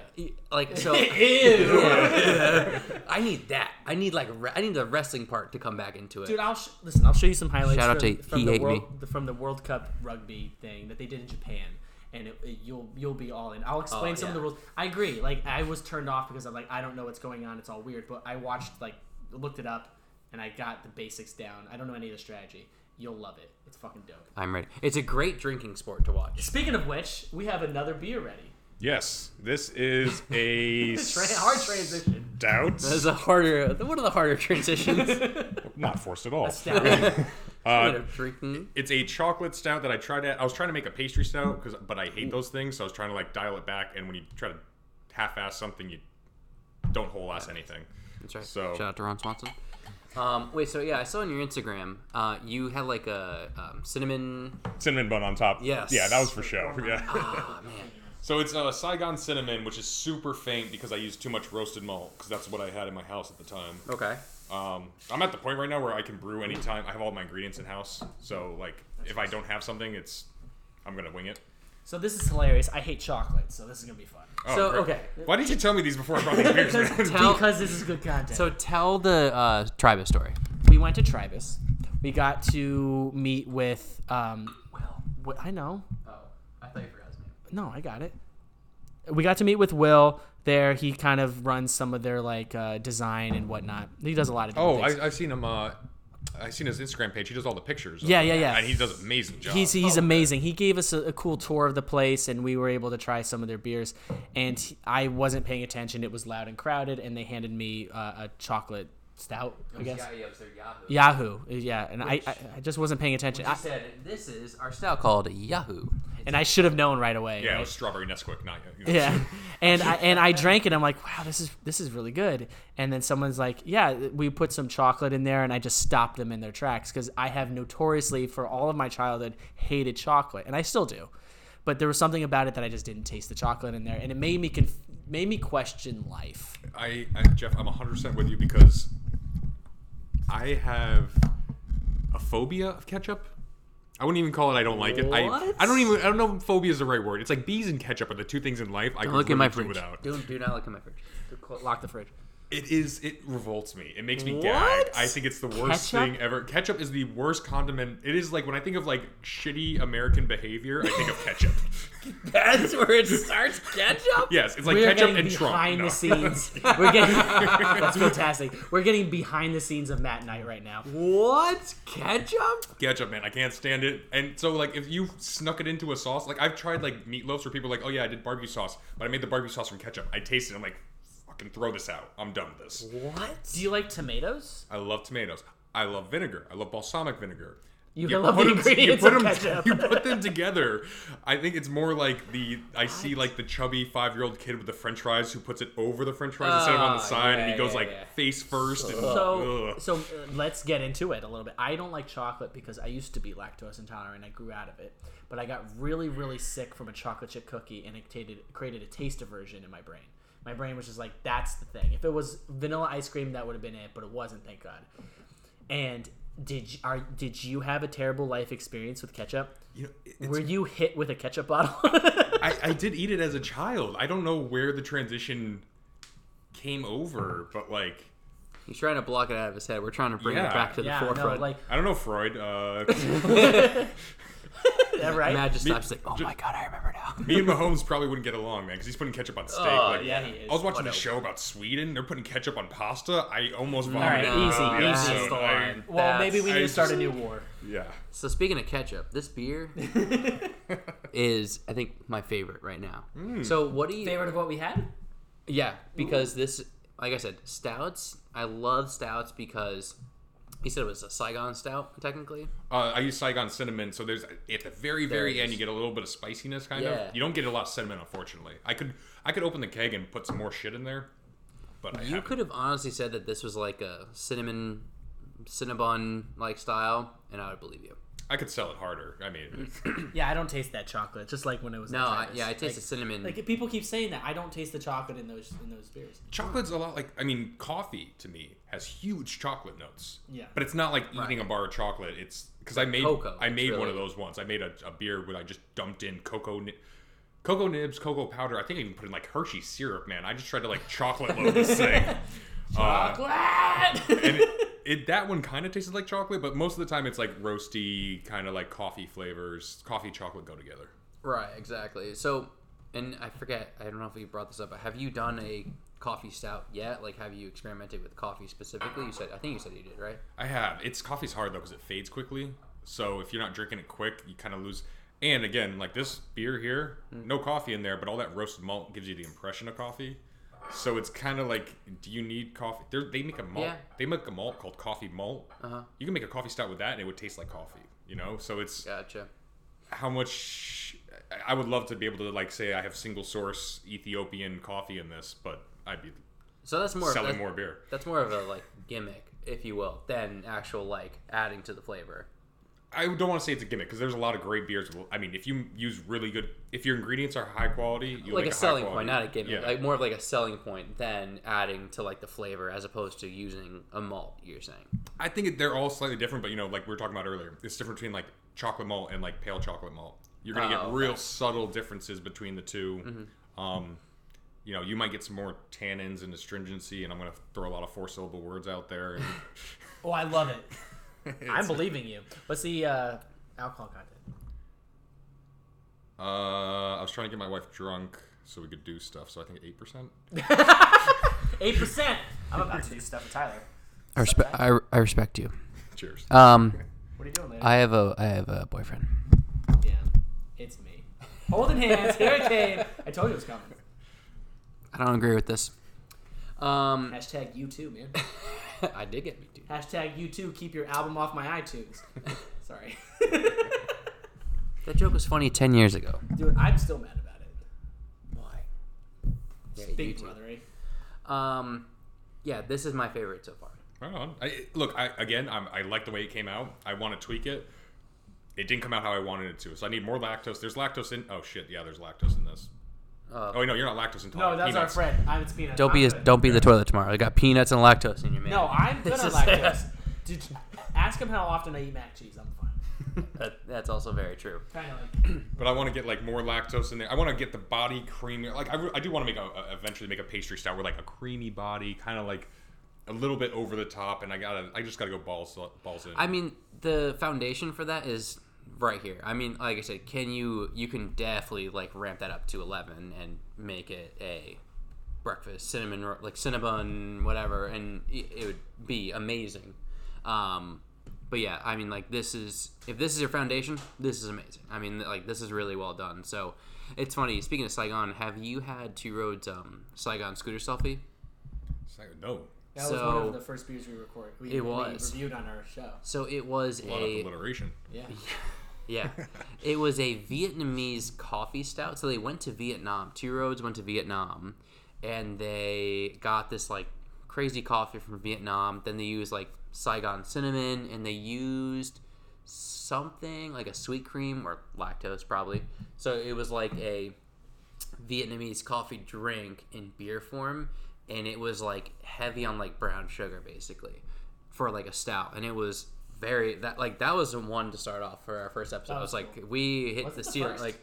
Like so. <laughs> Ew. <laughs> I need that. I need like re- I need the wrestling part to come back into it. Dude, I'll sh- listen. I'll show you some highlights Shout out from, to from He the Hate world Me. from the World Cup rugby thing that they did in Japan, and it, it- you'll you'll be all in. I'll oh, explain Oh, some of the rules. I agree. Like I was turned off because I'm like I don't know what's going on. It's all weird. But I watched like looked it up, and I got the basics down. I don't know any of the strategy. You'll love it. It's fucking dope. I'm ready. It's a great drinking sport to watch. Speaking of which, we have another beer ready. Yes, this is <laughs> a hard transition. stout. That is a harder. One of the harder transitions. <laughs> Not forced at all. Stout. <laughs> Uh, drinking. it's a chocolate stout that I tried to. I was trying to make a pastry stout because, but I hate those things. So I was trying to like dial it back. And when you try to half-ass something, you don't whole-ass anything. That's right. So- shout out to Ron Swanson. Um, wait, so yeah, I saw on your Instagram, uh, you had like a um, cinnamon. Cinnamon bun on top. Yes. Yeah, that was for show. <laughs> Yeah. Oh man. So it's a Saigon cinnamon, which is super faint because I used too much roasted malt because that's what I had in my house at the time. Okay. Um, I'm at the point right now where I can brew anytime. I have all my ingredients in house, so like if I don't have something, it's I'm gonna wing it. So this is hilarious. I hate chocolate, so this is gonna be fun. Oh, So, great. okay. Why didn't you tell me these before I brought these beers? <laughs> Tell- because this is good content. So tell the uh, Tribus story. we went to Tribus. We got to meet with um. Will. I know. Oh, I thought you forgot his name. No, I got it. We got to meet with Will there. He kind of runs some of their like uh, design and whatnot. He does a lot of different oh, things. I, I've seen him. Uh, I've seen his Instagram page. He does all the pictures. Yeah, yeah, yeah. And he does an amazing job. He's he's amazing. He gave us a, a cool tour of the place, and we were able to try some of their beers. And he- I wasn't paying attention; it was loud and crowded. And they handed me uh, a chocolate stout, I guess. Yahoo. Yahoo, yeah. And I, I I just wasn't paying attention, I, said, "This is our stout called Yahoo." and I should have known right away. yeah, it was strawberry Nesquik, not you know. yeah <laughs> and i and i drank it i'm like wow this is this is really good and then someone's like yeah we put some chocolate in there and i just stopped them in their tracks because i have notoriously for all of my childhood hated chocolate and i still do but there was something about it that i just didn't taste the chocolate in there and it made me conf- made me question life I, I Jeff, I'm 100 percent with you because I have a phobia of ketchup. I wouldn't even call it. I don't like it. I What? I don't even. I don't know if phobia is the right word. It's like bees and ketchup are the two things in life I can Look at my do fridge. without. Do, do not look in my fridge. lock the fridge It is. It revolts me. It makes me What? gag. I think it's the worst Ketchup? thing ever. Ketchup is the worst condiment. It is like when I think of like shitty American behavior, I think of ketchup. <laughs> That's where it starts. Ketchup. yes, it's like we're ketchup and Trump. behind No. the scenes <laughs> we're getting that's fantastic we're getting behind the scenes of matt knight right now What ketchup? ketchup, man. I can't stand it. And so, like, if you snuck it into a sauce, like I've tried like meatloafs where people are like, oh yeah, I did barbecue sauce, but I made the barbecue sauce from ketchup. I tasted it. I'm like, fucking throw this out. I'm done with this. What? do you like tomatoes I love tomatoes. I love vinegar. I love balsamic vinegar. You love the put 'em- ingredients you put of 'em- ketchup. You put them together. I think it's more like the I see like the chubby five year old kid with the French fries who puts it over the French fries instead of on the Ah, side, and he goes yeah, like yeah. face first. And, So, ugh. so uh, let's get into it a little bit. I don't like chocolate because I used to be lactose intolerant. I grew out of it, but I got really, really sick from a chocolate chip cookie, and it created, created a taste aversion in my brain. My brain was just like, "That's the thing." If it was vanilla ice cream, that would have been it, but it wasn't. Thank God. And did you, are did you have a terrible life experience with ketchup? You know, Were you hit with a ketchup bottle? <laughs> I, I did eat it as a child. I don't know where the transition came over, but like He's trying to block it out of his head. We're trying to bring Yeah. it back to the yeah, no, forefront. like I don't know Freud. Uh, yeah, <laughs> <laughs> right. Matt just Me- stops. Like, oh ju- my god, I remember now. me and <laughs> Mahomes probably wouldn't get along, man, because he's putting ketchup on steak. Oh, like, yeah, he is. I was watching Whatever. a show about Sweden. They're putting ketchup on pasta. I almost All vomited. right, easy, the easy. episode. That's the I- line. Well, maybe we I need to start a new war. Yeah. So speaking of ketchup, this beer <laughs> is I think my favorite right now. Hmm. So what do you? Favorite of what we had? Yeah, because this, like I said, stouts. I love stouts because he said it was a Saigon stout technically. Uh, I use Saigon cinnamon, so there's at the very very it end you get a little bit of spiciness, kind Yeah. of. You don't get a lot of cinnamon, unfortunately. I could I could open the keg and put some more shit in there, but I You haven't. could have honestly said that this was like a cinnamon, cinnabon like style, and I would believe you. I could sell it harder. I mean, <clears throat> Yeah, I don't taste that chocolate. Just like when it was. No, at I, yeah, I taste like, the cinnamon. Like people keep saying that, I don't taste the chocolate in those in those beers. chocolate's a lot like I mean, coffee to me has huge chocolate notes. Yeah. But it's not like eating a bar of chocolate. It's because I made cocoa. I It's made one of those once. I made a, a beer where I just dumped in cocoa. Ni- Cocoa nibs, cocoa powder. I think I even put in like Hershey syrup, man. I just tried to like chocolate load this <laughs> thing. Uh, Chocolate. and it, it that one kind of tasted like chocolate, but most of the time it's like roasty, kind of like coffee flavors. Coffee, chocolate go together. right, exactly. So, and I forget. I don't know if you brought this up, but have you done a coffee stout yet? Like, have you experimented with coffee specifically? You said. I think you said you did, right? I have. It's coffee's hard though because it fades quickly. So if you're not drinking it quick, you kind of lose. And again, like this beer here, no coffee in there, but all that roasted malt gives you the impression of coffee. So it's kind of like, do you need coffee? They're, they make a malt. Yeah. They make a malt called coffee malt. Uh-huh. You can make a coffee stout with that, and it would taste like coffee. You know, so it's Gotcha. how much. I would love to be able to like say I have single source Ethiopian coffee in this, but I'd be So that's more selling that's, more beer. That's more of a like gimmick, if you will, than actual like adding to the flavor. I don't want to say it's a gimmick because there's a lot of great beers. I mean, if you use really good, if your ingredients are high quality, you like make a selling quality- point, not a gimmick. Yeah. Like more of like a selling point than adding to like the flavor, as opposed to using a malt. You're saying. I think they're all slightly different, but you know, like we were talking about earlier, it's different between like chocolate malt and like pale chocolate malt. You're gonna Oh, get okay. Mm-hmm. real subtle differences between the 2 Um, you know, you might get some more tannins and astringency, and I'm gonna throw a lot of four syllable words out there. And <laughs> Oh, I love it. <laughs> I'm believing you. What's the uh, alcohol content? uh, I was trying to get my wife drunk so we could do stuff, so I think eight percent. <laughs> Eight percent. I'm about to do stuff with Tyler. I respect. I, I respect you. Cheers. Um, What are you doing later? I have a I have a boyfriend. yeah, it's me. Holding hands. Here it came. I told you it was coming. I don't agree with this. Um, Hashtag you too, man. <laughs> I did get me too. Hashtag you too. Keep your album off my iTunes. <laughs> Sorry, That joke was funny ten years ago. dude. I'm still mad about it. Why? Yeah, Big YouTube. brother. Eh? Um, yeah, this is my favorite so far. Right on. I, look, I, again, I'm, I like the way it came out. I want to tweak it. It didn't come out how I wanted it to, so I need more lactose. There's lactose in. Oh shit, yeah, there's lactose in this. Uh, Oh no, you're not lactose intolerant. No, intolerant. that's our Peanuts. friend. I'm it's peanut. Don't I'm be a, don't be the toilet tomorrow. I got peanuts and lactose in your man. No, I'm good <laughs> This on is- lactose. Dude, ask him how often I eat mac cheese. I'm fine. <laughs> that, that's also very true. Kind of like. <clears throat> But I want to get like more lactose in there. I want to get the body creamy. Like I, re- I do want to make a, a eventually make a pastry style with like a creamy body, kind of like a little bit over the top. And I gotta, I just gotta go balls balls in. I mean, the foundation for that is right here. I mean, like I said, can you you can definitely like ramp that up to eleven and make it a breakfast cinnamon ro- like cinnamon whatever, and it, it would be amazing. Um, but yeah, I mean, like this is if this is your foundation, this is amazing. I mean, like this is really well done. So it's funny. Speaking of Saigon, have you had Two Roads um, Saigon scooter selfie? It's like, no, That was one of the first beers we record. We, It we was. reviewed on our show. So it was a lot a of alliteration. Yeah. <laughs> Yeah. <laughs> it was a Vietnamese coffee stout. So they went to Vietnam. Two Roads went to Vietnam and they got this like crazy coffee from Vietnam. Then they used like Saigon cinnamon and they used something like a sweet cream or lactose probably. So it was like a Vietnamese coffee drink in beer form and it was like heavy on like brown sugar basically for like a stout and it was very that like that was the one to start off for our first episode. That I was was like we hit Was the the ceiling like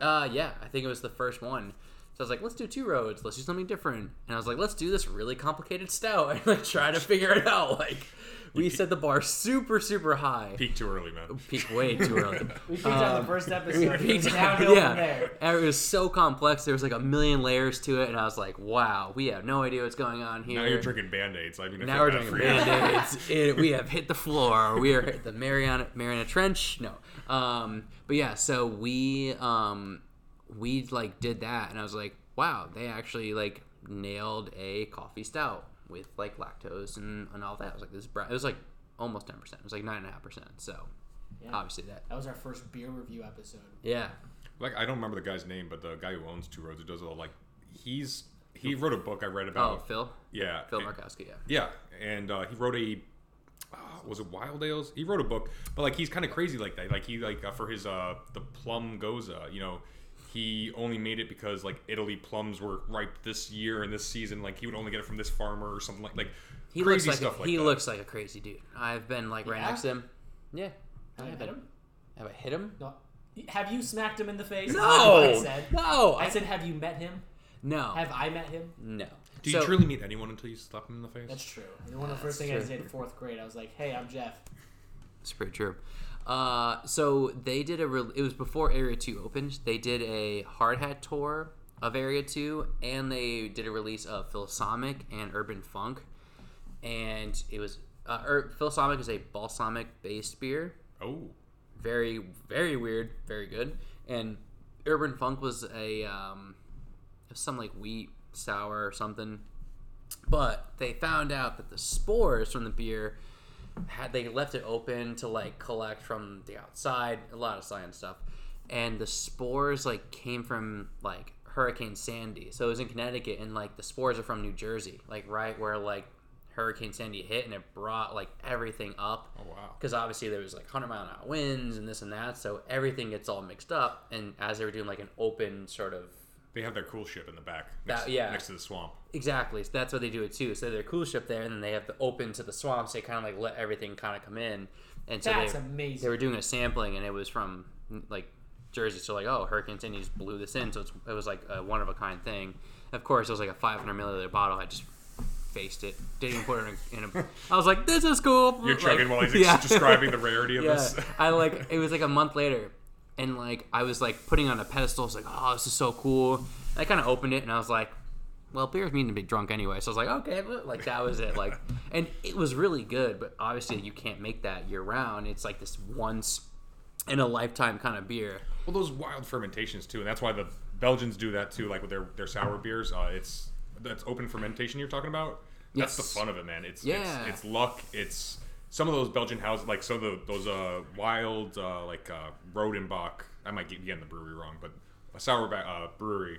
Oh uh yeah, I think it was the first one. So I was like, let's do two roads. Let's do something different. And I was like, let's do this really complicated stout and like try to figure it out. <laughs> Like <laughs> we set the bar super super high. Peak too early, man. Peak way too early. <laughs> we peaked on um, the first <laughs> We episode. peaked- It's downhill yeah, from there. and it was so complex. There was like a million layers to it, and I was like, "Wow, we have no idea what's going on here." Now you're drinking band aids. I mean, if now we're that doing for you. band-aids. we have hit the floor. We are hit the Mariana Mariana Trench. No, um, but yeah. So we um, we like did that, and I was like, wow, they actually like nailed a coffee stout with like lactose and, and all that. I was like, this is brown. It was like almost ten percent. It was like nine and a half percent. So Yeah. obviously that. That was our first beer review episode. Yeah. Like I don't remember the guy's name, but the guy who owns Two Roads, who does all like, he's he wrote a book I read Oh, about. Phil. yeah, Phil and- Markowski. Yeah. Yeah, and uh, he wrote a uh, was it Wild Ales? He wrote a book, but like he's kind of crazy like that. Like he like uh, for his uh the plum gose, you know, he only made it because like Italy plums were ripe this year and this season. Like he would only get it from this farmer or something like like He looks crazy like stuff a, like he that. looks like a crazy dude. I've been like right Yeah? next to him. Yeah. Have I've met been- him? Have I hit him? No. Have you smacked him in the face? No. I said. No. I said, have you met him? no. Have I met him? no. Do So- you truly meet anyone until you slap him in the face? That's true. And one of the That's first things I true. did in fourth grade, I was like, "Hey, I'm Jeff." It's pretty true. Uh, so they did a. Re- it was before Area Two opened. They did a hard hat tour of Area Two, and they did a release of Philsamic and Urban Funk, and it was. Uh, Ur- Philsamic is a balsamic based beer, oh, very very weird, very good. And Urban Funk was a um, was some like wheat sour or something. But they found out that the spores from the beer had they left it open to like collect from the outside, a lot of science stuff. And the spores like came from like Hurricane Sandy. So it was in Connecticut and like the spores are from New Jersey, like right where like Hurricane Sandy hit and it brought like everything up. Oh wow. Because obviously there was like 100 mile an hour winds and this and that. So everything gets all mixed up. And as they were doing like an open sort of They have their cool ship in the back. That- Next, yeah. Next to the swamp. Exactly. So that's what they do it too. So they're cool ship there, and then they have the open to the swamps. They kind of like let everything kind of come in, and so That's they, amazing. They were doing a sampling, and it was from like Jersey. So like, oh, Hurricane Sandy just blew this in. So it's, it was like a one of a kind thing. Of course, it was like a 500 milliliter bottle. I just faced it. Didn't even put it in a. In a I was like, this is cool. You're Like, chugging while he's <laughs> yeah. describing the rarity of Yeah, this. I like it was like a month later, and like I was like putting on a pedestal. I was like, oh, this is so cool. I kind of opened it and I was like, well, beer's mean to be drunk anyway. So I was like, okay, but, like that was it. Like, and it was really good, but obviously you can't make that year round. It's like this once in a lifetime kind of beer. Well, those wild fermentations too, and that's why the Belgians do that too. Like with their their sour beers, uh, it's that's open fermentation you're talking about. That's Yes. the fun of it, man. It's Yeah. it's, it's luck. It's some of those Belgian houses, like some of the, those uh, wild uh, like uh, Rodenbach. I might get getting the brewery wrong, but a sour uh, brewery.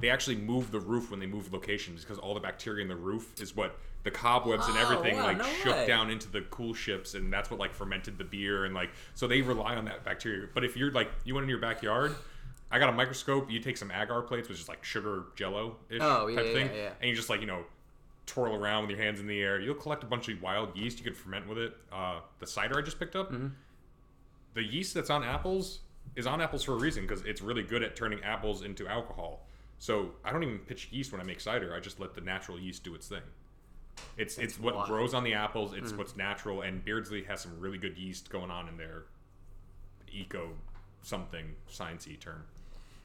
They actually move the roof when they move locations because all the bacteria in the roof is what the cobwebs and Oh, everything wow, like no shook way. down into the cool ships, and that's what like fermented the beer and like so they rely on that bacteria. But if you're like you went in your backyard, I got a microscope. You take some agar plates, which is like sugar jello ish Oh, yeah, type yeah, thing, yeah, yeah. and you just like you know twirl around with your hands in the air. You'll collect a bunch of wild yeast. You can ferment with it. Uh, the cider I just picked up, Mm-hmm. the yeast that's on apples is on apples for a reason because it's really good at turning apples into alcohol. So I don't even pitch yeast when I make cider. I just let the natural yeast do its thing. It's it's what wild. grows on the apples. It's Mm. what's natural, and Beardsley has some really good yeast going on in their eco something sciencey term.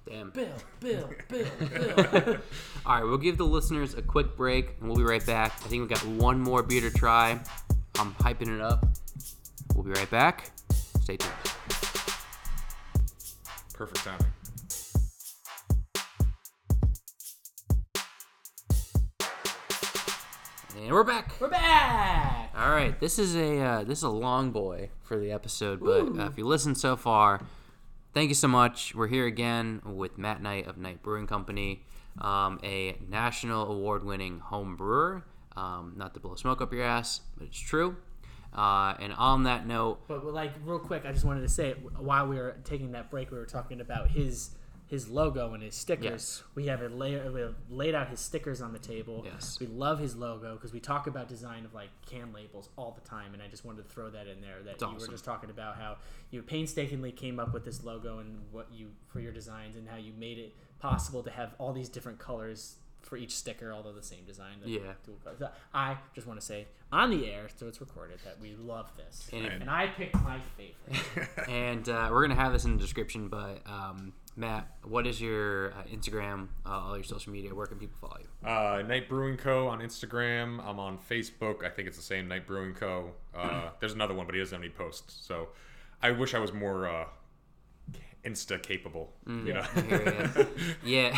Damn. Bill, Bill, Bill, Bill. <laughs> All right, we'll give the listeners a quick break, and we'll be right back. I think we got one more beer to try. I'm hyping it up. We'll be right back. Stay tuned. Perfect timing. And we're back. We're back. All right, this is a uh, this is a long boy for the episode, but uh, if you listen so far, thank you so much. We're here again with Matt Knight of Knight Brewing Company, um, a national award-winning home brewer. Um, not to blow smoke up your ass, but it's true. Uh, and on that note, But like real quick, I just wanted to say while we were taking that break, we were talking about his his logo and his stickers. Yes. We have it lay, we have laid out his stickers on the table. Yes. We love his logo because we talk about design of like can labels all the time, and I just wanted to throw that in there. That you were just talking about how you painstakingly came up with this logo and what you for your designs and how you made it possible to have all these different colors for each sticker, although the same design. the Yeah. dual colors. So I just want to say on the air, so it's recorded, that we love this. And and I picked my favorite. <laughs> and uh, we're gonna have this in the description. But um, Matt, what is your uh, Instagram, uh, all your social media? Where can people follow you? Uh, Knight Brewing Co. on Instagram. I'm on Facebook. I think it's the same Knight Brewing Co. Uh, <clears throat> there's another one, but he doesn't have any posts. So I wish I was more uh, Insta capable. You know. I <laughs> yeah.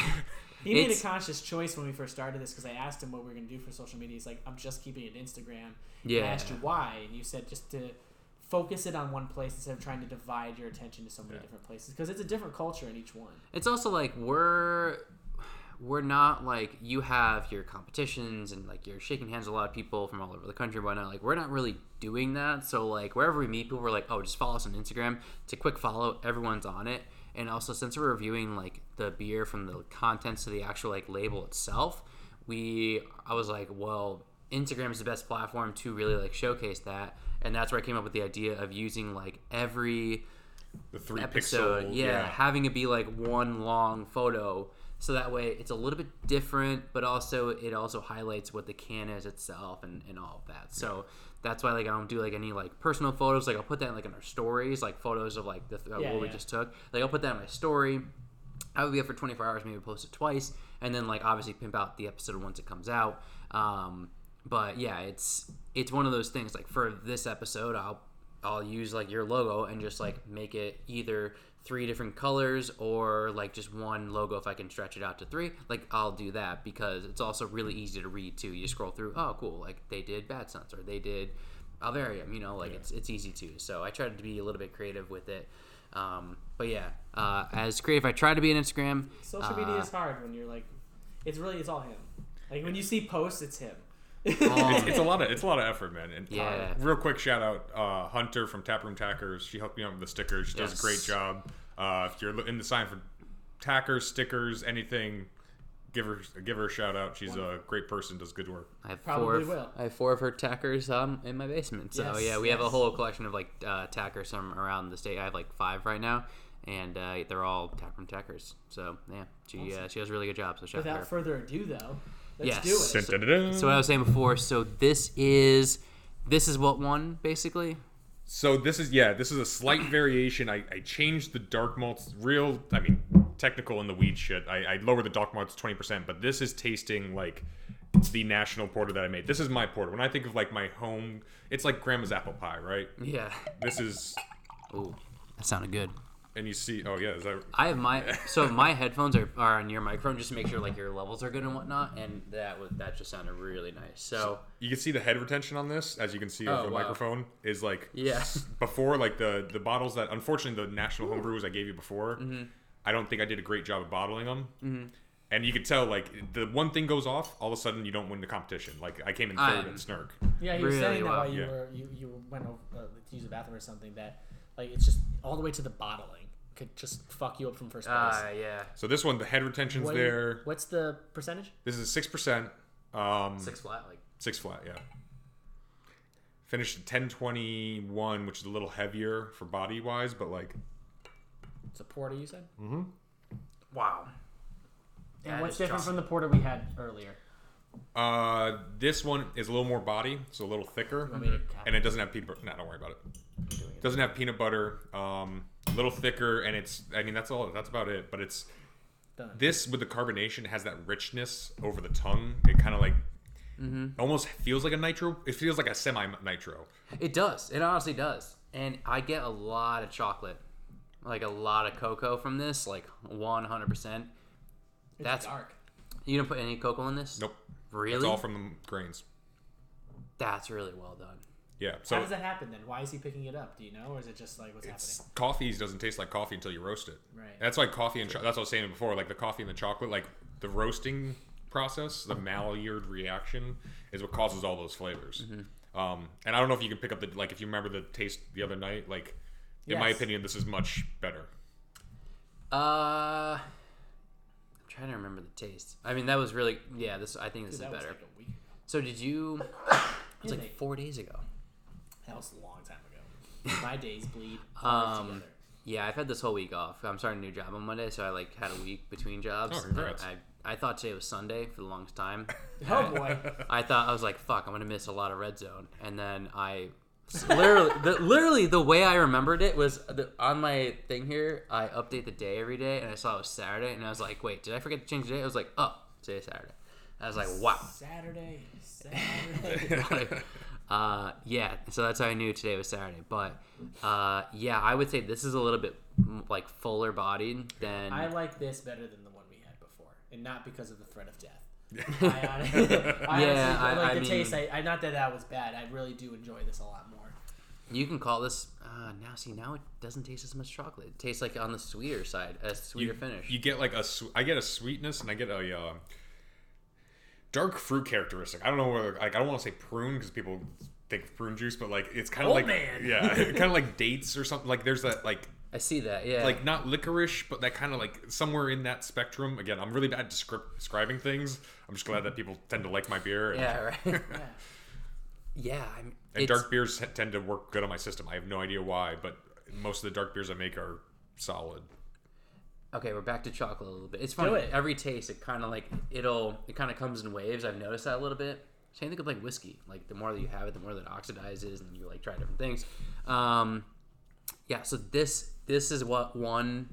He made a conscious choice when we first started this because I asked him what we were going to do for social media. He's like, I'm just keeping it Instagram. And Yeah. I asked you why, and you said just to focus it on one place instead of trying to divide your attention to so many different places because it's a different culture in each one. It's also like we're we're not like you have your competitions and like you're shaking hands with a lot of people from all over the country and whatnot. Like we're not really doing that. So like wherever we meet people, we're like, oh, just follow us on Instagram. It's a quick follow. Everyone's on it. And also since we're reviewing like the beer from the contents to the actual like label itself, we I was like, well, Instagram is the best platform to really like showcase that. And that's where I came up with the idea of using like every The three episode. pixel. yeah, having it be like one long photo. So that way it's a little bit different, but also it also highlights what the can is itself and, and all of that. So that's why like I don't do like any like personal photos. Like I'll put that in, like in our stories, like photos of like the uh, Yeah, what we just took. Like I'll put that in my story. I would be up for 24 hours, maybe post it twice, and then like obviously pimp out the episode once it comes out. Um, but yeah, it's it's one of those things. Like for this episode, I'll I'll use like your logo and just like make it either three different colors or like just one logo if I can stretch it out to three. Like I'll do that because it's also really easy to read too. You scroll through, oh cool, like they did Bad Sons or they did Alvarium, you know, like it's it's easy to. So I tried to be a little bit creative with it. Um, but yeah, uh, as creative I try to be on Instagram. Social media Uh, is hard when you're like, it's really it's all him. Like when you see posts, it's him. It's, it's a lot of it's a lot of effort, man. And uh, real quick shout out uh, Hunter from Taproom Tackers. She helped me out with the stickers. She does a great job. Uh, if you're in the sign for tackers, stickers, anything, give her give her a shout out. She's a great person. Does good work. I have Probably four. Of, will. I have four of her tackers um, in my basement. So Yes, yeah, we have a whole collection of like uh, tackers from around the state. I have like five right now, and uh, they're all taproom tackers. So yeah, she uh, she does a really good job. So shout out her. Without further ado, though, let's Yes. do it. Dun, dun, dun, dun. So what I was saying before. So this is this is what won basically. So this is yeah, this is a slight <clears throat> variation. I, I changed the dark malts real I mean technical in the weed shit. I, I lowered the dark malts twenty percent, but this is tasting like it's the national porter that I made. This is my porter. When I think of like my home it's like grandma's apple pie, right? Yeah. This is Ooh, that sounded good. And you see oh yeah, is that I have my so <laughs> my headphones are, are on your microphone just to make sure like your levels are good and whatnot, and that was that just sounded really nice. So you can see the head retention on this, as you can see over Oh, the wow. microphone, is like Yeah. before like the the bottles that unfortunately the national homebrews I gave you before, Mm-hmm. I don't think I did a great job of bottling them. Mm-hmm. And you could tell like the one thing goes off, all of a sudden you don't win the competition. Like I came in 3rd I'm- in Snurk. Yeah, he was Really? saying that while you Yeah. were you, you went over, uh, to use the bathroom or something that like it's just all the way to the bottling could just fuck you up from first place. ah yeah, So this one, the head retention's What do you- there. What's the percentage? This is six percent. Um, six flat like Six flat, yeah. Finished at ten twenty one, which is a little heavier for body wise, but like It's a porter, you said. Mm-hmm. Wow. And That what's is different chocolate. from the porter we had earlier? uh, this one is a little more body, so a little thicker, want me to and it doesn't have peanut butter. No, don't worry about it. Doesn't have peanut butter. Um, a little thicker, and it's. I mean, that's all. That's about it. But it's Done. this with the carbonation has that richness over the tongue. It kind of like mm-hmm. almost feels like a nitro. It feels like a semi nitro. It does. It honestly does. And I get a lot of chocolate, like a lot of cocoa from this, like one hundred percent. It's That's dark. you didn't put any cocoa in this. Nope. Really? It's all from the grains. That's really well done. Yeah. So How does that happen then? Why is he picking it up? Do you know, or is it just like what's it's happening? coffee doesn't taste like coffee until you roast it. Right. That's like coffee and cho- that's what I was saying before. Like the coffee and the chocolate, like the roasting process, the Maillard reaction is what causes all those flavors. Mm-hmm. Um, and I don't know if you can pick up the like if you remember the taste the other night. Like in my opinion, this is much better. Uh, I'm trying to remember the taste. I mean, that was really yeah. This I think this Dude, is better. like a week. ago. So did you? <coughs> It was like four days ago. That was a long time ago. My days bleed Um. Yeah, I've had this whole week off. I'm starting a new job on Monday, so I like had a week between jobs. Oh, congrats. I, I thought today was Sunday for the longest time. <laughs> Oh boy. I thought I was like, "Fuck, I'm gonna miss a lot of red zone," and then I literally, <laughs> the, literally the way I remembered it was the, on my thing here. I update the day every day, and I saw it was Saturday, and I was like, "Wait, did I forget to change the day?" I was like, "Oh, today's Saturday." I was like, "Wow." Saturday. Saturday. <laughs> Like, uh, yeah, so that's how I knew today was Saturday. But uh, yeah, I would say this is a little bit like fuller bodied than I like this better than the one we had before, and not because of the threat of death. <laughs> I, hon- I Yeah, honestly, I- like I the mean- taste. I, I not that that was bad. I really do enjoy this a lot more. You can call this uh, now. See, now it doesn't taste as much chocolate. It tastes like on the sweeter side, a sweeter you, finish. You get like a sw- I get a sweetness and I get a uh, dark fruit characteristic. I don't know whether like I don't want to say prune because people think of prune juice, but like it's kind of Old like man. yeah, <laughs> kind of like dates or something. Like there's that like I see that. Yeah. like not licorice, but that kind of like somewhere in that spectrum. Again, I'm really bad at descrip- describing things. I'm just glad that people tend to like my beer. And, yeah. Right. <laughs> Yeah. yeah. I'm, and it's, dark beers tend to work good on my system. I have no idea why, but most of the dark beers I make are solid. Okay, we're back to chocolate a little bit. It's funny. it. Every taste, it kind of like it'll it kind of comes in waves. I've noticed that a little bit. Same thing with like whiskey. Like the more that you have it, the more that it oxidizes, and you like try different things. Um, yeah. So this this is what won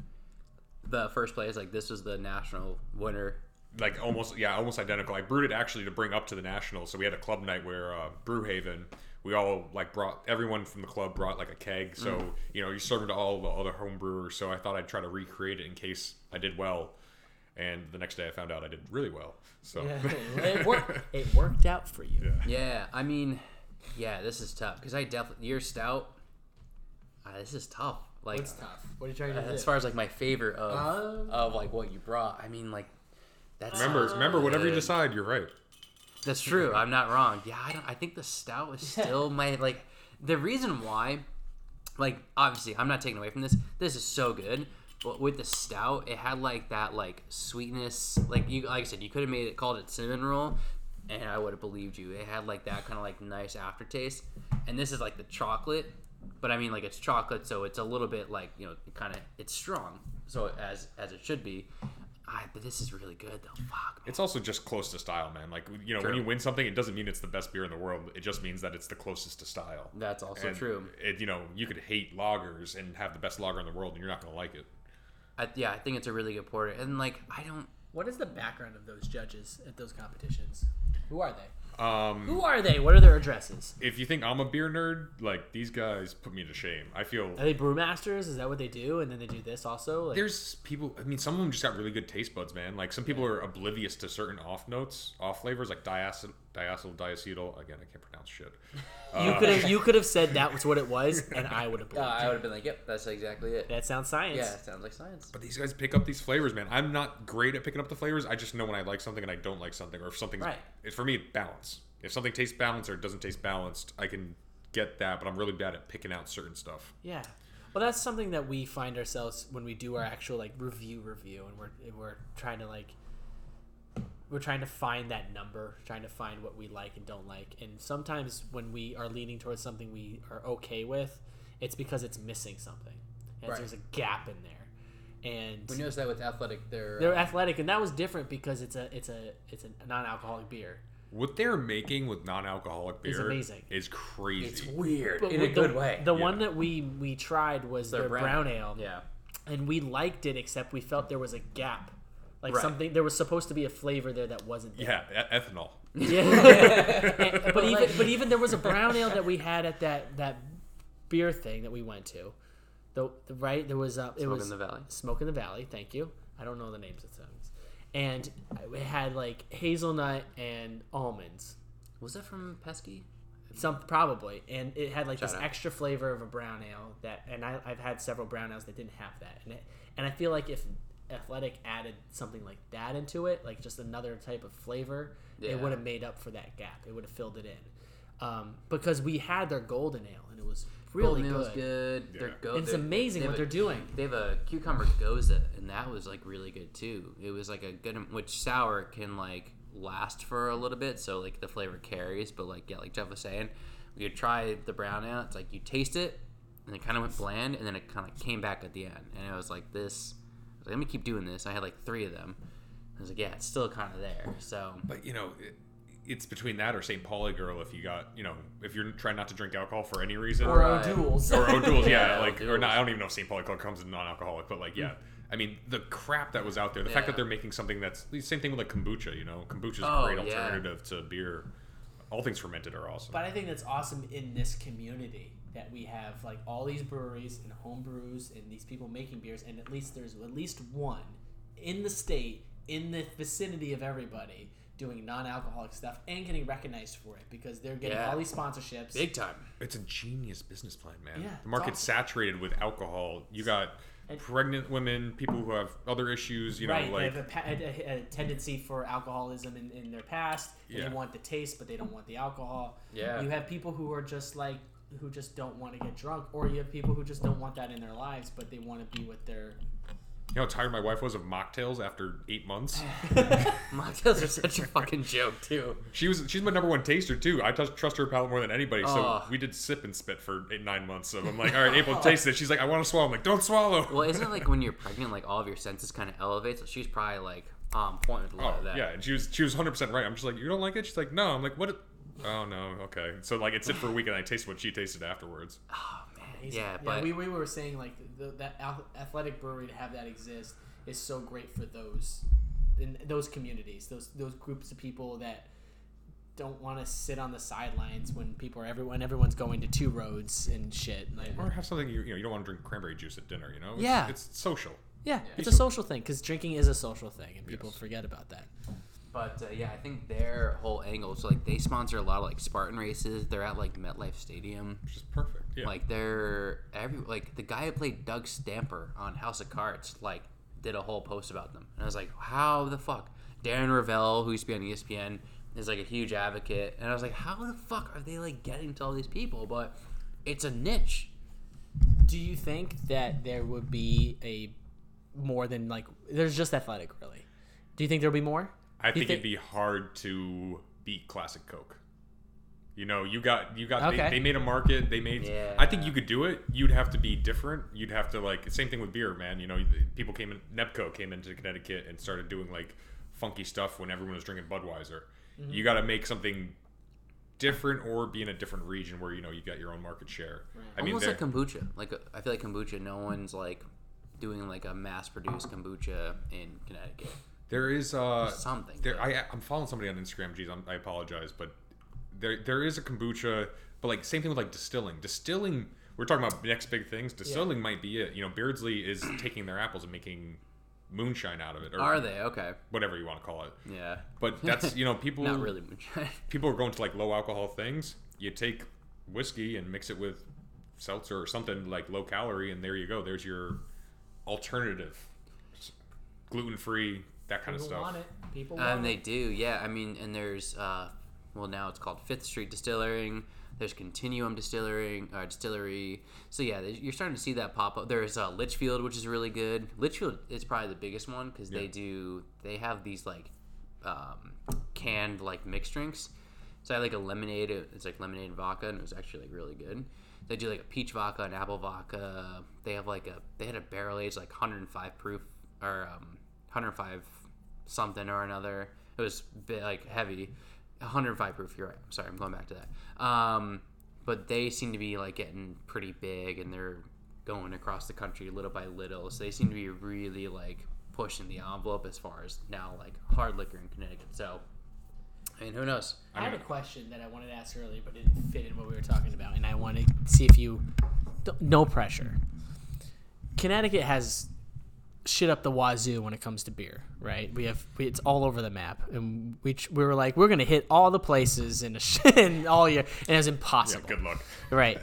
the first place. Like this was the national winner. like almost yeah almost identical i brewed it actually to bring up to the national. so we had a club night where uh, brewhaven we all like brought everyone from the club brought like a keg. So Mm. you know, you serve it to all the other home brewers. So I thought I'd try to recreate it in case I did well. And the next day I found out I did really well. So Yeah, <laughs> it, worked, it worked out for you. Yeah. Yeah, I mean, yeah, this is tough because I definitely your stout. Uh, this is tough. Like It's tough. What are you trying to do? as far as like my favorite of Uh, of like what you brought. I mean, like that's remember, remember, whatever you decide, you're right. That's true. I'm not wrong. Yeah, I don't. I think the stout is still my like. The reason why, like, obviously, I'm not taking away from this. This is so good. But with the stout, it had like that like sweetness. Like you, like I said, you could have made it called it cinnamon roll, and I would have believed you. It had like that kind of like nice aftertaste. And this is like the chocolate, but I mean like it's chocolate, so it's a little bit like you know kind of it's strong. So as as it should be. I, but this is really good though. Fuck. Man. It's also just close to style, man. Like you know, True. when you win something, it doesn't mean it's the best beer in the world. It just means that it's the closest to style. That's also And true. It, you know, you could hate lagers and have the best lager in the world, and you're not gonna like it. I, yeah, I think it's a really good porter. And like, I don't. What is the background of those judges at those competitions? Who are they? Um, Who are they? What are their addresses? if you think I'm a beer nerd, like these guys put me to shame. I feel Are they brewmasters? Is that what they do? And then they do this also? Like, there's people. I mean, some of them just got really good taste buds, man. Like some people are oblivious to certain off notes, off flavors, like diacetyl, diacetyl, diacetyl. Again, I can't pronounce shit. <laughs> you Uh, could have you could have said that was what it was, and I would have <laughs> believed. I would have been like, yep, that's exactly it. That sounds science. Yeah, it sounds like science. But these guys pick up these flavors, man. I'm not great at picking up the flavors. I just know when I like something and I don't like something, or if something's Right. it's for me balance. If something tastes balanced or it doesn't taste balanced, I can get that. But I'm really bad at picking out certain stuff. Yeah. Well, that's something that we find ourselves when we do our actual like review review, and we're and we're trying to like we're trying to find that number, trying to find what we like and don't like. And sometimes when we are leaning towards something we are okay with, it's because it's missing something, and Right. there's a gap in there. And We noticed that with athletic, they're, they're uh, athletic, and that was different because it's a it's a it's a non-alcoholic beer. What they're making with non-alcoholic beer It's amazing. is crazy. it's weird But in a with the, good way. The Yeah. one that we we tried was Their their brown, ale. Yeah. and we liked it except we felt there was a gap like Right. something there was supposed to be a flavor there that wasn't there. yeah, e- ethanol. yeah <laughs> And- but even but even there was a brown ale that we had at that that beer thing that we went to the, the right there was uh, it Smoke was in the Valley. smoke in the valley thank you i don't know the names of things and it had like hazelnut and almonds Was that from Pesky? some probably and it had like this out. extra flavor of a brown ale that and I, i've had several brown ales that didn't have that and it, and i feel like if athletic added something like that into it like just another type of flavor Yeah. it would have made up for that gap it would have filled it in um, because we had their golden ale and it was really Golden Ale's good, good. They're go- it's they're- amazing they what have they're a- doing They have a cucumber gose, and that was like really good too. It was like a good, which sour can like last for a little bit, so like the flavor carries. But like yeah, like Jeff was saying, we would try the brown ale. It's like you taste it, and it kind of went bland, and then it kind of came back at the end, and it was like this. I was like, Let me keep doing this. I had like three of them. I was like, yeah, it's still kind of there. So But you know, it, it's between that or St. Pauli girl. If you got, you know, if you're trying not to drink alcohol for any reason, or Right. O'Doul's. or O'Doul's, yeah, Yeah, like or not. I don't even know if St. Pauli Club comes in non-alcoholic, but like, yeah. I mean, the crap that was out there. The fact that they're making something that's the same thing with like kombucha. You know, kombucha's Oh, a great yeah. alternative to beer. All things fermented are awesome. But I think that's awesome in this community that we have like all these breweries and home brews and these people making beers, and at least there's at least one in the state, in the vicinity of everybody, doing non-alcoholic stuff and getting recognized for it because they're getting Yeah. all these sponsorships. big time. It's a genius business plan, man. Yeah, the market's awesome. saturated with alcohol. You got And- pregnant women, people who have other issues. You know, right, they like have a, pa- a, a tendency for alcoholism in, in their past. And Yeah. They want the taste, but they don't want the alcohol. Yeah. You have people who are just like who just don't want to get drunk, or you have people who just don't want that in their lives, but they want to be with their you know how tired my wife was of mocktails after eight months. <laughs> Mocktails are such a fucking joke too. She was she's my number one taster too. I trust trust her palate more than anybody. So Oh. we did sip and spit for eight nine months. So I'm like, all right, April, taste it. She's like, I want to swallow. I'm like, don't swallow. Well, isn't it like when you're <laughs> pregnant, like all of your senses kind of elevate? So she's probably like on point with a lot Oh of that. yeah, and she was she was 100 percent right. I'm just like, you don't like it? She's like, no. I'm like, what? Oh no, okay. So like, it's it sit for a week, and I tasted what she tasted afterwards. <sighs> Oh, Man, He's- yeah, but we, we were saying like the, that athletic brewery to have that exist is so great for those in those communities, those those groups of people that don't want to sit on the sidelines when people are everyone everyone's going to two roads and shit. Like, Or have something you, you know you don't want to drink cranberry juice at dinner. You know. It's, Yeah. It's social. yeah, it's a social thing because drinking is a social thing, and people Yes. forget about that. But uh, yeah, I think their whole angle is like they sponsor a lot of like Spartan races. They're at like MetLife Stadium. Which is perfect. Yeah. Like they're every like the guy who played Doug Stamper on House of Cards like did a whole post about them, and I was like, how the fuck? Darren Rovell, who used to be on ESPN, is like a huge advocate, and I was like, how the fuck are they like getting to all these people? But it's a niche. Do you think that there would be a more than like there's just athletic really? Do you think there'll be more? I Do you think it'd be hard to beat classic Coke. You know, you got you got Okay. they, they made a market. They made. I think you could do it. You'd have to be different. You'd have to like same thing with beer, man. You know, people came in. Nebco came into Connecticut and started doing like funky stuff when everyone was drinking Budweiser. Mm-hmm. You got to make something different or be in a different region where you know you got your own market share. I mean, Almost like kombucha. Like uh, I feel like kombucha. No one's like doing like a mass-produced kombucha in Connecticut. There is uh something, There, I I'm following somebody on Instagram. Geez, I'm, I apologize, but there there is a kombucha, but like same thing with like distilling. Distilling, we're talking about next big things. Distilling might be it. You know, Beardsley is taking their apples and making moonshine out of it, or Are they okay? whatever you want to call it. Yeah. But that's <laughs> you know people Not really moonshine. <laughs> people are going to like low alcohol things. You take whiskey and mix it with seltzer or something like low calorie, and there you go. There's your alternative, gluten free, that kind of People stuff. want it. People want And they it. do, yeah. I mean, and there's, uh, well, now it's called Fifth Street Distilling. There's Continuum Distilling, uh, Distillery. So yeah, you're starting to see that pop up. There's uh, Litchfield, which is really good. Litchfield is probably the biggest one because they do they have these like um, canned like mixed drinks. So I had like a lemonade. It's like lemonade and vodka, and it was actually like really good. They do like a peach vodka, and apple vodka. They have like a they had a barrel aged like 105 proof or um, 105 something or another. It was bit like heavy, 105 proof. You're right. I'm sorry. I'm going back to that. Um, but they seem to be like getting pretty big, and they're going across the country little by little. So they seem to be really like pushing the envelope as far as now like hard liquor in Connecticut. So, I mean, who knows? I had a question that I wanted to ask earlier, but it didn't fit in what we were talking about, and I want to see if you. No pressure. Connecticut has shit up the wazoo when it comes to beer, right? We have it's all over the map, and we ch- we were like we're gonna hit all the places in a sh- <laughs> in all year, and it was Yeah, impossible. good luck. Right.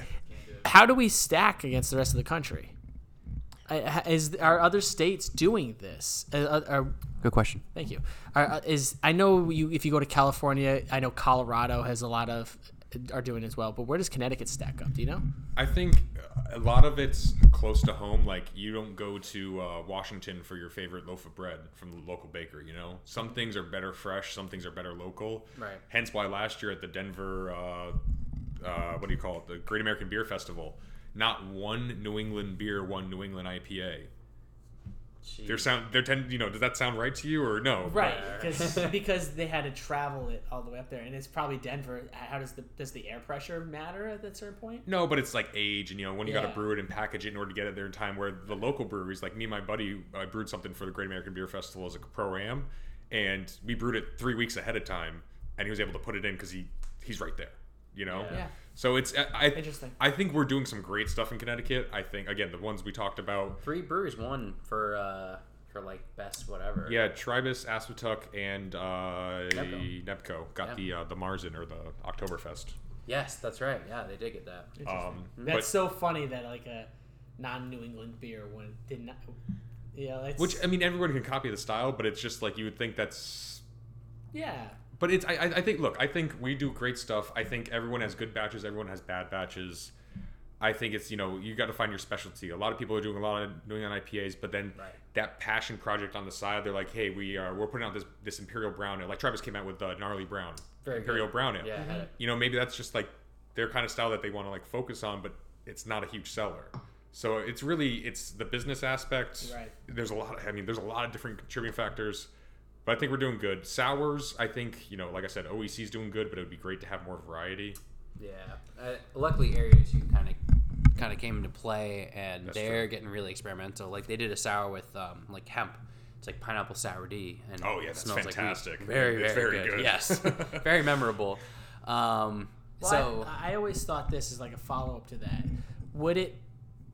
How do we stack against the rest of the country? Is are other states doing this? Uh, uh, Are, Good question. Thank you. Are, uh, is I know you if you go to California, I know Colorado has a lot of are doing as well. But where does Connecticut stack up? Do you know? I think a lot of it's close to home. Like you don't go to uh, Washington for your favorite loaf of bread from the local baker. You know, some things are better fresh, some things are better local. Right. Hence why last year at the Denver, uh, uh, what do you call it, the Great American Beer Festival, not one New England beer won New England IPA. They're sound. They're tend. You know, does that sound right to you or no? Right, because <laughs> <laughs> because they had to travel it all the way up there, and it's probably Denver. How does the does the air pressure matter at that certain point? No, but it's like age, and you know when you got to brew it and package it in order to get it there in time. Where the local breweries, like me and my buddy, I brewed something for the Great American Beer Festival as a pro am, and we brewed it three weeks ahead of time, and he was able to put it in because he he's right there, you know. Yeah. So it's I, I Interesting. I think we're doing some great stuff in Connecticut. I think again the ones we talked about. Three breweries won for uh for like best whatever. Yeah, Tribus, Aspetuck, and uh, Nebco. Nebco got Yeah. the uh, the Marzen or the Oktoberfest. Yes, that's right. Yeah, they did get that. Um, That's but- so funny that like a non New England beer one did not. Yeah, that's which I mean, everyone can copy the style, but it's just like you would think that's yeah. But it's I, I think look I think we do great stuff I think everyone has good batches everyone has bad batches I think it's you know you got to find your specialty a lot of people are doing a lot of doing on IPAs but then Right. that passion project on the side they're like hey we are we're putting out this this imperial brown ale like Travis came out with the gnarly brown Very imperial good. brown ale Yeah, it. you know maybe that's just like their kind of style that they want to like focus on but it's not a huge seller so it's really it's the business aspect Right. there's a lot i mean there's a lot of different contributing factors but i think we're doing good sours i think you know like i said OEC is doing good but it would be great to have more variety Yeah. Uh, luckily, Area Two kind of kind of came into play, and That's they're true. getting really experimental. Like they did a sour with um, like hemp, It's like pineapple sour D, and Oh, yeah, it that's smells fantastic. Like weed. very, It's very, very good. good. Yes, <laughs> very memorable. Um, Well, so I, I always thought this is like a follow up to that. Would it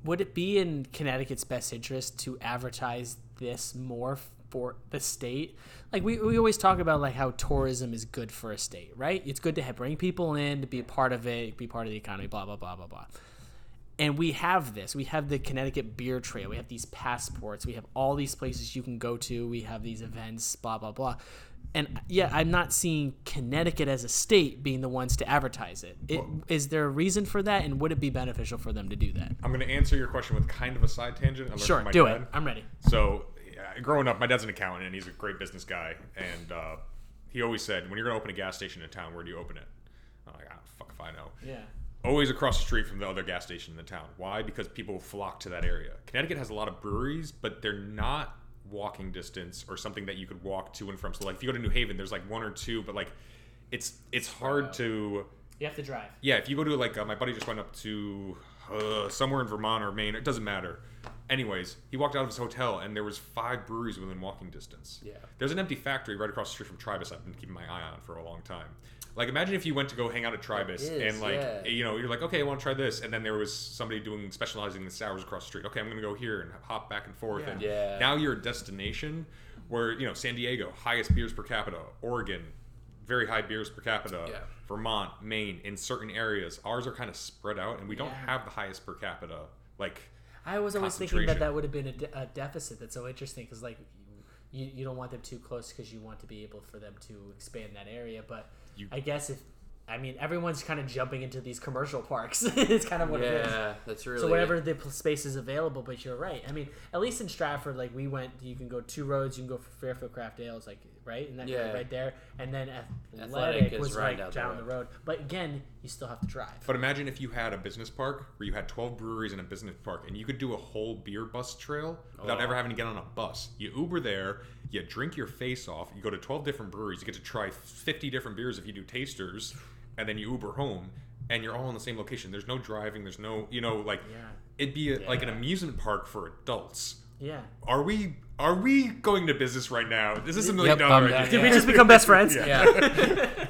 would it be in Connecticut's best interest to advertise this more for the state? Like we, we always talk about like how tourism is good for a state, right? It's good to have, bring people in to be a part of it, be part of the economy, blah blah blah blah blah. And we have this. We have the Connecticut Beer Trail. We have these passports. We have all these places you can go to. We have these events, blah blah blah. And yeah, I'm not seeing Connecticut as a state being the ones to advertise it. it is there a reason for that, and would it be beneficial for them to do that? I'm going to answer your question with kind of a side tangent. Sure, do dad. it. I'm ready. So, growing up, my dad's an accountant and he's a great business guy. And uh, he always said, when you're going to open a gas station in town, where do you open it? I'm like, ah, fuck if I know. Yeah. Always across the street from the other gas station in the town. Why? Because people flock to that area. Connecticut has a lot of breweries, but they're not walking distance or something that you could walk to and from. So, like, if you go to New Haven, there's like one or two, but like, it's it's hard to You have to drive. yeah, if you go to like uh, my buddy just went up to uh, somewhere in Vermont or Maine, it doesn't matter. Anyways, he walked out of his hotel and there was five breweries within walking distance. Yeah. There's an empty factory right across the street from Tribus. I've been keeping my eye on for a long time. Like imagine if you went to go hang out at Tribus is, and like yeah. you know you're like okay I want to try this and then there was somebody doing specializing in sours across the street. Okay, I'm gonna go here and hop back and forth and Yeah. now you're a destination where you know San Diego highest beers per capita, Oregon very high beers per capita. Yeah. Vermont, Maine, in certain areas, ours are kind of spread out, and we don't Yeah. have the highest per capita. Like, I was always thinking that that would have been a, de- a deficit. That's so interesting because like you, you don't want them too close because you want to be able for them to expand that area. But You- I guess if I mean everyone's kind of jumping into these commercial parks. <laughs> it's kind of what it is. yeah, that's really So whatever the space is available, but you're right. I mean, at least in Stratford, like we went, you can go two roads. You can go for Fairfield Craft Ales, like right, and that Yeah. right there, and then Athletic, Athletic was right like down down, the the road. But again, you still have to drive. but imagine if you had a business park where you had 12 breweries in a business park, and you could do a whole beer bus trail without Oh. ever having to get on a bus. You Uber there, you drink your face off, you go to 12 different breweries, you get to try 50 different beers if you do tasters, and then you Uber home, and you're all in the same location. There's no driving. There's no, you know, like Yeah. it'd be a, like an amusement park for adults. yeah. Are we are we going to business right now? Is This is a million Yep, dollar idea. done. Did we just become best friends? Yeah,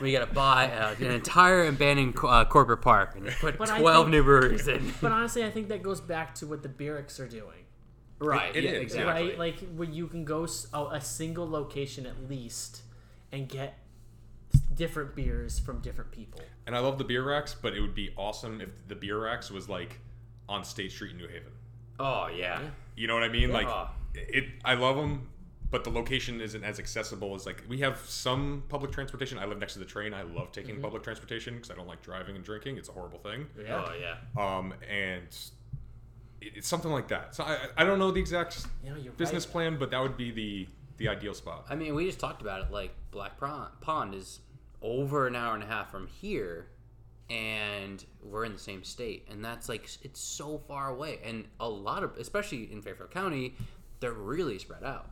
we gotta buy uh, an entire abandoned co- uh, corporate park and put But twelve think- new breweries in. <laughs> But honestly, I think that goes back to what the Beerix are doing. right, it yeah, is, exactly. right? Like where you can go s- a, a single location at least and get different beers from different people. And I love the beer racks, but it would be awesome if the beer racks was like on State Street in New Haven. Oh yeah. You know what I mean? Like it. I love them, but the location isn't as accessible as like we have some public transportation. I live next to the train. I love taking Mm-hmm. public transportation because I don't like driving and drinking. It's a horrible thing. Oh yeah. Um, and it's something like that. So I, I don't know the exact You know, business right. plan, but that would be the the ideal spot. I mean, we just talked about it. Like Black Pond, is over an hour and a half from here, and we're in the same state, and that's like it's so far away. And a lot of, especially in Fairfield County, they're really spread out.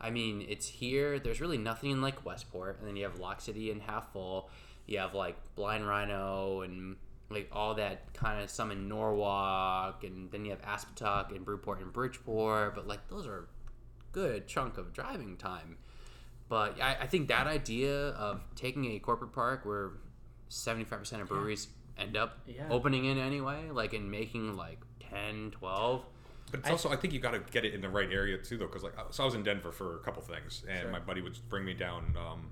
I mean, it's here. There's really nothing in like Westport, and then you have Lock City and Half Full. You have like Blind Rhino and like all that kind of some in Norwalk, and then you have Aspetuck and Brewport and Bridgeport. But like those are good chunk of driving time. But I, I think that idea of taking a corporate park where 75% of breweries end up Yeah. opening in anyway, like and making like 10, 12. But it's also, I think you got to get it in the right area too, though. Because like, so I was in Denver for a couple things, and my buddy would bring me down. Um,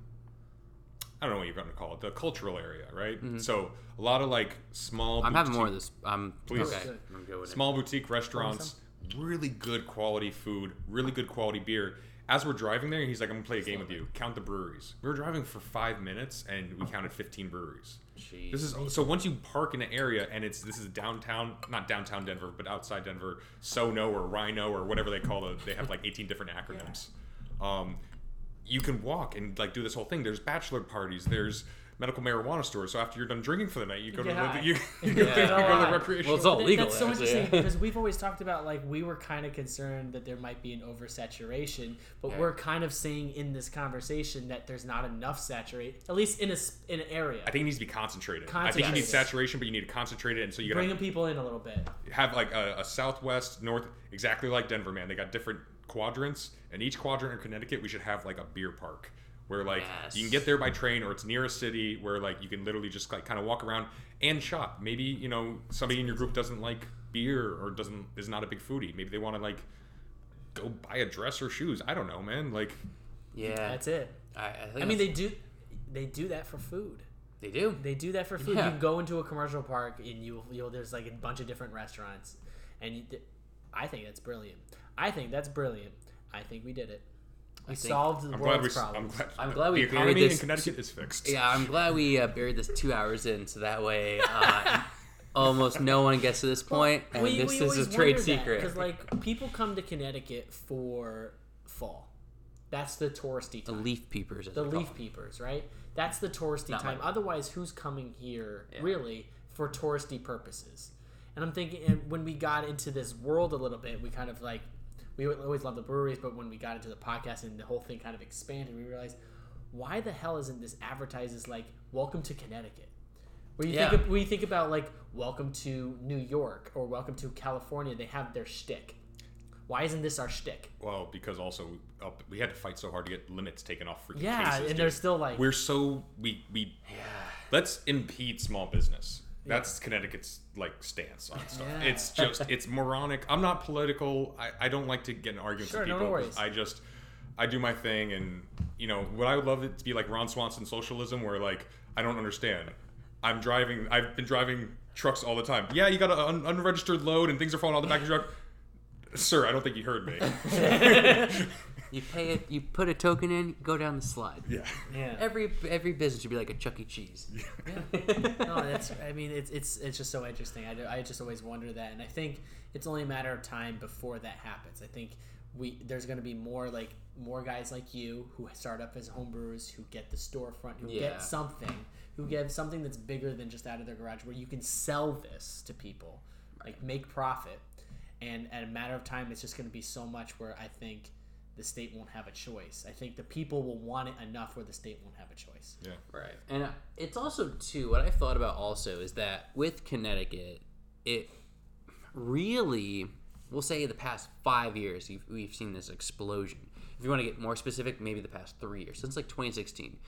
I don't know what you're going to call it, the cultural area, right? So a lot of like small. Mm-hmm. I'm having more of this. I'm Please. okay. I'm good with it. Small boutique restaurants, really good quality food, really good quality beer. As we're driving there, he's like, "I'm gonna play a game with you. Count the breweries." We were driving for five minutes, and we counted 15 breweries. Jeez. This is so once you park in an area and it's this is downtown, not downtown Denver, but outside Denver, Sono or RiNo or whatever they call it. They have like 18 different <laughs> acronyms. Um, you can walk and like do this whole thing. There's bachelor parties. There's medical marijuana stores. So after you're done drinking for the night, you go get to high. the, you, you, get go to the high. <laughs> recreational. Well, it's all That- legal. That's so actually. interesting because we've always talked about like we were kind of concerned that there might be an oversaturation, but Yeah. we're kind of saying in this conversation that there's not enough saturate, at least in a s- in an area. I think it needs to be concentrated. I think you need Concentrated. saturation, but you need to concentrate it, and so you gotta bringing people in a little bit. have like a, a southwest, north, exactly like Denver, man. They got different quadrants, and each quadrant in Connecticut we should have like a beer park where like Yes. you can get there by train or it's near a city where like you can literally just like kind of walk around and shop. Maybe you know somebody in your group doesn't like beer or doesn't is not a big foodie. Maybe they want to like go buy a dress or shoes. I don't know, man. Like Yeah, That's it. I, I, think I mean, they do they do that for food. they do. They do that for food. Yeah. You go into a commercial park and you you'll there's like a bunch of different restaurants, and you, I think that's brilliant. I think that's brilliant. I think we did it. We think- solved the I'm glad we. world's s- I'm problems. glad. I'm glad we the buried economy in this- Connecticut is fixed. Yeah, I'm glad we uh, buried this two hours in, so that way uh, <laughs> almost no one gets to this point, and We- this we is always a trade wondered that, secret. because like people come to Connecticut for fall. That's the touristy time. the time. leaf peepers, as the we call leaf them. peepers, right? That's the touristy Not time. my- Otherwise, who's coming here Yeah. really for touristy purposes? And I'm thinking, and when we got into this world a little bit, we kind of like we always loved the breweries, but when we got into the podcast and the whole thing kind of expanded, we realized why the hell isn't this advertised as like "Welcome to Connecticut"? When you Yeah. think of, you think about like "Welcome to New York" or "Welcome to California," they have their shtick. Why isn't this our shtick? Well, because also up, we had to fight so hard to get limits taken off freaking Yeah, cases. and dude. they're still like we're so we we yeah. let's impede small business. That's Connecticut's like stance on stuff. Yeah. It's just it's moronic. I'm not political. I, I don't like to get in arguments Sure, with no people. worries. I just I do my thing and you know, what I would love it to be like Ron Swanson socialism where like I don't understand. I'm driving I've been driving trucks all the time. Yeah, you got an un- unregistered load and things are falling out the back of your truck. Sir, I don't think you heard me. <laughs> <laughs> You pay it, you put a token in, go down the slide. yeah. yeah. Every every business should be like a Chuck E. Cheese. Yeah. no, that's. I mean, it's it's it's just so interesting. I, do- I just always wonder that, and I think it's only a matter of time before that happens. I think we there's going to be more like more guys like you who start up as homebrewers who get the storefront, who Yeah. get something, who get something that's bigger than just out of their garage, where you can sell this to people, like make profit, and at a matter of time, it's just going to be so much where I think. The state won't have a choice. I think the people will want it enough where the state won't have a choice. Yeah. Right. And uh, it's also too what I've thought about also is that with Connecticut, it really, we'll say the past five years, you've, we've seen this explosion. If you want to get more specific, maybe the past three years, since like 2016.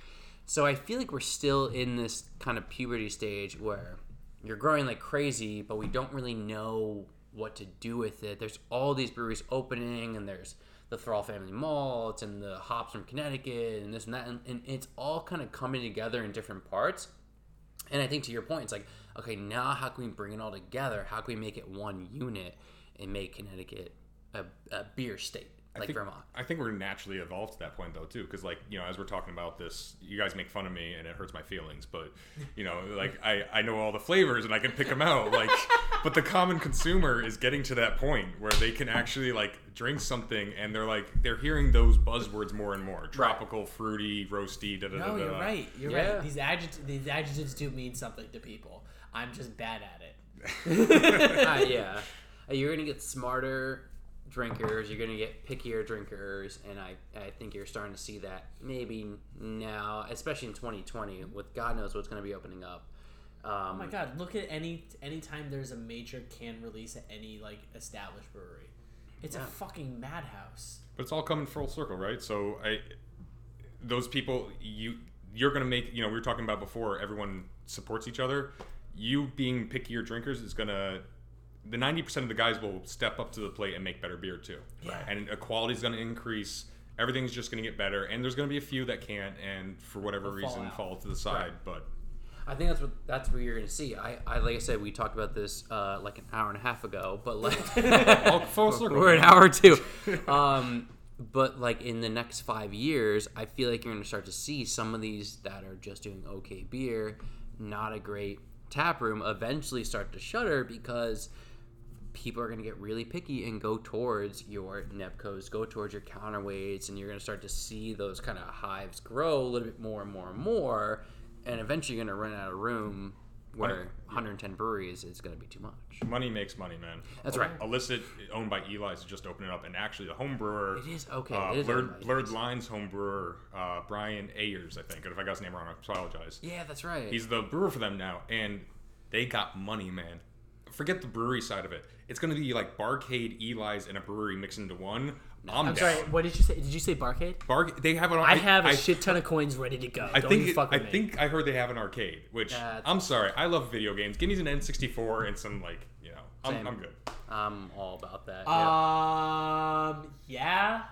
So I feel like we're still in this kind of puberty stage where you're growing like crazy, but we don't really know what to do with it. There's all these breweries opening, and there's the Thrall Family Malts and the hops from Connecticut and this and that, and, and it's all kind of coming together in different parts. And I think to your point, it's like, okay, now how can we bring it all together? How can we make it one unit and make Connecticut a, a beer state like think, Vermont? I think we're naturally evolved to that point though too, because like you know, as we're talking about this, you guys make fun of me and it hurts my feelings, but you know, like I I know all the flavors and I can pick them out, like, <laughs> but the common consumer is getting to that point where they can actually like drink something and they're like they're hearing those buzzwords more and more, tropical, fruity, roasty, da da da. No, da. you're right. You're Yeah. right. These adjectives, these adjectives do mean something to people. I'm just bad at it. <laughs> <laughs> uh, yeah, you're gonna get smarter drinkers. You're gonna get pickier drinkers, and I I think you're starting to see that maybe now, especially in 2020, with God knows what's gonna be opening up. Um, Oh my god! Look at any anytime there's a major can release at any like established brewery, it's Yeah. a fucking madhouse. But it's all coming full circle, right? So I, those people, you you're gonna make. You know, we were talking about before. Everyone supports each other. You being pickier drinkers is gonna. The ninety percent of the guys will step up to the plate and make better beer too. Yeah. And quality is gonna increase. Everything's just gonna get better, and there's gonna be a few that can't, and for whatever They'll reason, out. fall to the side. But I think that's what that's what you're gonna see. I, I like I said, we talked about this uh, like an hour and a half ago, but like <laughs> full <laughs> circle. we're an hour or two. Um, but like in the next five years, I feel like you're gonna start to see some of these that are just doing okay beer, not a great tap room, eventually start to shutter because people are going to get really picky and go towards your Nebcos, go towards your counterweights, and you're going to start to see those kind of hives grow a little bit more and more and more. And eventually, you're going to run out of room where 110 breweries is going to be too much. Money makes money, man. That's right. Illicit, owned by Eli's, is just opening up, and actually, the home brewer. It is okay. Uh, it is blurred, blurred Lines home brewer uh, Brian Ayers, I think. And if I got his name wrong, I apologize. Yeah, that's right. He's the brewer for them now, and they got money, man. forget the brewery side of it. It's gonna be like Barcade, Eli's, and a brewery mixed into one. I'm, I'm down. sorry. What did you say? Did you say Barcade? Bar- they have an. I have a I, shit ton of coins ready to go. I Don't think you it- fuck I with me. think I heard they have an arcade, which That's- I'm sorry. I love video games. Give me an N64 and some like you know. I'm, Same. I'm good. I'm all about that. yeah. Um. Yeah.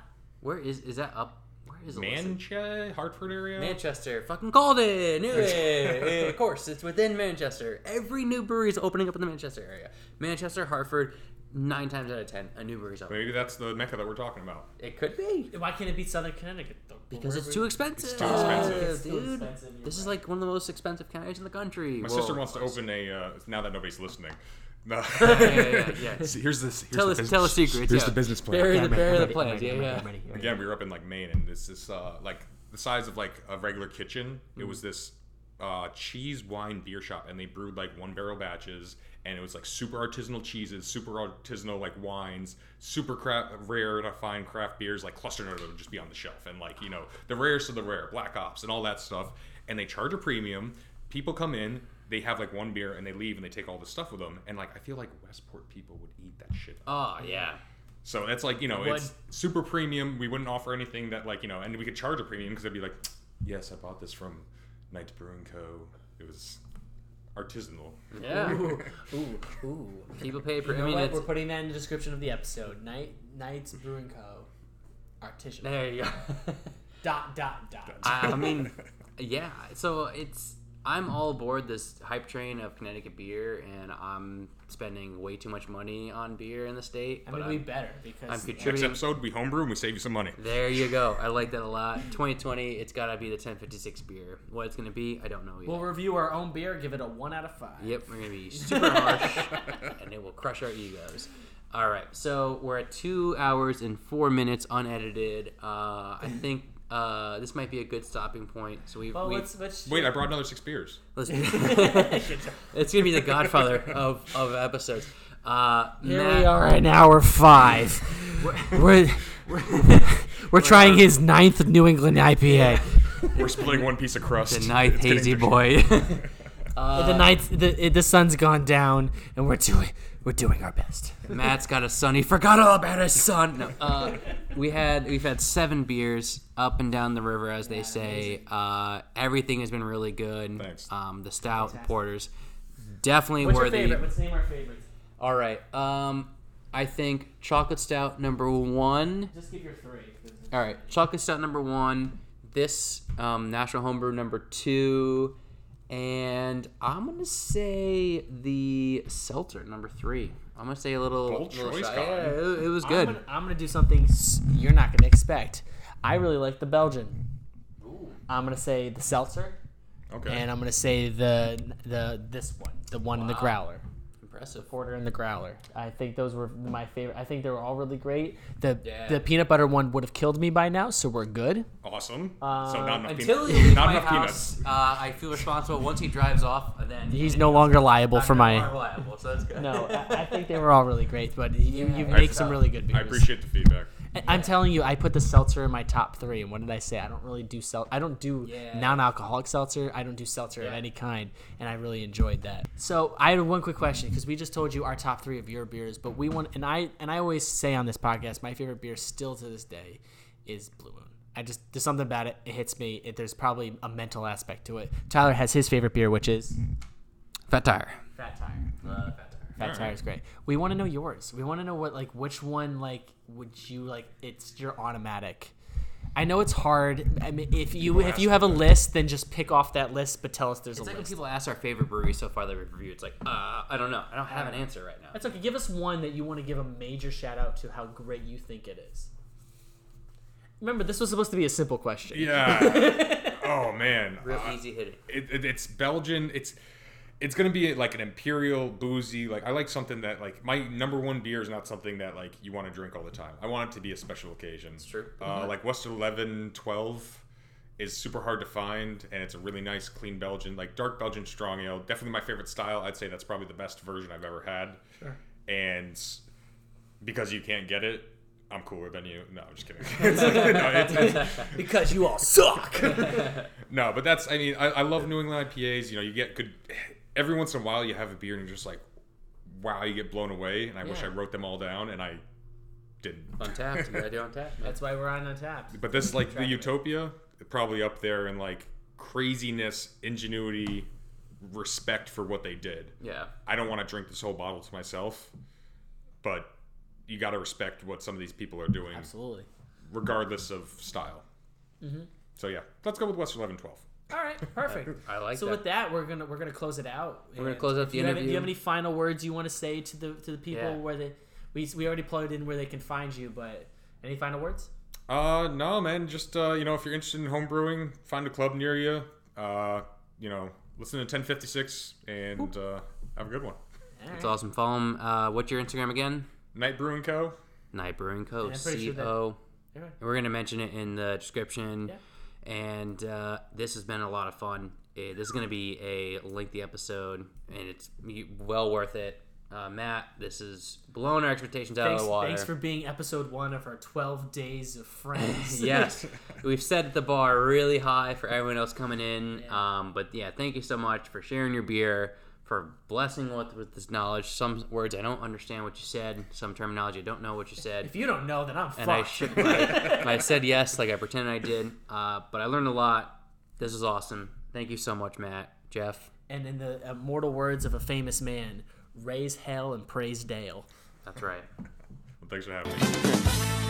Where is is that up? Where is it? listed? Manchester, Hartford area. Manchester, fucking called it. Knew it. <laughs> of course, it's within Manchester. Every new brewery is opening up in the Manchester area. Manchester, Hartford, nine times out of ten, a new brewery's open. Maybe that's the mecca that we're talking about. It could be Why can't it be Southern Connecticut though? because it's too expensive. too expensive. It's too dude. expensive, you're This is right. like one of the most expensive counties in the country. My Well, sister wants to open a. Uh, now that nobody's listening. No. <laughs> Yeah, yeah, yeah. <laughs> See, here's this. Here's Tell the us, business- tell us secrets. Here's yeah. the business plan. Bury the, I'm bury ready, the I'm plans. ready, Yeah, I'm yeah. ready, I'm ready, Again, we were up in like Maine, and this is uh, like the size of like a regular kitchen. It was this uh, cheese, wine, beer shop, and they brewed like one barrel batches, and it was like super artisanal cheeses, super artisanal like wines, super craft, rare to find craft beers like cluster note would just be on the shelf, and like you know the rarest of the rare, black ops, and all that stuff. And they charge a premium. People come in. They have like one beer and they leave and they take all this stuff with them. And like I feel like Westport people would eat that shit Oh yeah. so that's like you know Would- it's super premium. We wouldn't offer anything that like you know, and we could charge a premium because they'd be like, yes, I bought this from Knights Brewing Co. It was artisanal. Yeah. Ooh, <laughs> ooh, ooh. People pay for. You I mean, what? it's, We're putting that in the description of the episode. Night Knights Brewing Co. Artisanal. there you go. <laughs> Dot dot dot. I, I mean, <laughs> yeah. So it's I'm all aboard this hype train of Connecticut beer, and I'm spending way too much money on beer in the state. I but mean, I'm, we better because I'm contributing. Next contributing. episode, we homebrew and we save you some money. There you go. <laughs> I like that a lot. 2020, it's gotta be the 1056 beer. What it's gonna be, I don't know yet. we'll review our own beer. Give it a one out of five. Yep, we're gonna be <laughs> super harsh, <laughs> and it will crush our egos. All right, so we're at two hours and four minutes unedited. Uh, I think uh, this might be a good stopping point. So we've, Well, we've let's let's. Wait, I brought another six beers. <laughs> <laughs> it's gonna be the Godfather <laughs> of of episodes. Uh, Here Matt- we are at hour five. we're we're, we're trying his ninth New England IPA. We're splitting one piece of crust. the ninth It's hazy interesting. boy. the ninth, the the sun's gone down, and we're doing we're doing our best. Matt's got a son. He forgot all about his son. No, uh, we had we've had seven beers up and down the river, as they say. Uh, everything has been really good. Thanks. Um, the stout, the porters, definitely What's your favorite? Let's name our favorites. All right. Um, I think chocolate stout number one. Just give your three. All right, chocolate stout number one. This um, national homebrew number two, and I'm gonna say the seltzer number three. I'm gonna say a little. Bold little choice, shy- Colin. Yeah, it, it was I'm good. gonna, I'm gonna do something s- you're not gonna expect. I really like the Belgian. Ooh. I'm gonna say the seltzer, Okay. and I'm gonna say the the this one, the one in the growler. Impressive. Porter and the Growler. I think those were my favorite. I think they were all really great. The Yeah. the peanut butter one would have killed me by now, so we're good. awesome. Uh, so not enough Until peanuts. he leaves not my enough house, peanuts. uh, I feel responsible. Once he drives off, then He's no longer liable for my. liable, so that's good. No, I, I think they were all really great, but you, you I- make some really good beers. I appreciate the feedback. I- I'm telling you, I put the seltzer in my top three. And what did I say? I don't really do sel. I don't do Yeah. non-alcoholic seltzer. I don't do seltzer of any kind, and I really enjoyed that. So I had one quick question because we just told you our top three of your beers, but we want and I and I always say on this podcast, my favorite beer still to this day is Blue Moon. I just there's something about it. It hits me. It, there's probably a mental aspect to it. Tyler has his favorite beer, which is Fat tire. Fat Tire. Fat tire. Fat Alright. Tire is great. We want to know yours. We want to know what like which one like would you like? It's your automatic. I know it's hard. I mean, if you People if you have a that. list, then just pick off that list. But tell us there's It's a like when people ask our favorite brewery so far that we've reviewed. It's like, uh, I don't know. I don't have an answer right now. That's okay. Give us one that you want to give a major shout out to how great you think it is. Remember, this was supposed to be a simple question. Yeah. <laughs> oh man. Real Uh, easy hitting. it, it, it's Belgian. It's it's gonna be like an imperial boozy. Like I like something that like my number one beer is not something that like you want to drink all the time. I want it to be a special occasion. It's true. Uh, like Westvleteren Twelve is super hard to find, and it's a really nice, clean Belgian, like dark Belgian strong ale. Definitely my favorite style. I'd say that's probably the best version I've ever had. Sure. And because you can't get it. I'm cooler than you. No, I'm just kidding. <laughs> It's like- no, it's- it's- <laughs> Because you all suck. <laughs> no, but that's. I mean, I, I love New England IPAs. You know, you get good. Every once in a while, you have a beer and you're just like, wow, you get blown away. And I wish I Yeah. wrote them all down, and I didn't. Untappd. You gotta <laughs> do Untappd. man. That's why we're on Untappd. But this, like the. Utopia, probably up there in like craziness, ingenuity, respect for what they did. Yeah. I don't want to drink this whole bottle to myself, but you got to respect what some of these people are doing, Absolutely. regardless of style. Mm-hmm. So yeah, let's go with Westvleteren Twelve. All right, perfect. <laughs> I like so that. with that, we're gonna we're gonna close it out. We're gonna And close out the you have- do you have any final words you want to say to the to the people Yeah. where they we we already plugged in where they can find you, but any final words? Uh, no, man. Just uh, you know, if you're interested in home brewing, find a club near you. Uh, you know, listen to 1056 and uh, have a good one. All It's right. awesome. Follow 'em. Uh, what's your Instagram again? Knight Brewing Co. Knight Brewing Co. And I'm sure that- O. We're gonna mention it in the description. Yeah. And uh, this has been a lot of fun. Eh, this is gonna be a lengthy episode, and it's well worth it. Uh, Matt, this is blowing our expectations out Thanks, of the water. thanks for being episode one of our 12 days of friends. <laughs> yes, <laughs> we've set the bar really high for everyone else coming in. Yeah. Um, but yeah, thank you so much for sharing your beer, for blessing with, with this knowledge. Some words I don't understand what you said, some terminology I don't know what you said. if you don't know, then I'm and I fucked. should I, I said yes like I pretended I did. Uh, but I learned a lot. This is awesome. Thank you so much, Matt, Jeff. and in the immortal words of a famous man, raise hell and praise Dale. That's right. Well, thanks for having me. <laughs>